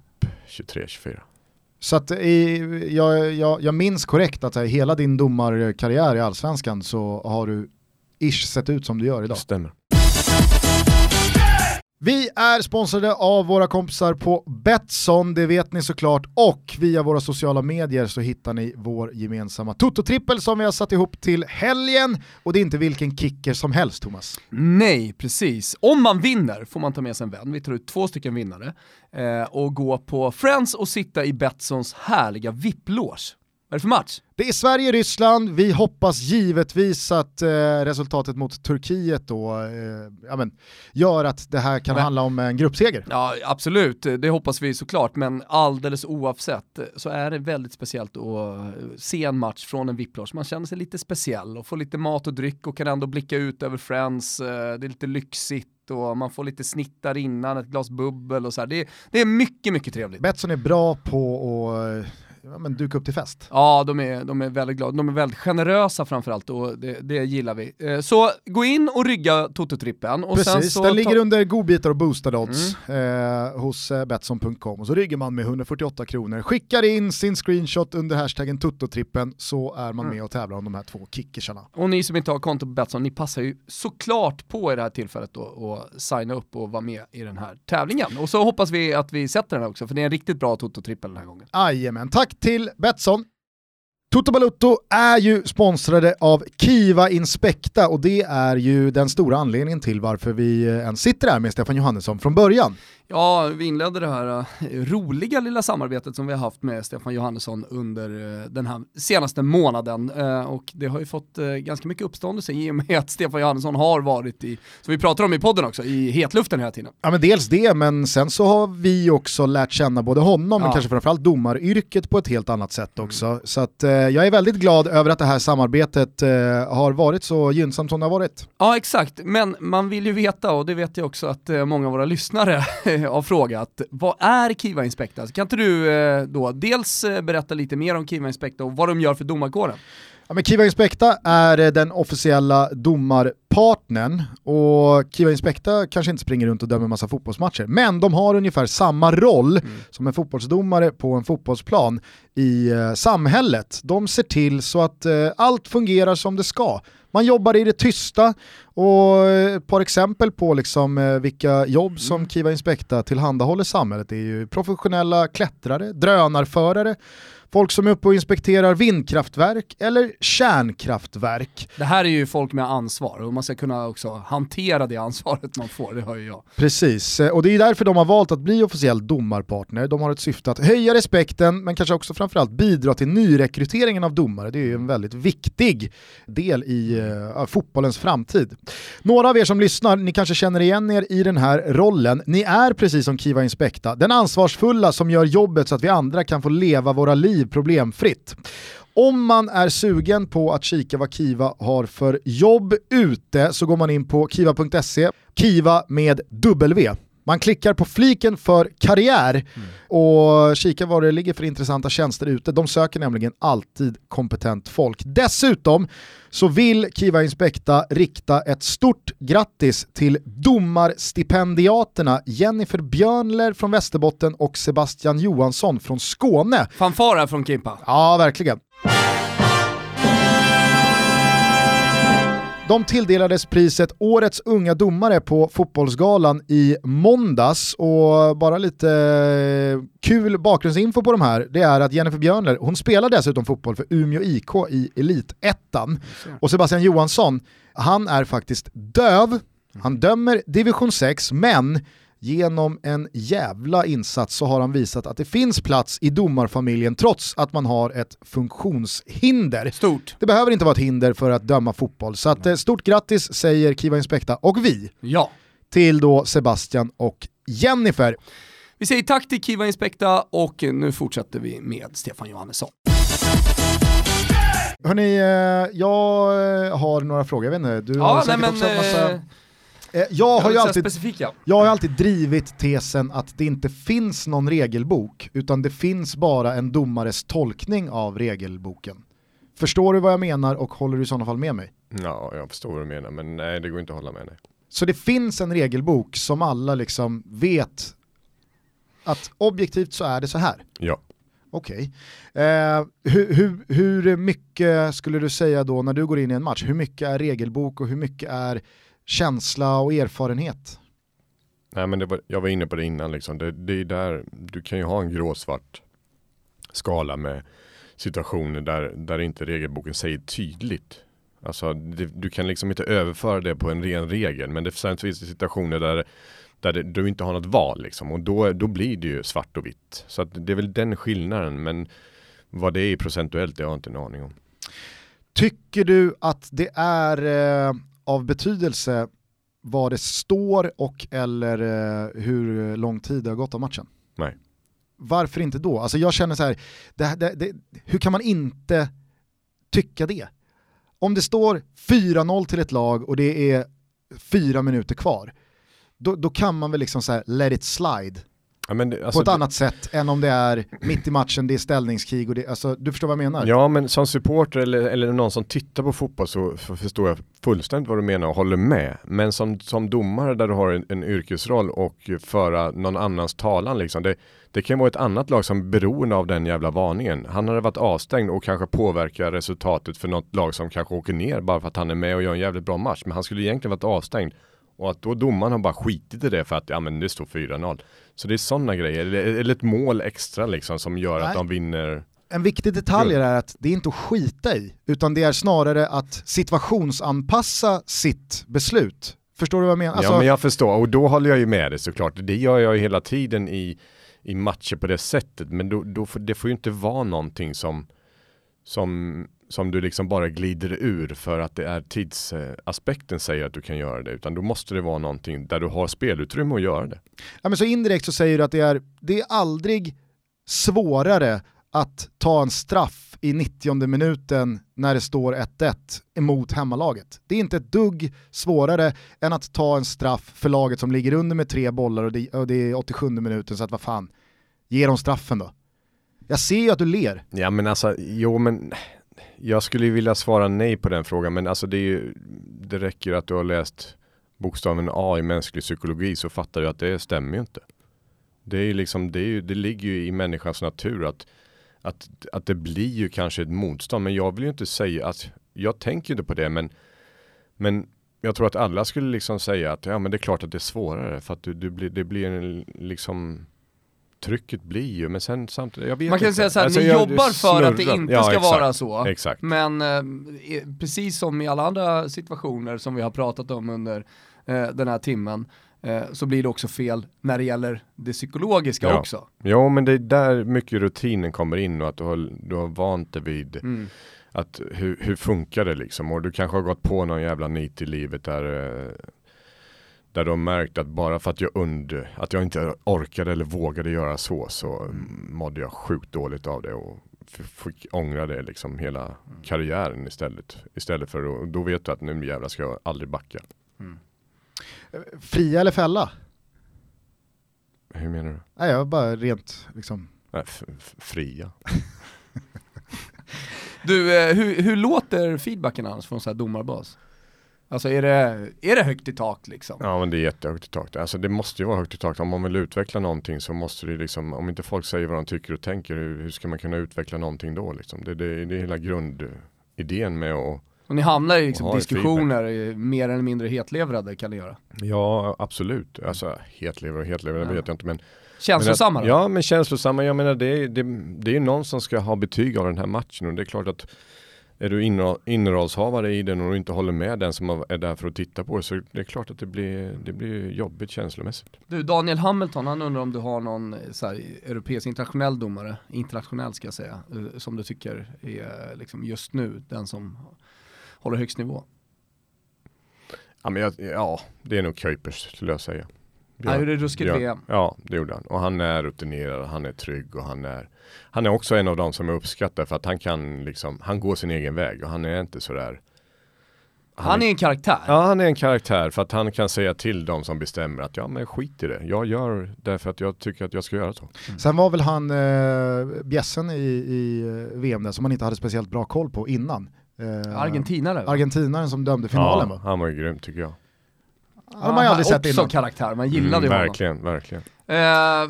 S2: 23-24.
S1: Så att i, jag, jag, jag minns korrekt att här, hela din domarkarriär i Allsvenskan så har du ish sett ut som du gör idag.
S2: Stämmer.
S1: Vi är sponsrade av våra kompisar på Betsson, det vet ni såklart, och via våra sociala medier så hittar ni vår gemensamma Toto-trippel som vi har satt ihop till helgen. Och det är inte vilken kicker som helst Thomas.
S3: Nej, precis. Om man vinner får man ta med sig en vän, vi tar ut två stycken vinnare, eh, och gå på Friends och sitta i Betssons härliga VIP-loge. Vad är det för match?
S1: Det är Sverige-Ryssland, vi hoppas givetvis att eh, resultatet mot Turkiet då eh, ja, men, gör att det här kan
S3: Nej.
S1: handla om en gruppseger.
S3: Ja, absolut, det hoppas vi såklart, men alldeles oavsett så är det väldigt speciellt att se en match från en VIP-loge. Man känner sig lite speciell och får lite mat och dryck och kan ändå blicka ut över Friends, eh, det är lite lyxigt och man får lite snittar innan, ett glas bubbel och så här. Det, det är mycket, mycket trevligt.
S1: Betsson är bra på att eh, ja, men, duka upp till fest.
S3: Ja, de är, de är väldigt glada. De är väldigt generösa framförallt och det, det gillar vi. Eh, Så gå in och rygga Toto-trippen. Och
S1: Precis, den ligger under godbitar och boostade odds eh, hos eh, Betsson.com och så rygger man med 148 kronor, skickar in sin screenshot under hashtaggen Toto-trippen så är man med och tävlar om de här två kickersarna.
S3: Och ni som inte har konto på Betsson, ni passar ju såklart på i det här tillfället då att signa upp och vara med i den här tävlingen. Och så hoppas vi att vi sätter den här också, för det är en riktigt bra Toto-trippel den här gången.
S1: Jajamän, tack Tack till Betsson. Toto Balutto är ju sponsrade av Kiva Inspekta och det är ju den stora anledningen till varför vi eh, ens sitter här med Stefan Johannesson från början.
S3: Ja, vi inledde det här eh, roliga lilla samarbetet som vi har haft med Stefan Johannesson under eh, den här senaste månaden eh, och det har ju fått ganska mycket uppståndelse i och med att Stefan Johannesson har varit i, som vi pratar om i podden också, i hetluften hela tiden.
S1: Ja men dels det, men sen så har vi också lärt känna både honom, men
S3: Ja.
S1: kanske framförallt domaryrket på ett helt annat sätt också. Så att, jag är väldigt glad över att det här samarbetet har varit så gynnsamt som det har varit.
S3: Ja exakt, men man vill ju veta, och det vet jag också att många av våra lyssnare har frågat, vad är Kiva Inspecta? Så kan inte du eh, då dels eh, berätta lite mer om Kiva Inspecta och vad de gör för domarkåren?
S1: Ja, men Kiva Inspecta är eh, den officiella domarpartnern och Kiva Inspecta kanske inte springer runt och dömer massa fotbollsmatcher, men de har ungefär samma roll som en fotbollsdomare på en fotbollsplan i eh, samhället. De ser till så att eh, allt fungerar som det ska. Man jobbar i det tysta och eh, ett par exempel på liksom, eh, vilka jobb som Kiva Inspecta tillhandahåller samhället är ju professionella klättrare, drönarförare, folk som är uppe och inspekterar vindkraftverk eller kärnkraftverk.
S3: Det här är ju folk med ansvar och man ska kunna också hantera det ansvaret man får, det hör ju jag.
S1: Precis, Eh, och det är därför de har valt att bli officiell domarpartner. De har ett syfte att höja respekten men kanske också framförallt bidra till nyrekryteringen av domare. Det är ju en väldigt viktig del i eh, fotbollens framtid. Några av er som lyssnar, ni kanske känner igen er i den här rollen. Ni är precis som Kiva Inspekta, den ansvarsfulla som gör jobbet så att vi andra kan få leva våra liv problemfritt. Om man är sugen på att kika vad Kiva har för jobb ute så går man in på kiva.se, Kiva med W. Man klickar på fliken för karriär och kikar vad det ligger för intressanta tjänster ute. De söker nämligen alltid kompetent folk. Dessutom så vill Kiva Inspecta rikta ett stort grattis till domarstipendiaterna Jennifer Björnler från Västerbotten och Sebastian Johansson från Skåne.
S3: Fanfar här från Kimpa.
S1: Ja, verkligen. De tilldelades priset Årets unga domare på Fotbollsgalan i måndags. Och bara lite eh, kul bakgrundsinfo på de här, det är att Jennifer Björnler, hon spelar dessutom fotboll för Umeå IK i Elitettan. Och Sebastian Johansson, han är faktiskt döv, han dömer division 6, men genom en jävla insats så har han visat att det finns plats i domarfamiljen trots att man har ett funktionshinder.
S3: Stort.
S1: Det behöver inte vara ett hinder för att döma fotboll. Så att, eh, stort grattis säger Kiva Inspekta och vi
S3: Ja.
S1: till då Sebastian och Jennifer.
S3: Vi säger tack till Kiva Inspekta och nu fortsätter vi med Stefan Johannesson.
S1: Hörni, eh, jag eh, har några frågor, jag vet inte, du har
S3: Ja, nej
S1: säkert
S3: men...
S1: också en massa...
S3: eh,
S1: Jag har ju
S3: jag
S1: alltid. Jag har alltid drivit tesen att det inte finns någon regelbok, utan det finns bara en domares tolkning av regelboken. Förstår du vad jag menar och håller du i sådana fall med mig?
S2: Ja, jag förstår vad du menar, men nej det går inte att hålla med dig.
S1: Så det finns en regelbok som alla liksom vet att objektivt så är det så här.
S2: Ja.
S1: Okej. Eh, hur, hur, hur mycket skulle du säga då när du går in i en match, hur mycket är regelbok och hur mycket är känsla och erfarenhet?
S2: Nej men var, jag var inne på det innan liksom. Det, det är där, du kan ju ha en gråsvart skala med situationer där, där inte regelboken säger tydligt. Alltså det, du kan liksom inte överföra det på en ren regel men det finns situationer där, där det, du inte har något val liksom och då, då blir det ju svart och vitt. Så det är väl den skillnaden men vad det är procentuellt det har jag inte en aning om.
S1: Tycker du att det är eh, av betydelse vad det står och eller eh, hur lång tid det har gått av matchen?
S2: Nej.
S1: Varför inte då? Alltså jag känner så här, det, det, det, hur kan man inte tycka det? Om det står 4-0 till ett lag och det är fyra minuter kvar, då, då kan man väl liksom så här let it slide
S2: Ja, det,
S1: på
S2: alltså,
S1: ett annat sätt än om det är mitt i matchen, det är ställningskrig och det, alltså du förstår vad jag menar?
S2: Ja men som supporter eller, eller någon som tittar på fotboll så förstår jag fullständigt vad du menar och håller med. Men som, som domare där du har en, en yrkesroll och föra någon annans talan liksom. Det, det kan vara ett annat lag som är beroende av den jävla varningen. Han hade varit avstängd och kanske påverka resultatet för något lag som kanske åker ner bara för att han är med och gör en jävligt bra match. Men han skulle egentligen varit avstängd. Och att då domaren har bara skitit i det för att ja men det står 4-0. Så det är sådana grejer, eller, ett mål extra liksom som gör
S1: Nej.
S2: att de vinner.
S1: En viktig detalj är att det är inte att skita i, utan det är snarare att situationsanpassa sitt beslut. Förstår du vad jag menar? Alltså,
S2: ja men jag förstår och då håller jag ju med dig såklart. Det gör jag ju hela tiden i, i matcher på det sättet. Men då, då får, det får ju inte vara någonting som, som, som du liksom bara glider ur för att det är tidsaspekten säger att du kan göra det. Utan då måste det vara någonting där du har spelutrymme att göra det.
S1: ja, men så indirekt så säger du att det är, det är aldrig svårare att ta en straff i 90 minuten när det står 1-1 emot hemmalaget. Det är inte ett dugg svårare än att ta en straff för laget som ligger under med tre bollar och det, och det är 87 minuten så att vad fan, ge dem straffen då. Jag ser ju att du ler.
S2: Ja men alltså, jo men jag skulle vilja svara nej på den frågan men alltså det är ju, det räcker att du har läst bokstaven A i mänsklig psykologi så fattar du att det stämmer ju inte. Det är ju liksom, det, är ju, det ligger ju i människans natur att, att, att det blir ju kanske ett motstånd men jag vill ju inte säga att, jag tänker inte på det men, men jag tror att alla skulle liksom säga att ja men det är klart att det är svårare för att du, du blir, det blir en liksom Trycket blir ju, men sen samtidigt, jag vet
S3: Man kan
S2: inte.
S3: säga såhär,
S2: Alltså,
S3: ni jobbar för att det inte
S2: Ja,
S3: ska
S2: exakt.
S3: vara så.
S2: Exakt.
S3: Men eh, precis som i alla andra situationer som vi har pratat om under eh, den här timmen, eh, så blir det också fel när det gäller det psykologiska
S2: Ja.
S3: också.
S2: Ja men det är där mycket rutinen kommer in och att du har, du har vant dig vid
S3: Mm.
S2: att hur, hur funkar det liksom och du kanske har gått på någon jävla nit i livet där eh, där du har märkt att bara för att jag und, att jag inte orkade eller vågade göra så så mm. mådde jag sjukt dåligt av det och fick ångra det liksom hela karriären istället. Istället för att, då vet du att nu jävlar ska jag aldrig backa.
S1: Fria eller fälla?
S2: Hur menar du?
S1: Nej, jag var bara rent liksom,
S2: Nej, fria.
S3: Du, eh, hur, hur låter feedbacken annars från så här domarbas? Alltså är det, är det högt i tak liksom?
S2: Ja men det är jättehögt i tak. Alltså det måste ju vara högt i tak. Om man vill utveckla någonting så måste det liksom, om inte folk säger vad de tycker och tänker, hur, hur ska man kunna utveckla någonting då liksom? Det, det, det är hela grundidén med att,
S3: Och ni hamnar i liksom
S2: i
S3: diskussioner, eh, mer eller mindre hetlevrade kan ni göra.
S2: ja absolut, alltså hetlever och hetlever, det
S3: Ja.
S2: vet jag inte men
S3: Känslosamma då?
S2: Ja men känslosamma, jag menar det, är- det, det är ju någon som ska ha betyg av den här matchen och det är klart att är du innerollshavare i den och du inte håller med den som är där för att titta på det så det är klart att det blir, det blir jobbigt känslomässigt.
S3: Du, Daniel Hamilton, han undrar om du har någon eh, så här, europeisk internationell domare, internationell ska jag säga, eh, som du tycker är liksom just nu den som håller högst nivå.
S2: Ja, men jag, ja det är nog Kuipers skulle jag säga.
S3: Han gjorde ruskigt
S2: Björn-
S3: VM.
S2: Ja, det gjorde han. Och han är rutinerad, han är trygg och han är Han är också en av de som jag uppskattar för att han kan liksom, han går sin egen väg och han är inte sådär
S3: Han är en karaktär.
S2: Ja, han är en karaktär för att han kan säga till de som bestämmer att ja, men skit i det. Jag gör därför att jag tycker att jag ska göra så.
S1: Sen var väl han eh, bjässen i, i eh, VM där som man inte hade speciellt bra koll på innan. Eh,
S3: Argentinare.
S1: Argentinaren som dömde finalen
S2: ja,
S1: va?
S2: han var ju grym tycker jag.
S1: hade man ju aldrig sett
S3: också
S1: innan.
S3: karaktär, man gillade
S2: Mm,
S3: ju honom.
S2: verkligen, verkligen.
S3: Eh,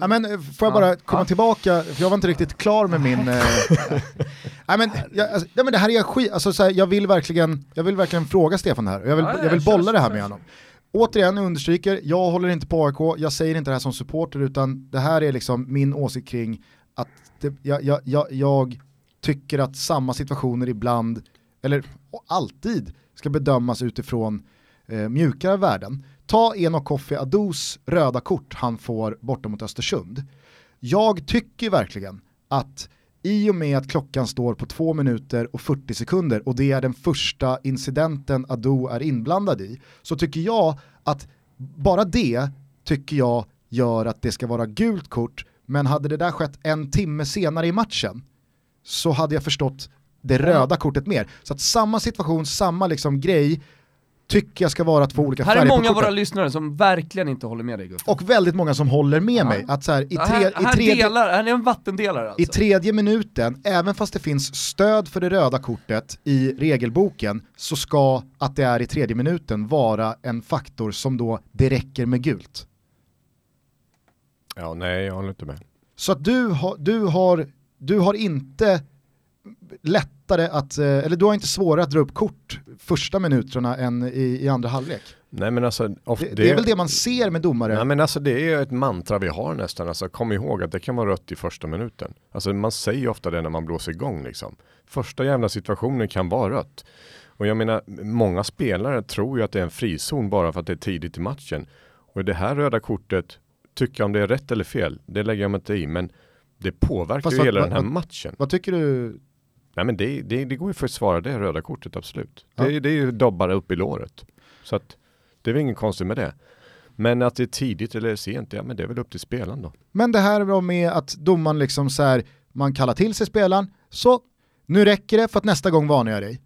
S1: Ja, men, eh, får jag bara komma tillbaka, för jag var inte riktigt klar med min... Nej, men, jag, alltså, men det här är skit, alltså, så här, jag, vill verkligen, jag vill verkligen fråga Stefan här, jag vill,
S3: Ja, ja,
S1: jag vill bolla det här med honom. Återigen, jag understryker, jag håller inte på AIK, jag säger inte det här som supporter, utan det här är liksom min åsikt kring att det, jag, jag, jag, jag tycker att samma situationer ibland, eller alltid, ska bedömas utifrån eh, mjukare värden. Ta Enok Kofi Ados röda kort han får borta mot Östersund. Jag tycker verkligen att i och med att klockan står på 2 minuter och 40 sekunder och det är den första incidenten Ado är inblandad i, så tycker jag att bara det tycker jag gör att det ska vara gult kort, men hade det där skett en timme senare i matchen så hade jag förstått det röda kortet mer. Så att samma situation, samma liksom grej, tycker jag ska vara två olika
S3: här
S1: färger
S3: är
S1: på
S3: många av våra lyssnare som verkligen inte håller med dig Gustav.
S1: Och väldigt många som håller med mig. Att så här, i, tre,
S3: här,
S1: i,
S3: här,
S1: tredje,
S3: delar, här är en vattendelare alltså.
S1: I tredje minuten, även fast det finns stöd för det röda kortet i regelboken, så ska att det är i tredje minuten vara en faktor som då det räcker med gult.
S2: Ja, nej, jag håller inte med.
S1: Så att du har, du har, du har inte lättare att, eh, eller du har inte svårare att dra upp kort första minuterna än i, i andra halvlek.
S2: Nej men alltså,
S1: Det, det är väl det man ser med domare.
S2: Nej men alltså det är ett mantra vi har nästan, alltså kom ihåg att det kan vara rött i första minuten. Alltså man säger ofta det när man blåser igång liksom. Första jävla situationen kan vara rött. Och jag menar, många spelare tror ju att det är en frizon bara för att det är tidigt i matchen. Och det här röda kortet, tycker jag om det är rätt eller fel, det lägger jag mig inte i, men det påverkar
S1: Fast
S2: ju
S1: vad-
S2: hela
S1: vad-
S2: den här matchen.
S1: Vad tycker du?
S2: Nej men det, det, det går ju för att svara det röda kortet, absolut.
S1: Ja.
S2: Det, det är ju dobbar upp i låret. Så att det är väl inget konstigt med det. Men att det är tidigt eller sent, ja men det är väl upp till spelaren då.
S1: Men det här med att domaren liksom så här, man kallar till sig spelaren, så nu räcker det för att nästa gång varnar jag dig.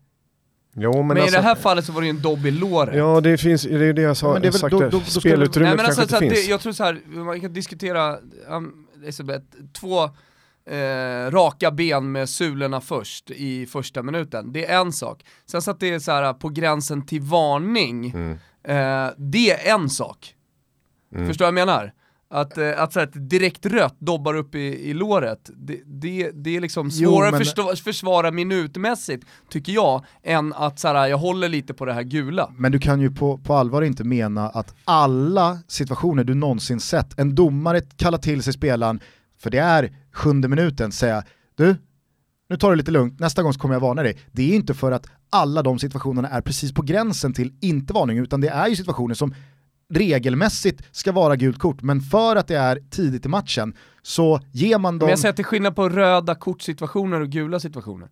S2: Jo men,
S3: Men
S2: alltså,
S3: i det här fallet så var det ju en dobb i låret.
S2: Ja det finns, det är ju det jag sa,
S1: Men det är väl-
S2: sagt
S1: då- då- då
S2: Spelutrymmet
S3: Nej men alltså,
S2: kanske
S3: så
S2: inte
S3: att det,
S2: finns.
S3: jag tror så här, man kan diskutera, um, Elisabeth, två eh, raka ben med sulorna först i första minuten, det är en sak. Sen så att det är så här på gränsen till varning,
S2: Mm.
S3: eh, det är en sak.
S2: Mm.
S3: Förstår vad jag menar? Att, eh, att så här, ett direkt rött dobbar upp i, i låret, det, det, det är liksom
S1: Jo,
S3: svårare
S1: men-
S3: att försvara minutmässigt, tycker jag, än att så här, jag håller lite på det här gula.
S1: Men du kan ju på, på allvar inte mena att alla situationer du någonsin sett, en domare kallar till sig spelaren, för det är sjunde minuten, säga du, nu tar det lite lugnt, nästa gång så kommer jag varna dig. Det är inte för att alla de situationerna är precis på gränsen till inte varning, utan det är ju situationer som regelmässigt ska vara gult kort, men för att det är tidigt i matchen så ger man dem,
S3: Men jag säger att det är skillnad på röda kortsituationer och gula situationer.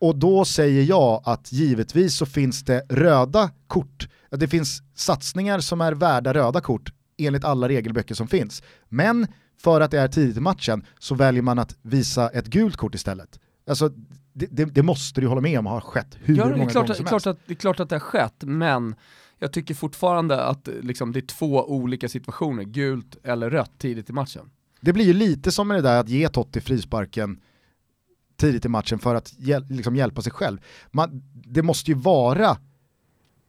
S1: och då säger jag att givetvis så finns det röda kort, det finns satsningar som är värda röda kort enligt alla regelböcker som finns. Men för att det är tidigt i matchen så väljer man att visa ett gult kort istället. Alltså, det, det, det måste du hålla med om har skett hur
S3: Ja, det,
S1: många
S3: är klart,
S1: gånger
S3: att,
S1: som
S3: klart
S1: helst.
S3: att, det är klart att det har skett, men jag tycker fortfarande att liksom, det är två olika situationer, gult eller rött tidigt i matchen.
S1: Det blir ju lite som med det där att ge Totti frisparken tidigt i matchen för att hjäl liksom hjälpa sig själv. Man, det måste ju vara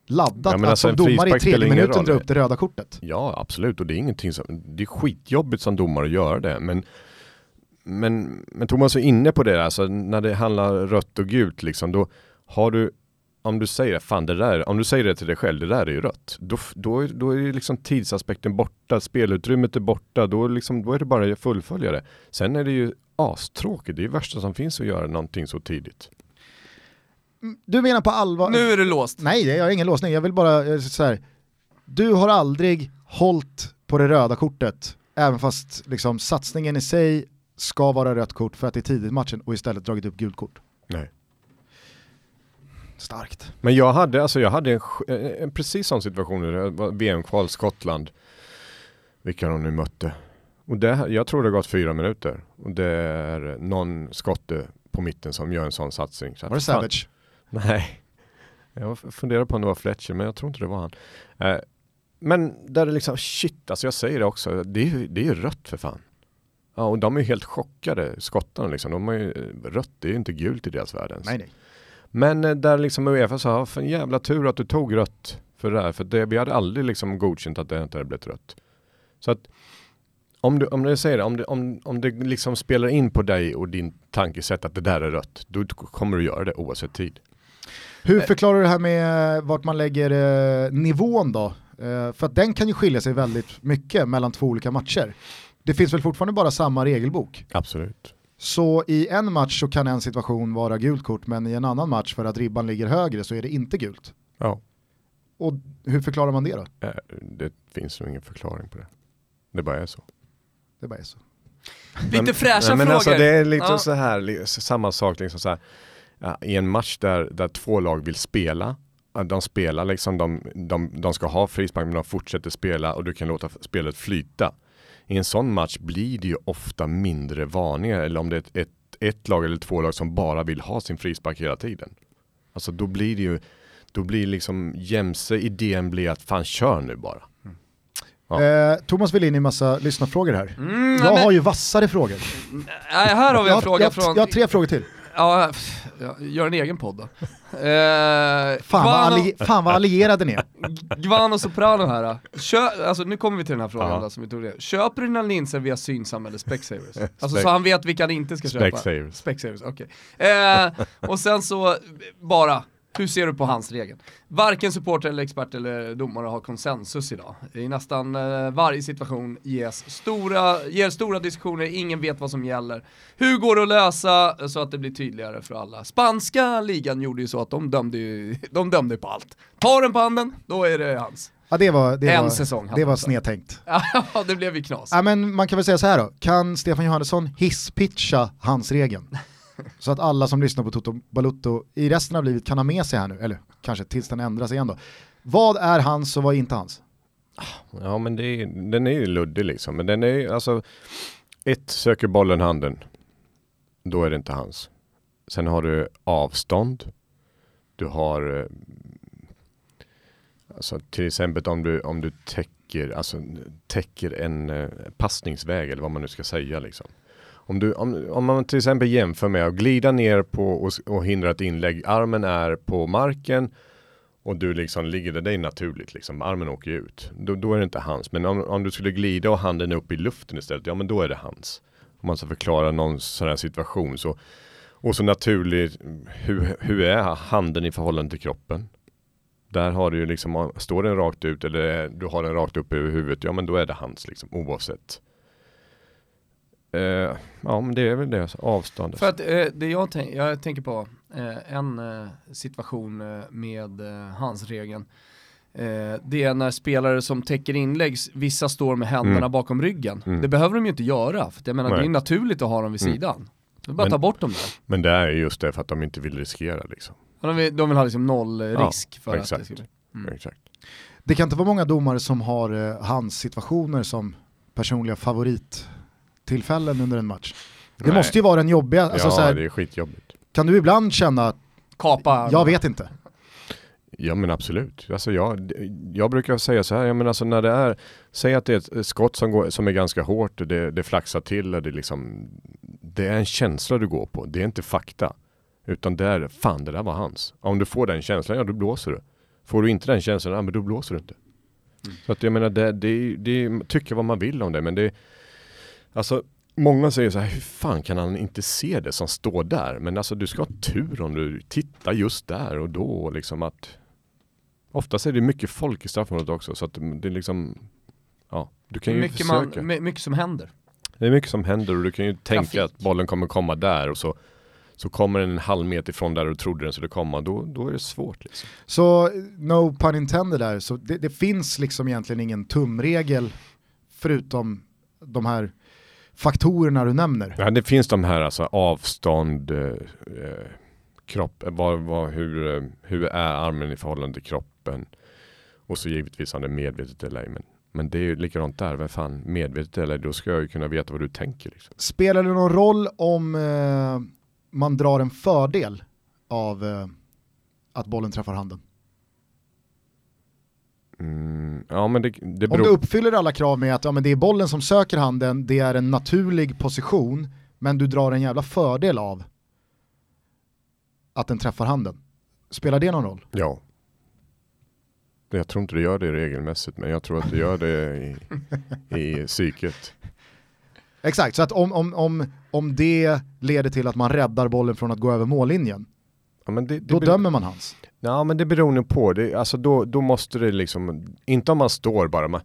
S1: laddat
S2: Ja,
S1: att
S2: alltså,
S1: som domare i tredje minuten dra upp det röda kortet.
S2: Ja, absolut. Och det är ingenting som, det är skitjobbigt som domare att göra det. Men, men, men Thomas är inne på det, alltså när det handlar rött och gult liksom, då har du, om du säger fan det där, om du säger det till dig själv, det där är ju rött, då, då, då är liksom tidsaspekten borta, spelutrymmet är borta, då, liksom, då är det bara att fullfölja det. Sen är det ju astråkigt, det är ju värsta som finns att göra någonting så tidigt.
S1: Du menar på allvar?
S3: Nu är det låst.
S1: Nej, jag har ingen låsning. Jag vill bara eh, så här. Du har aldrig hållit på det röda kortet, även fast liksom, satsningen i sig ska vara rött kort för att det är tidigt i matchen och istället dragit upp gult kort.
S2: Nej.
S1: Starkt.
S2: Men jag hade, alltså jag hade en, sk- en, en precis sån situation, var VM-kval Skottland. vilka de nu mötte. Och det, jag tror det har gått fyra minuter. Och det är någon skotte på mitten som gör en sån satsning. Så
S1: Var det Savage?
S2: Nej. Jag funderar på om det var Fletcher, men jag tror inte det var han. Eh, men där är liksom, shit, alltså jag säger det också, det är ju det är rött för fan. Ja, och de är helt chockade, skottarna liksom. De har ju rött, det är ju inte gult i deras värld ens.
S1: Nej, nej.
S2: Men eh, där liksom Uefa sa, för en jävla tur att du tog rött för det här. För det, vi hade aldrig liksom godkänt att det inte hade blivit rött. Så att om du, om du säger det, om det, om, om det liksom spelar in på dig och din tankesätt att det där är rött, då kommer du göra det oavsett tid.
S1: Hur förklarar du det här med vart man lägger eh, nivån då? Eh, för att den kan ju skilja sig väldigt mycket mellan två olika matcher. Det finns väl fortfarande bara samma regelbok?
S2: Absolut.
S1: Så i en match så kan en situation vara gult kort men i en annan match för att ribban ligger högre så är det inte gult.
S2: Ja.
S1: Och hur förklarar man det då?
S2: Eh, Det finns nog ingen förklaring på det. Det bara är så.
S1: Det bara är så.
S3: Lite fräscha
S2: men
S3: frågor.
S2: Alltså det är lite
S3: Ja.
S2: så här, samma sak liksom så här. I en match där, där två lag vill spela, de spelar liksom, de, de, de ska ha frispark men de fortsätter spela och du kan låta spelet flyta. I en sån match blir det ju ofta mindre varningar eller om det är ett, ett, ett lag eller två lag som bara vill ha sin frispark hela tiden. Alltså då blir det ju, då blir liksom jämse idén blir att fan kör nu bara. Ja.
S1: Eh, Thomas vill in i massa lyssnarfrågor här.
S3: Mm,
S1: jag
S3: men-
S1: har ju vassare frågor.
S3: Nej, här har vi en
S1: jag,
S3: fråga
S1: jag,
S3: från...
S1: jag har tre frågor till.
S3: Ja, gör en egen podd då. Eh,
S1: Fan vad, alli- fan vad allierade ni är.
S3: Guano Soprano här. då. Kö, alltså nu kommer vi till den här frågan
S2: Ja.
S3: då, som vi tog det. Köper du dina linser via Synsam eller Specsavers? Alltså
S2: Spec-
S3: så han vet vilka han inte ska köpa.
S2: Specsavers.
S3: Specsavers, okej. Eh, och sen så, bara, hur ser du på hans regel? Varken supporter eller expert eller domare har konsensus idag. I nästan eh, varje situation ges stora, ger stora diskussioner, ingen vet vad som gäller. Hur går det att lösa så att det blir tydligare för alla? Spanska ligan gjorde ju så att de dömde ju, de dömde på allt. Tar den på handen, då är det hans.
S1: Ja, det var, det
S3: En
S1: var,
S3: säsong
S1: det var snedtänkt.
S3: Ja, det blev ju knas.
S1: Ja, men man kan väl säga så här då, kan Stefan Johannesson hisspitcha hans regeln? Så att alla som lyssnar på Toto Balutto i resten av livet kan ha med sig här nu, eller kanske tills den ändras igen då. Vad är hans och vad är inte hans?
S2: Ja men det är, den är ju luddig liksom. Men den är ju alltså, ett söker bollen handen. Då är det inte hans. Sen har du avstånd. Du har eh, alltså till exempel om du, om du täcker, alltså, täcker en eh, passningsväg eller vad man nu ska säga liksom. Om, du, om, om man till exempel jämför med att glida ner på och, och hindra ett inlägg, armen är på marken och du liksom ligger där, det är naturligt liksom, armen åker ju ut. Då, då är det inte hans. Men om, om du skulle glida och handen är uppe i luften istället, ja men då är det hans. Om man ska förklara någon sån här situation så. Och så naturligt, hur, hur är handen i förhållande till kroppen? Där har du ju liksom, står den rakt ut eller du har den rakt upp över huvudet, ja men då är det hans liksom oavsett. Eh, ja men det är väl det, avståndet.
S3: För att eh, det jag, tänk, jag tänker på eh, en eh, situation eh, med eh, hans regeln. Eh, det är när spelare som täcker inlägg, vissa står med händerna
S2: Mm.
S3: bakom ryggen.
S2: Mm.
S3: Det behöver de ju inte göra, för jag menar det är naturligt att ha dem vid
S2: Mm.
S3: sidan. Det är bara att
S2: Men-
S3: ta bort dem där.
S2: Men det är just det för att de inte vill riskera liksom.
S3: Ja, De vill, de vill ha liksom noll eh,
S2: Ja,
S3: risk för att
S2: exakt.
S3: det ska. Mm.
S2: Exakt.
S1: Det kan inte vara många domare som har eh, hans situationer som personliga favorittillfällen under en match. Det
S2: Nej.
S1: måste ju vara den jobbiga, alltså,
S2: ja,
S1: så här,
S2: det är skitjobbigt.
S1: kan du ibland känna,
S3: Kapa
S1: jag vet inte.
S2: Ja men absolut. Alltså jag, jag brukar säga så här, jag menar alltså när det är, säg att det är ett skott som, går, som är ganska hårt, och det, det flaxar till, och det, är liksom, det är en känsla du går på, det är inte fakta. Utan det är, fan det där var hans. Om du får den känslan, ja då blåser du. Får du inte den känslan, ja men då blåser du inte. Så att jag menar, det, det, det, tycker vad man vill om det, men det, alltså Många säger så här, hur fan kan han inte se det som står där? Men alltså du ska ha tur om du tittar just där och då liksom att Oftast är det mycket folk i straffområdet också så att det är liksom Ja, du kan ju
S3: mycket, man,
S2: försöka.
S3: my- mycket som händer.
S2: Det är mycket som händer och du kan ju tänka
S3: Trafik.
S2: att bollen kommer komma där och så Så kommer den en halv meter ifrån där du trodde den skulle komma, då, då är det svårt liksom.
S1: Så no pun intended där, så det, det finns liksom egentligen ingen tumregel förutom de här faktorerna du nämner.
S2: Ja, det finns de här alltså avstånd, eh, eh, kropp, eh, vad, vad, hur, eh, hur är armen i förhållande till kroppen? Och så givetvis om det är medvetet eller ej. Men, Men det är ju likadant där, vad fan, medvetet eller då ska jag ju kunna veta vad du tänker. Liksom.
S1: Spelar det någon roll om eh, man drar en fördel av eh, att bollen träffar handen?
S2: Mm, ja men det, det
S1: Om
S2: beror...
S1: du uppfyller alla krav med att ja, men det är bollen som söker handen, det är en naturlig position, men du drar en jävla fördel av att den träffar handen. Spelar det någon roll?
S2: Ja. Jag tror inte det gör det regelmässigt, men jag tror att det gör det i, i psyket.
S1: Exakt, så att om, om, om, om det leder till att man räddar bollen från att gå över mållinjen,
S2: Ja, det, det
S1: då
S2: beror-
S1: dömer man hans.
S2: Ja men det beror nog på, det, alltså då, då måste det liksom, inte om man står bara, man,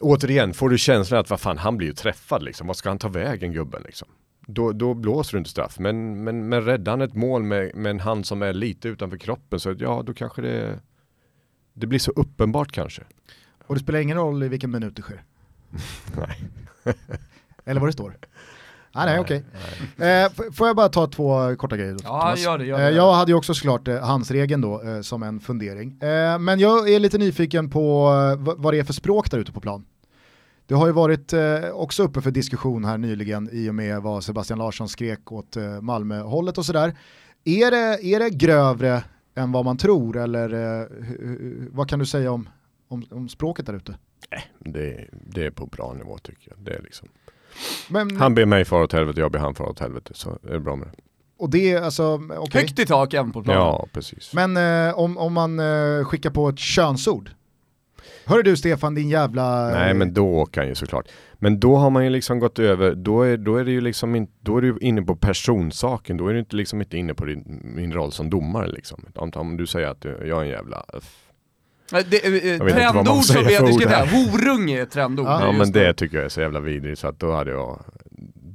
S2: återigen får du känslan att vad fan han blir ju träffad liksom, vad ska han ta vägen gubben liksom? Då, då blåser du inte straff, men, men, men räddar han ett mål med, med en hand som är lite utanför kroppen så ja då kanske det, det blir så uppenbart kanske.
S1: Och det spelar ingen roll i vilken minut det sker.
S2: Nej.
S1: Eller vad det står. Ah, nej, okej. Eh, f- får jag bara ta två korta grejer då,
S3: Ja, gör det, gör det.
S1: Eh, jag hade ju också såklart eh, handsregeln då eh, som en fundering. Eh, men jag är lite nyfiken på eh, vad, det är för språk där ute på plan. Det har ju varit eh, också uppe för diskussion här nyligen i och med vad Sebastian Larsson skrek åt eh, Malmö-hållet och sådär. Är det, är det grövre än vad man tror eller eh, vad kan du säga om, om, om språket där ute?
S2: Det, det är på bra nivå tycker jag. Det är liksom.
S1: Men,
S2: Han ber mig fara åt helvete, jag ber han fara åt helvete, så är det bra med det.
S1: och det är alltså, okej.
S3: Högt i tak även på planen.
S2: Ja, precis.
S1: Men eh, om, om man eh, skickar på ett könsord. Hörru du Stefan din jävla...
S2: Nej men då åker han ju såklart. Men då har man ju liksom gått över, då är, då är det ju liksom inte, då är du inne på personsaken, då är du inte liksom inte inne på din, min roll som domare liksom. Om, om du säger att jag är en jävla
S3: Det, eh,
S2: vad man
S3: trendord som vi har diskuterat, horunge är ett trendord.
S1: Ja,
S3: Det
S2: Ja men det tycker jag är så jävla vidrigt så att då hade jag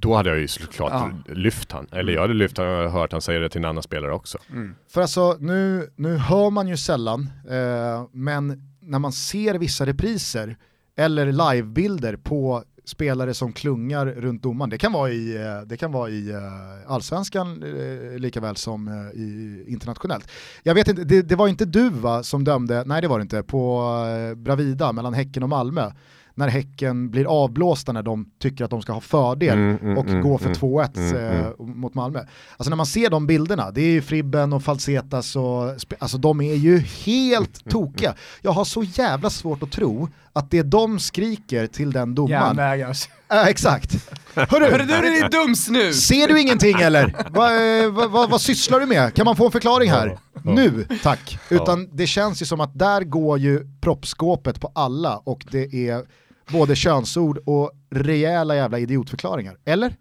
S2: då hade jag ju såklart
S3: Ja.
S2: lyft han. Eller jag hade lyft han och hört han säga det till en annan spelare också.
S3: Mm.
S1: För alltså nu, nu hör man ju sällan, eh, men när man ser vissa repriser eller livebilder på spelare som klungar runt domaren, det kan vara i, eh, det kan vara i eh, allsvenskan eh, lika väl som i, internationellt. Jag vet inte, det, det var inte du va, som dömde, nej det var det inte, på Bravida mellan Häcken och Malmö, när Häcken blir avblåsta när de tycker att de ska ha fördel
S2: Mm, mm,
S1: och
S2: mm,
S1: gå för
S2: mm,
S1: 2-1
S2: mm,
S1: eh, mot Malmö. Alltså när man ser de bilderna, det är ju Fribben och Falsetas och alltså de är ju helt tokiga. Jag har så jävla svårt att tro att det de skriker till den domaren,
S3: Järnvägars.
S1: äh, exakt. Hörru,
S3: Hörru du, är dums nu!
S1: ser du ingenting eller? Vad, vad, vad, vad sysslar du med? Kan man få en förklaring här? Nu, tack. Utan det känns ju som att där går ju proppskåpet på alla och det är både könsord och rejäla jävla idiotförklaringar. Eller?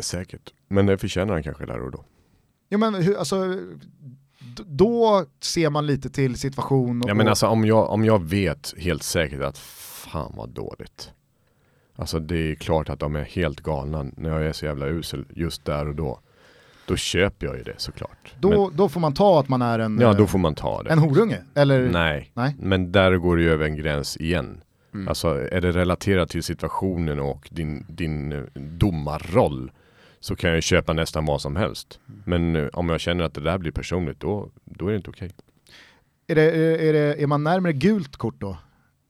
S2: Säkert. Men det förtjänar han kanske där och då.
S1: Ja men hur, alltså, då ser man lite till situation och...
S2: Ja men alltså om jag, om jag vet helt säkert att fan vad dåligt. Alltså det är klart att de är helt galna när jag är så jävla usel just där och då. Då köper jag ju det såklart.
S1: då, då får man ta att man är en,
S2: Men, ja
S1: eh,
S2: då får man ta det.
S1: en horunge, eller?
S2: Nej.
S1: Nej.
S2: men där går det ju över en gräns igen.
S3: Mm.
S2: Alltså är det relaterat till situationen och din, din eh, domarroll så kan jag köpa nästan vad som helst. Men eh, om jag känner att det där blir personligt då, då är det inte okej.
S1: Är, det, är, är, det, är man närmare gult kort då?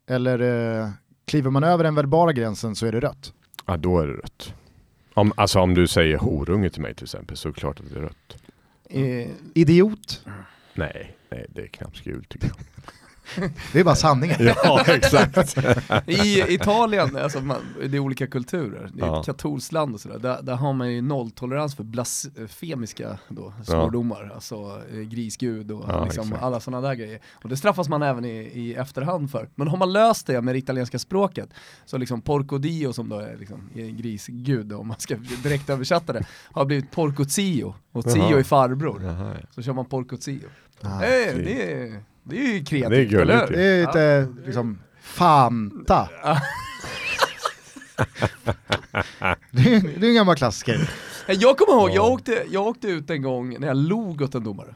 S1: Eller eh, kliver man över den verbala gränsen så är det rött?
S2: Ja då är det rött. Om, alltså om du säger horunge till mig till exempel så är det klart att det är rött.
S3: Eh,
S1: Idiot,
S2: Nej, nej det är knappt gult tycker jag.
S1: det är bara sanningen.
S2: ja exakt.
S3: I Italien, alltså man, det är olika kulturer, det är
S2: Ja.
S3: ett katolskt land och sådär, där, där har man ju nolltolerans för blasfemiska då, svordomar, alltså eh, grisgud och
S2: Ja,
S3: liksom alla sådana där grejer. Och det straffas man även i, i efterhand för. Men har man löst det med det italienska språket, så liksom porco dio som då är liksom grisgud om man ska direkt översätta det, har blivit porco zio, och zio är farbror.
S2: Jaha, ja.
S3: Så kör man porco zio.
S1: Ah,
S3: Eh, det, är, det är ju kreativt,
S2: Det är
S3: eller.
S1: Det är lite liksom Fanta. det, är, det är en gammal klassiker.
S3: Jag kommer ihåg, jag
S2: Ja.
S3: åkte, jag åkte ut en gång när jag log åt en domare.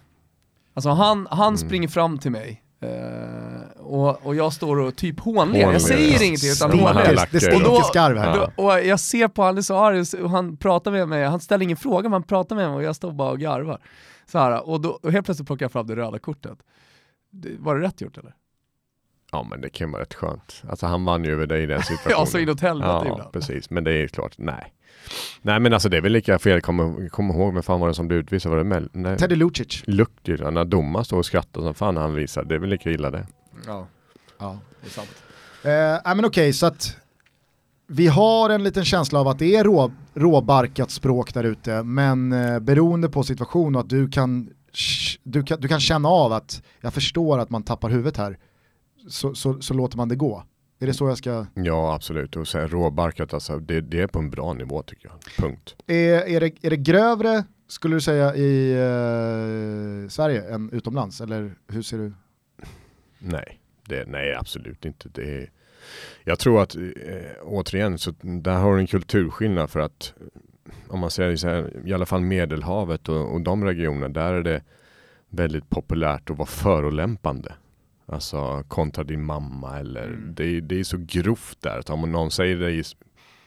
S3: Alltså han, han
S2: Mm.
S3: springer fram till mig eh, och, och jag står och typ hånler, jag säger
S2: ja.
S3: ingenting utan hånler.
S1: Det, stinker skarv här.
S2: Ja.
S3: Då- Och jag ser på han är så arg och han pratar med mig, han ställer ingen fråga men han pratar med mig och jag står bara och garvar. Så här, och, då, och helt plötsligt plockar jag fram det röda kortet. Var det rätt gjort eller?
S2: Ja men det kan vara rätt skönt. Alltså han vann ju över dig i den situationen.
S3: Ja, så inåt helvete
S2: Ja,
S3: ibland.
S2: precis. Men det är ju klart, nej. Nej men alltså det är väl lika fel, kom, kom ihåg vem fan var det som blev utvisad? Var det Mel? Nej.
S1: Teddy Lucic.
S2: Luktig, när domaren står och skrattar som fan när han visar. Det är väl lika illa det.
S3: Ja,
S1: Ja.
S3: det är sant.
S1: Eh, men okej, så att vi har en liten känsla av att det är rå, råbarkat språk där ute, men eh, beroende på situation och att du kan, du, kan, du kan känna av att jag förstår att man tappar huvudet här, så, så, så låter man det gå. Är det så jag ska...
S2: Ja absolut, och sen råbarkat alltså, det, det är på en bra nivå tycker jag. Punkt.
S1: Är, är, det, är det grövre, skulle du säga, i eh, Sverige än utomlands? Eller hur ser du?
S2: Nej, det, nej absolut inte. Det är, jag tror att, eh, återigen, så där har du en kulturskillnad för att om man säger så här, i alla fall Medelhavet och, och de regionerna, där är det väldigt populärt att vara förolämpande. Alltså kontra din mamma eller
S1: Mm.
S2: det, är- det är så grovt där. Att om någon säger det i,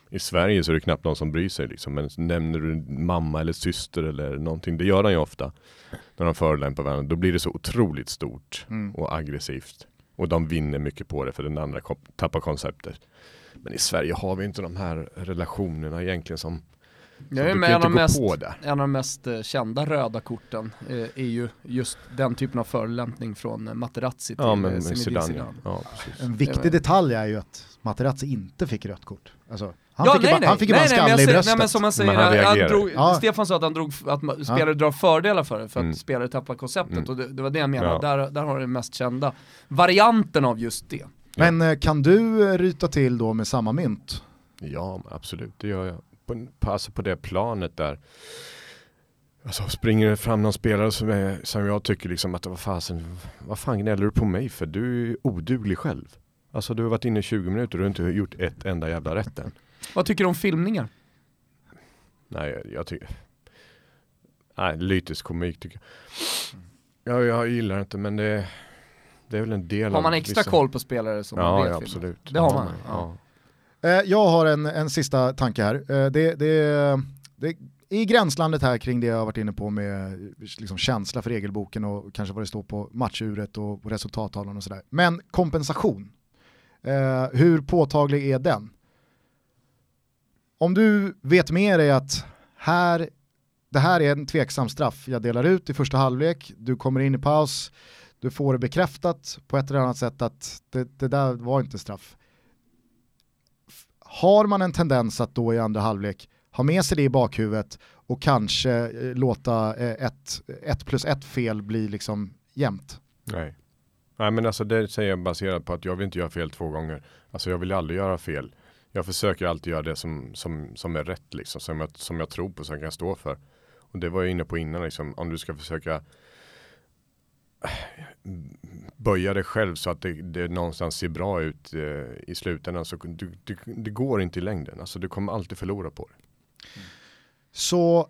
S2: i Sverige så är det knappt någon som bryr sig liksom. Men nämner du mamma eller syster eller någonting, det gör de ju ofta. När de förolämpar varandra, då blir det så otroligt stort
S1: Mm.
S2: och aggressivt. Och de vinner mycket på det för den andra tappar konceptet. Men i Sverige har vi inte de här relationerna egentligen som
S3: Jag är med en av, mest, en av de mest eh, kända röda korten eh, är ju just den typen av förolämpning från eh, Materazzi till
S2: Ja
S3: eh,
S2: men
S3: Zinedine
S2: Zidane, ja. ja.
S1: En viktig detalj är ju att Materazzi inte fick rött kort. Alltså, han,
S3: ja,
S1: fick
S3: nej,
S1: bara,
S3: nej,
S1: han fick ju bara en skalle i bröstet.
S3: Nej men som jag säger,
S2: han
S3: han drog,
S1: Ja.
S3: Stefan sa att han drog, att spelare drar fördelar för det, för att
S2: Mm.
S3: spelare tappar konceptet
S2: Mm.
S3: och det, det var det jag menade,
S2: Ja.
S3: där, där har du den mest kända varianten av just det.
S1: Men kan du ryta till då med samma mynt?
S2: Ja, absolut, det gör jag. På, på, alltså på det planet där. Alltså springer det fram någon spelare som, är, som jag tycker liksom att vad fasen, vad fan gnäller du på mig för? Du är oduglig själv. Alltså du har varit inne i 20 minuter och du har inte gjort ett enda jävla rätt än.
S3: Vad tycker du om filmningar?
S2: Nej, jag, jag tycker... Nej, lytisk komik tycker jag. Ja, jag gillar inte men det, det är väl en del
S3: Har
S2: av
S3: man extra
S2: vissa-
S3: koll på spelare som man
S2: Ja,
S3: vet
S2: ja absolut.
S3: Det har man, ja.
S2: ja.
S1: Eh, jag har en, en sista tanke här. Eh, det, det, det, I gränslandet här kring det jag har varit inne på med liksom känsla för regelboken och kanske vad det står på matchuret och resultattavlan och sådär. Men kompensation, eh, hur påtaglig är den? Om du vet med dig att här, det här är en tveksam straff jag delar ut i första halvlek, du kommer in i paus, du får det bekräftat på ett eller annat sätt att det, det där var inte straff har man en tendens att då i andra halvlek ha med sig det i bakhuvudet och kanske eh, låta eh, ett, ett plus ett fel bli liksom jämnt.
S2: Nej. Nej men alltså det säger jag baserat på att jag vill inte göra fel två gånger. Alltså jag vill aldrig göra fel. Jag försöker alltid göra det som, som, som är rätt liksom. Som jag, som jag tror på, som jag kan stå för. Och det var jag inne på innan liksom. Om du ska försöka böja dig själv så att det, det någonstans ser bra ut eh, i slutändan. Så du, du, det går inte i längden. Alltså du kommer alltid förlora på det.
S1: Så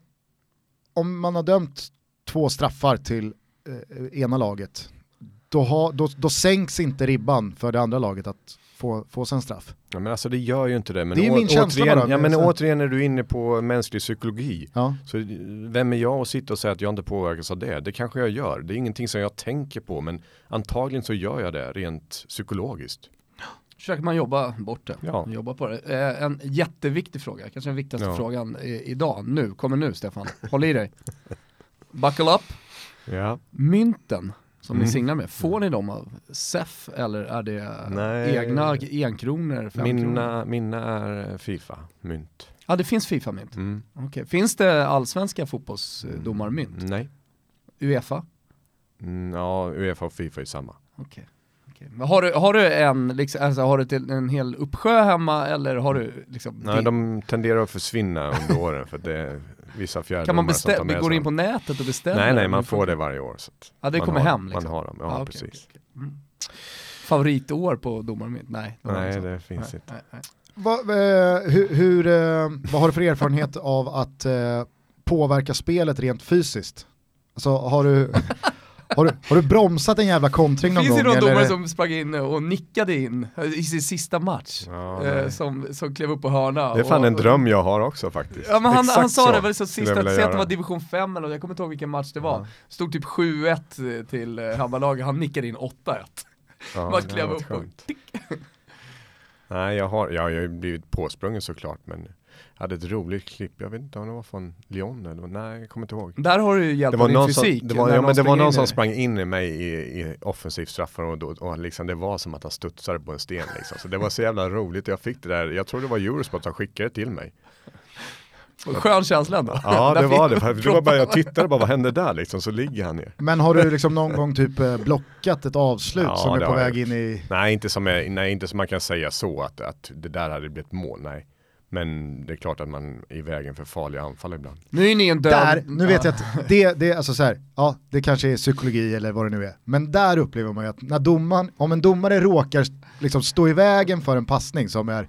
S1: om man har dömt två straffar till eh, ena laget, då, har, då, då sänks inte ribban för det andra laget att få, få sig en straff.
S2: Ja, men alltså det gör ju inte det. Men
S1: Det är
S2: å-
S1: min känsla
S2: återigen,
S1: bara.
S2: Ja, men återigen är du inne på mänsklig psykologi.
S1: Ja.
S2: Så vem är jag att sitta och säga att jag inte påverkas av det? Det kanske jag gör. Det är ingenting som jag tänker på men antagligen så gör jag det rent psykologiskt.
S3: Försöker man jobba bort det,
S2: Ja.
S3: jobba på det. Eh, en jätteviktig fråga, kanske den viktigaste
S2: Ja.
S3: frågan i, idag, nu, kommer nu Stefan. Håll i dig. Buckle up.
S2: Ja.
S3: Mynten som ni
S2: Mm.
S3: singlar med, får ni dem av SEF eller är det
S2: Nej.
S3: egna enkronor?
S2: Mina, mina är Fifa, mynt.
S3: Ja det finns Fifa-mynt.
S2: Mm.
S3: Okej. Finns det allsvenska fotbollsdomarmynt?
S2: Nej.
S3: Uefa?
S2: Mm, ja, Uefa och Fifa är samma.
S3: Okej. Okej. Men Har du, har du en, liksom, alltså, har du till en hel uppsjö hemma eller har du liksom
S2: Nej, de tenderar att försvinna under åren för det vissa fjärdedomare
S3: Kan man beställa,
S2: med
S3: går in på nätet och beställer?
S2: Nej, nej, man får det varje år. Så att
S3: Ja det kommer
S2: har,
S3: hem liksom?
S2: Man har dem, ja
S3: Ah, okej,
S2: precis.
S3: okej, okej. Mm. Favoritår på domarmynt? Nej.
S2: Nej, det finns
S3: Nej,
S2: inte.
S3: nej, nej.
S1: Va, eh, hur, hur, eh, vad har du för erfarenhet av att eh, påverka spelet rent fysiskt? Alltså har du, har du, har du bromsat en jävla kontring någon
S3: Finns det
S1: gång?
S3: någon domare som sprang in och nickade in i sin sista match?
S2: Ja,
S3: eh, som, som klev upp på hörna.
S2: Det är fan
S3: och,
S2: en dröm jag har också faktiskt.
S3: Ja men han,
S2: Exakt
S3: han sa
S2: så
S3: det väl så
S2: vilja
S3: säg att det var division 5 eller jag kommer inte ihåg vilken match det var.
S2: Ja.
S3: Stod typ 7-1 till eh, Hammarbalaget, han nickade in 8-1.
S2: Ja, hade varit
S3: upp och.
S2: Nej, jag har, ja, jag har ju blivit påsprungen såklart, men hade ett roligt klipp. Jag vet inte om det var från Lyon eller nej, jag kommer inte ihåg.
S3: Där har du ju hjälp
S2: Det var
S3: din
S2: någon som,
S3: fysik.
S2: det var, ja,
S3: någon
S2: men det var någon som sprang in i mig i, i offensivt straffområde och, och liksom, det var som att han studsade på en sten liksom. Så det var så jävla roligt. Jag fick det där, jag tror det var Eurosport som skickade det till mig.
S3: Skön känsla ändå.
S2: Ja, det var det. För det var bara, jag tittade bara, vad hände där liksom? Så ligger han ner.
S1: Men har du liksom någon gång typ eh, blockat ett avslut
S2: Ja,
S1: som är på
S2: jag
S1: väg in i...
S2: Nej, inte som, är, nej, inte som man kan säga så att, att det där hade blivit mål, nej. Men det är klart att man är i vägen för farliga anfall ibland.
S3: Nu är ni en död...
S1: Där, nu vet jag att det, det, alltså så här, ja det kanske är psykologi eller vad det nu är. Men där upplever man ju att när domaren, om en domare råkar liksom stå i vägen för en passning som är,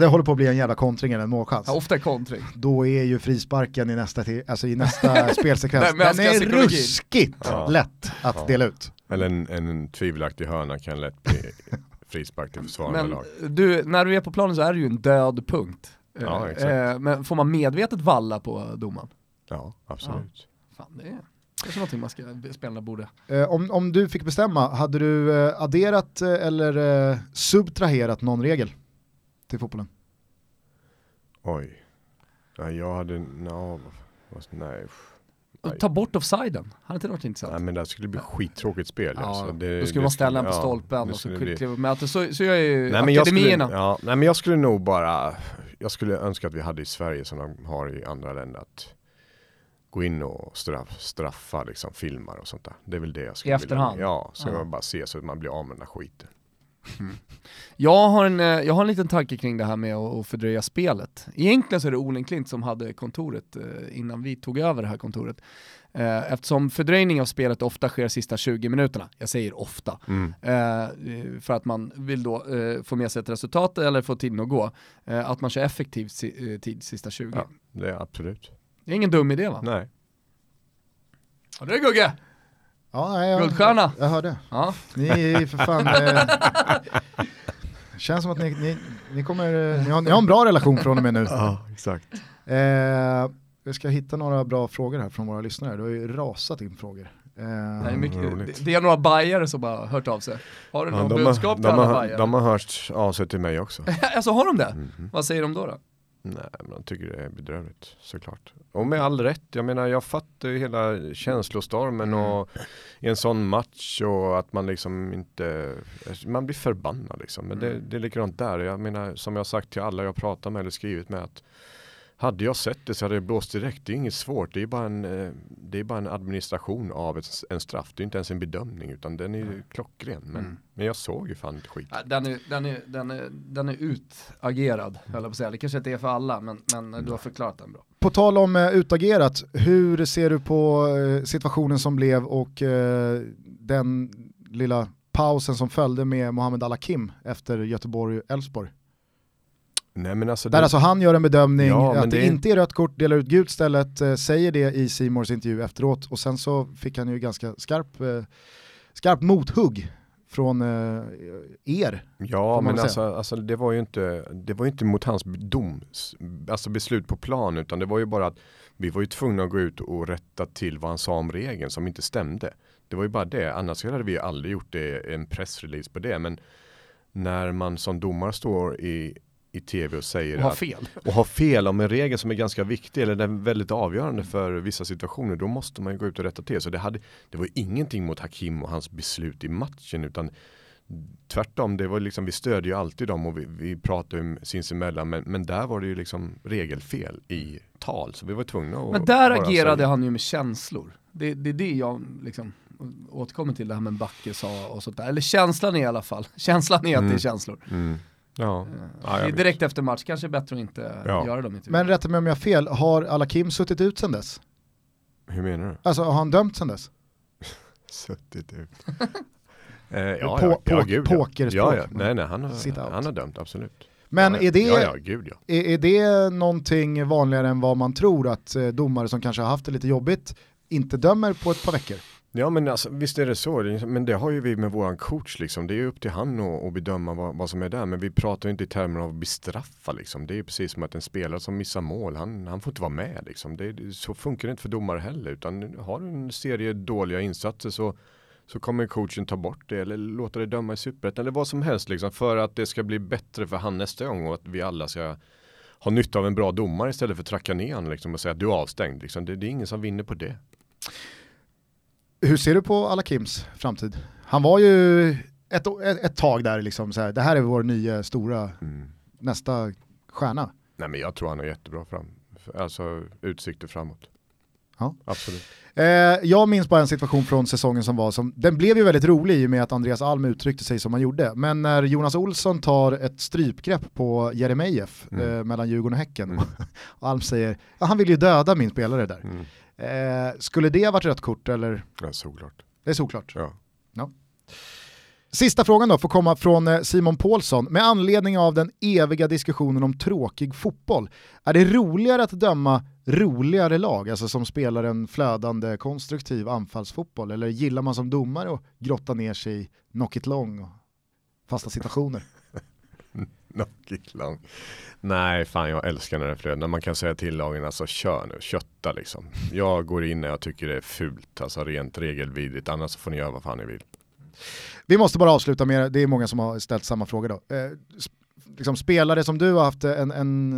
S1: det håller på att bli en jävla kontring eller en målchans.
S3: Ja, ofta kontring.
S1: Då är ju frisparken i nästa, alltså i nästa spelsekvens, den
S3: ska
S1: är
S3: psykologi.
S1: ruskigt
S2: Ja.
S1: lätt att
S2: Ja.
S1: dela ut.
S2: Eller en, en tvivelaktig hörna kan lätt bli frispark till försvarande
S3: Men
S2: lag.
S3: du, när du är på planen så är du ju en död punkt.
S2: Ja,
S3: Eh,
S2: exakt.
S3: eh, Men får man medvetet valla på domaren?
S2: Ja, absolut.
S3: Fan, det är kanske någonting man ska, spelarna borde.
S1: Eh, om, om du fick bestämma, hade du eh, adderat eh, eller eh, subtraherat någon regel till fotbollen?
S2: Oj. Ja, jag hade, no, nej.
S3: Och ta bort offsiden, hade inte det varit intressant?
S2: Nej men det skulle bli skittråkigt spel.
S3: Ja,
S2: alltså. det,
S3: då skulle
S2: det
S3: man ställa den på stolpen och så kliva. Att så, så gör ju
S2: Nej men, jag skulle, ja, nej men jag skulle nog bara, jag skulle önska att vi hade i Sverige som de har i andra länder att gå in och straff, straffa liksom filmar och sånt där. Det är väl det jag skulle
S3: I efterhand?
S2: vilja. Ja, så
S3: Ja.
S2: jag bara se så att man blir av med den här skiten.
S3: Jag har, en, eh, jag har en liten tanke kring det här med att, fördröja spelet. Egentligen så är det Olen Klint som hade kontoret eh, innan vi tog över det här kontoret. Eh, Eftersom fördröjning av spelet ofta sker sista 20 minuterna, jag säger ofta,
S2: Mm.
S3: för att man vill då få med sig ett resultat eller få tiden att gå, att man kör effektiv tid sista 20.
S2: Ja, det är absolut.
S3: Det är ingen dum idé va?
S2: Nej.
S3: Det är Gugge!
S1: Ja, nej, jag,
S3: Guldstjärna.
S1: Jag hörde.
S3: Ja.
S1: Ni är för fan... Eh, känns som att ni, ni, ni kommer... eh, Ni har, ni har en bra relation från och med nu.
S2: Ja, exakt.
S1: Eh, jag ska hitta några bra frågor här från våra lyssnare. Det har ju rasat in frågor. Eh,
S3: Det är, mycket, det, det är några bajare som bara hört av sig. Har du
S2: Ja,
S3: något
S2: de,
S3: budskap
S2: har,
S3: till
S2: de,
S3: alla
S2: har,
S3: bajare?
S2: de har hört av sig till mig också.
S3: alltså har de det?
S2: Mhm.
S3: Vad säger de då? då?
S2: Nej, men de tycker det är bedrövligt såklart. Och med all rätt, jag menar jag fattar ju hela känslostormen och i en sån match och att man liksom inte, man blir förbannad liksom. Men det, det är likadant där, jag menar som jag sagt till alla jag pratar med eller skrivit med att hade jag sett det så hade jag blåst direkt. Det är inget svårt. Det är bara en, eh, det är bara en administration av ett, en straff. Det är inte ens en bedömning utan den är ju klockren. Men,
S3: Mm.
S2: men jag såg ju fan inte skit.
S3: Den är, den är, den är, den är utagerad, höll jag på att säga. Det kanske inte är för alla, men, men du har förklarat den bra.
S1: På tal om eh, utagerat, hur ser du på eh, situationen som blev och den lilla pausen som följde med Mohamed Al-Hakim efter Göteborg-Elfsborg?
S2: Nej men alltså,
S1: Där
S2: det,
S1: alltså han gör en bedömning
S2: Ja,
S1: att det,
S2: det-
S1: inte är rött kort, delar ut gult stället, eh, säger det i Simors intervju efteråt och sen så fick han ju ganska skarp, eh, skarp mothugg från eh, er.
S2: Ja, men alltså, alltså det var ju inte, det var inte mot hans dom, alltså beslut på plan, utan det var ju bara att vi var ju tvungna att gå ut och rätta till vad han sa om regeln som inte stämde. Det var ju bara det, annars hade vi aldrig gjort det, en pressrelease på det, men när man som domare står i, i tv och säger
S3: Och har
S2: att,
S3: fel.
S2: och har fel om en regel som är ganska viktig eller den är väldigt avgörande för vissa situationer, då måste man ju gå ut och rätta till. Så det, hade, det var ingenting mot Hakim och hans beslut i matchen, utan tvärtom, det var liksom, vi stödjer ju alltid dem och vi, vi pratar ju sinsemellan, men, men där var det ju liksom regelfel i tal, så vi var tvungna att
S3: Men där agerade han ju med känslor. Det, det är det jag liksom återkommer till, det här med Backe sa och sånt där. Eller känslan är i alla fall. Känslan är att det är
S2: Mm.
S3: känslor.
S2: Mm. Ja.
S3: Eh,
S2: Ja,
S3: direkt efter match, kanske är bättre att inte
S2: Ja.
S3: göra dem.
S1: Men rätta mig om jag har fel, har Al-Hakim suttit ut sen dess?
S2: Hur menar du?
S1: Alltså har han dömt sen dess?
S2: Suttit ut. eh, ja,
S1: På-
S2: ja, ja,
S1: på-
S2: gud ja.
S1: pokerspråk.
S2: Ja, ja. Nej, nej, han har, han har dömt, absolut.
S1: Men
S2: ja,
S1: är, det,
S2: Ja, ja, gud ja.
S1: är, är det någonting vanligare än vad man tror att eh, domare som kanske har haft det lite jobbigt inte dömer på ett par veckor?
S2: Ja men alltså, visst är det så, men det har ju vi med våran coach liksom. Det är ju upp till han att, att bedöma vad, vad som är där. Men vi pratar ju inte i termer av bestraffa liksom. Det är ju precis som att en spelare som missar mål, han, han får inte vara med liksom. Det, det- så funkar det inte för domare heller. Utan har du en serie dåliga insatser så så kommer coachen ta bort det eller låta det döma i superettan eller vad som helst liksom för att det ska bli bättre för han nästa gång och att vi alla ska ha nytta av en bra domare istället för att tracka ner honom liksom och säga att du är avstängd. Liksom. Det, det är ingen som vinner på det.
S1: Hur ser du på Alakims framtid? Han var ju ett, ett, ett tag där liksom, så här, det här är vår nya stora
S2: Mm.
S1: nästa stjärna.
S2: Nej men jag tror han har jättebra fram, alltså utsikter framåt.
S1: Ja.
S2: Absolut.
S1: Eh, jag minns bara en situation från säsongen som var som, den blev ju väldigt rolig i och med att Andreas Alm uttryckte sig som han gjorde. Men när Jonas Olsson tar ett strypgrepp på Jeremejeff
S2: Mm.
S1: eh, mellan Djurgården och Häcken
S2: Mm.
S1: och Alm säger, ja, han vill ju döda min spelare där.
S2: Mm.
S1: Eh, skulle det ha varit rött kort eller?
S2: Ja, såklart.
S1: Det är såklart.
S2: Ja.
S1: Sista frågan då får komma från eh, Simon Paulsson. Med anledning av den eviga diskussionen om tråkig fotboll, är det roligare att döma roligare lag, alltså som spelar en flödande konstruktiv anfallsfotboll, eller gillar man som domare att grotta ner sig i knock it long och fasta situationer?
S2: Knockiklang. Nej, fan jag älskar när det flödar. När man kan säga till lagen, alltså kör nu, kötta liksom. Jag går in när jag tycker det är fult, alltså rent regelvidrigt. Annars får ni göra vad fan ni vill.
S1: Vi måste bara avsluta med, det är många som har ställt samma fråga då. Eh, liksom spelare som du har haft en, en,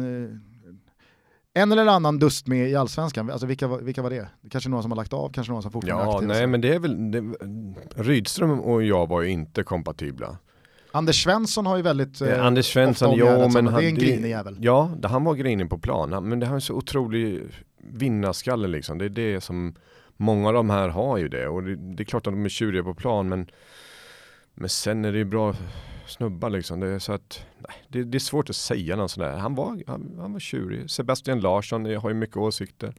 S1: eh, en eller annan dust med i allsvenskan, alltså vilka, vilka var det? Kanske några som har lagt av, kanske några som fortfarande är
S2: Ja,
S1: aktiva.
S2: nej men det är väl, det, Rydström och jag var ju inte kompatibla.
S1: Anders Svensson har ju väldigt
S2: Eh,
S1: eh,
S2: Anders Svensson, ja men han,
S1: det är en grinig jävel.
S2: Ja, det, han var grinig på plan, Han- men det har en så otrolig vinnarskalle liksom. Det är det som många av de här har ju det. Och det, det är klart att de är tjuriga på plan, men, men sen är det ju bra snubbar liksom. Det är, så att, nej, det, det är svårt att säga någon sån där. Han var, han, han var tjurig. Sebastian Larsson jag har ju mycket åsikter.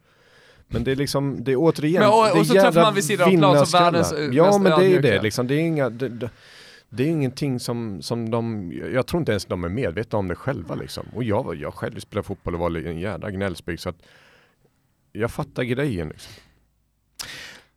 S2: Men det är liksom, det är återigen,
S3: Men och-
S2: det är
S3: och så träffar man vid sidan av plan som världens, eh,
S2: Ja men det är ju det liksom. Det är inga, det, det, är ingenting som, som de, jag tror inte ens de är medvetna om det själva liksom. Och jag, var- jag själv spelade fotboll och var en jävla gnällspik så att jag fattar grejen liksom.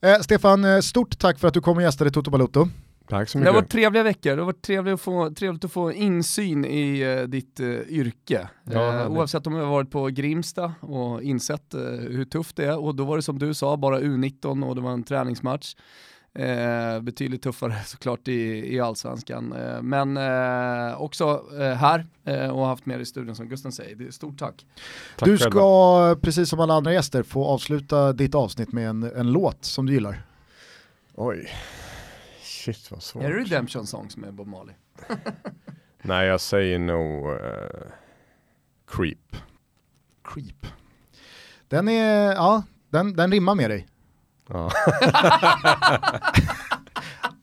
S1: Eh, Stefan, eh, stort tack för att du kom och gästade Toto Balotto.
S2: Tack så
S3: Det har
S2: mycket.
S3: varit trevliga veckor, det har varit trevligt att få, trevligt att få insyn i eh, ditt eh, yrke.
S2: Ja, härligt.
S3: oavsett om jag har varit på Grimsta och insett hur tufft det är och då var det som du sa, bara U19 och det var en träningsmatch. Eh, betydligt tuffare såklart i, i allsvenskan. Eh, men eh, också eh, här eh, och haft med i studion som Gusten säger. Stort tack.
S2: Tack
S1: du
S2: själva.
S1: ska, precis som alla andra gäster, få avsluta ditt avsnitt med en, en låt som du gillar.
S2: Oj. Shit vad svårt.
S3: Är det Redemption Songs med Bob Marley?
S2: Nej jag säger nog eh, Creep.
S1: Creep. Den är, ja, den, den rimmar med dig.
S2: Ja.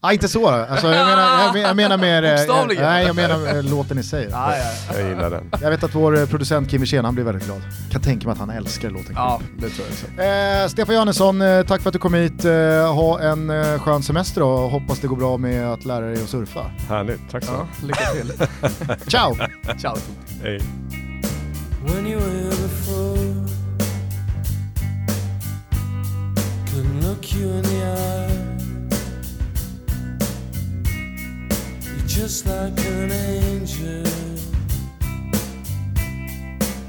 S1: Ja, inte så. Alltså, jag, menar, jag, men- jag menar mer... eh,
S3: Bokstavligen.
S1: Nej, jag menar eh, låten i sig.
S3: Ja, ja,
S2: Jag gillar den.
S1: Jag vet att vår eh, producent Kim Wirsén, han blir väldigt glad. Kan tänka mig att han älskar låten.
S3: ja det tror jag.
S1: Eh, Stefan Johannesson, eh, tack för att du kom hit. Eh, ha en eh, skön semester då. Hoppas det går bra med att lära dig att surfa.
S2: Härligt, tack så
S3: Ja,
S2: mycket.
S3: lycka till.
S1: Ciao!
S3: Ciao.
S2: Hej.
S5: Look you in the eye. You're just like an angel.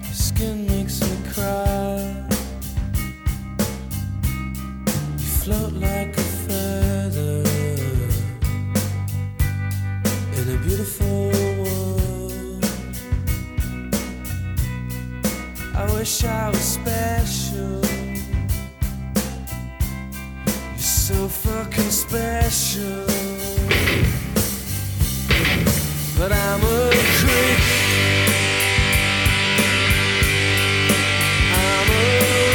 S5: Your skin makes me cry. You float like a feather in a beautiful world. I wish I was special. So fucking special. But I'm a creep. I'm a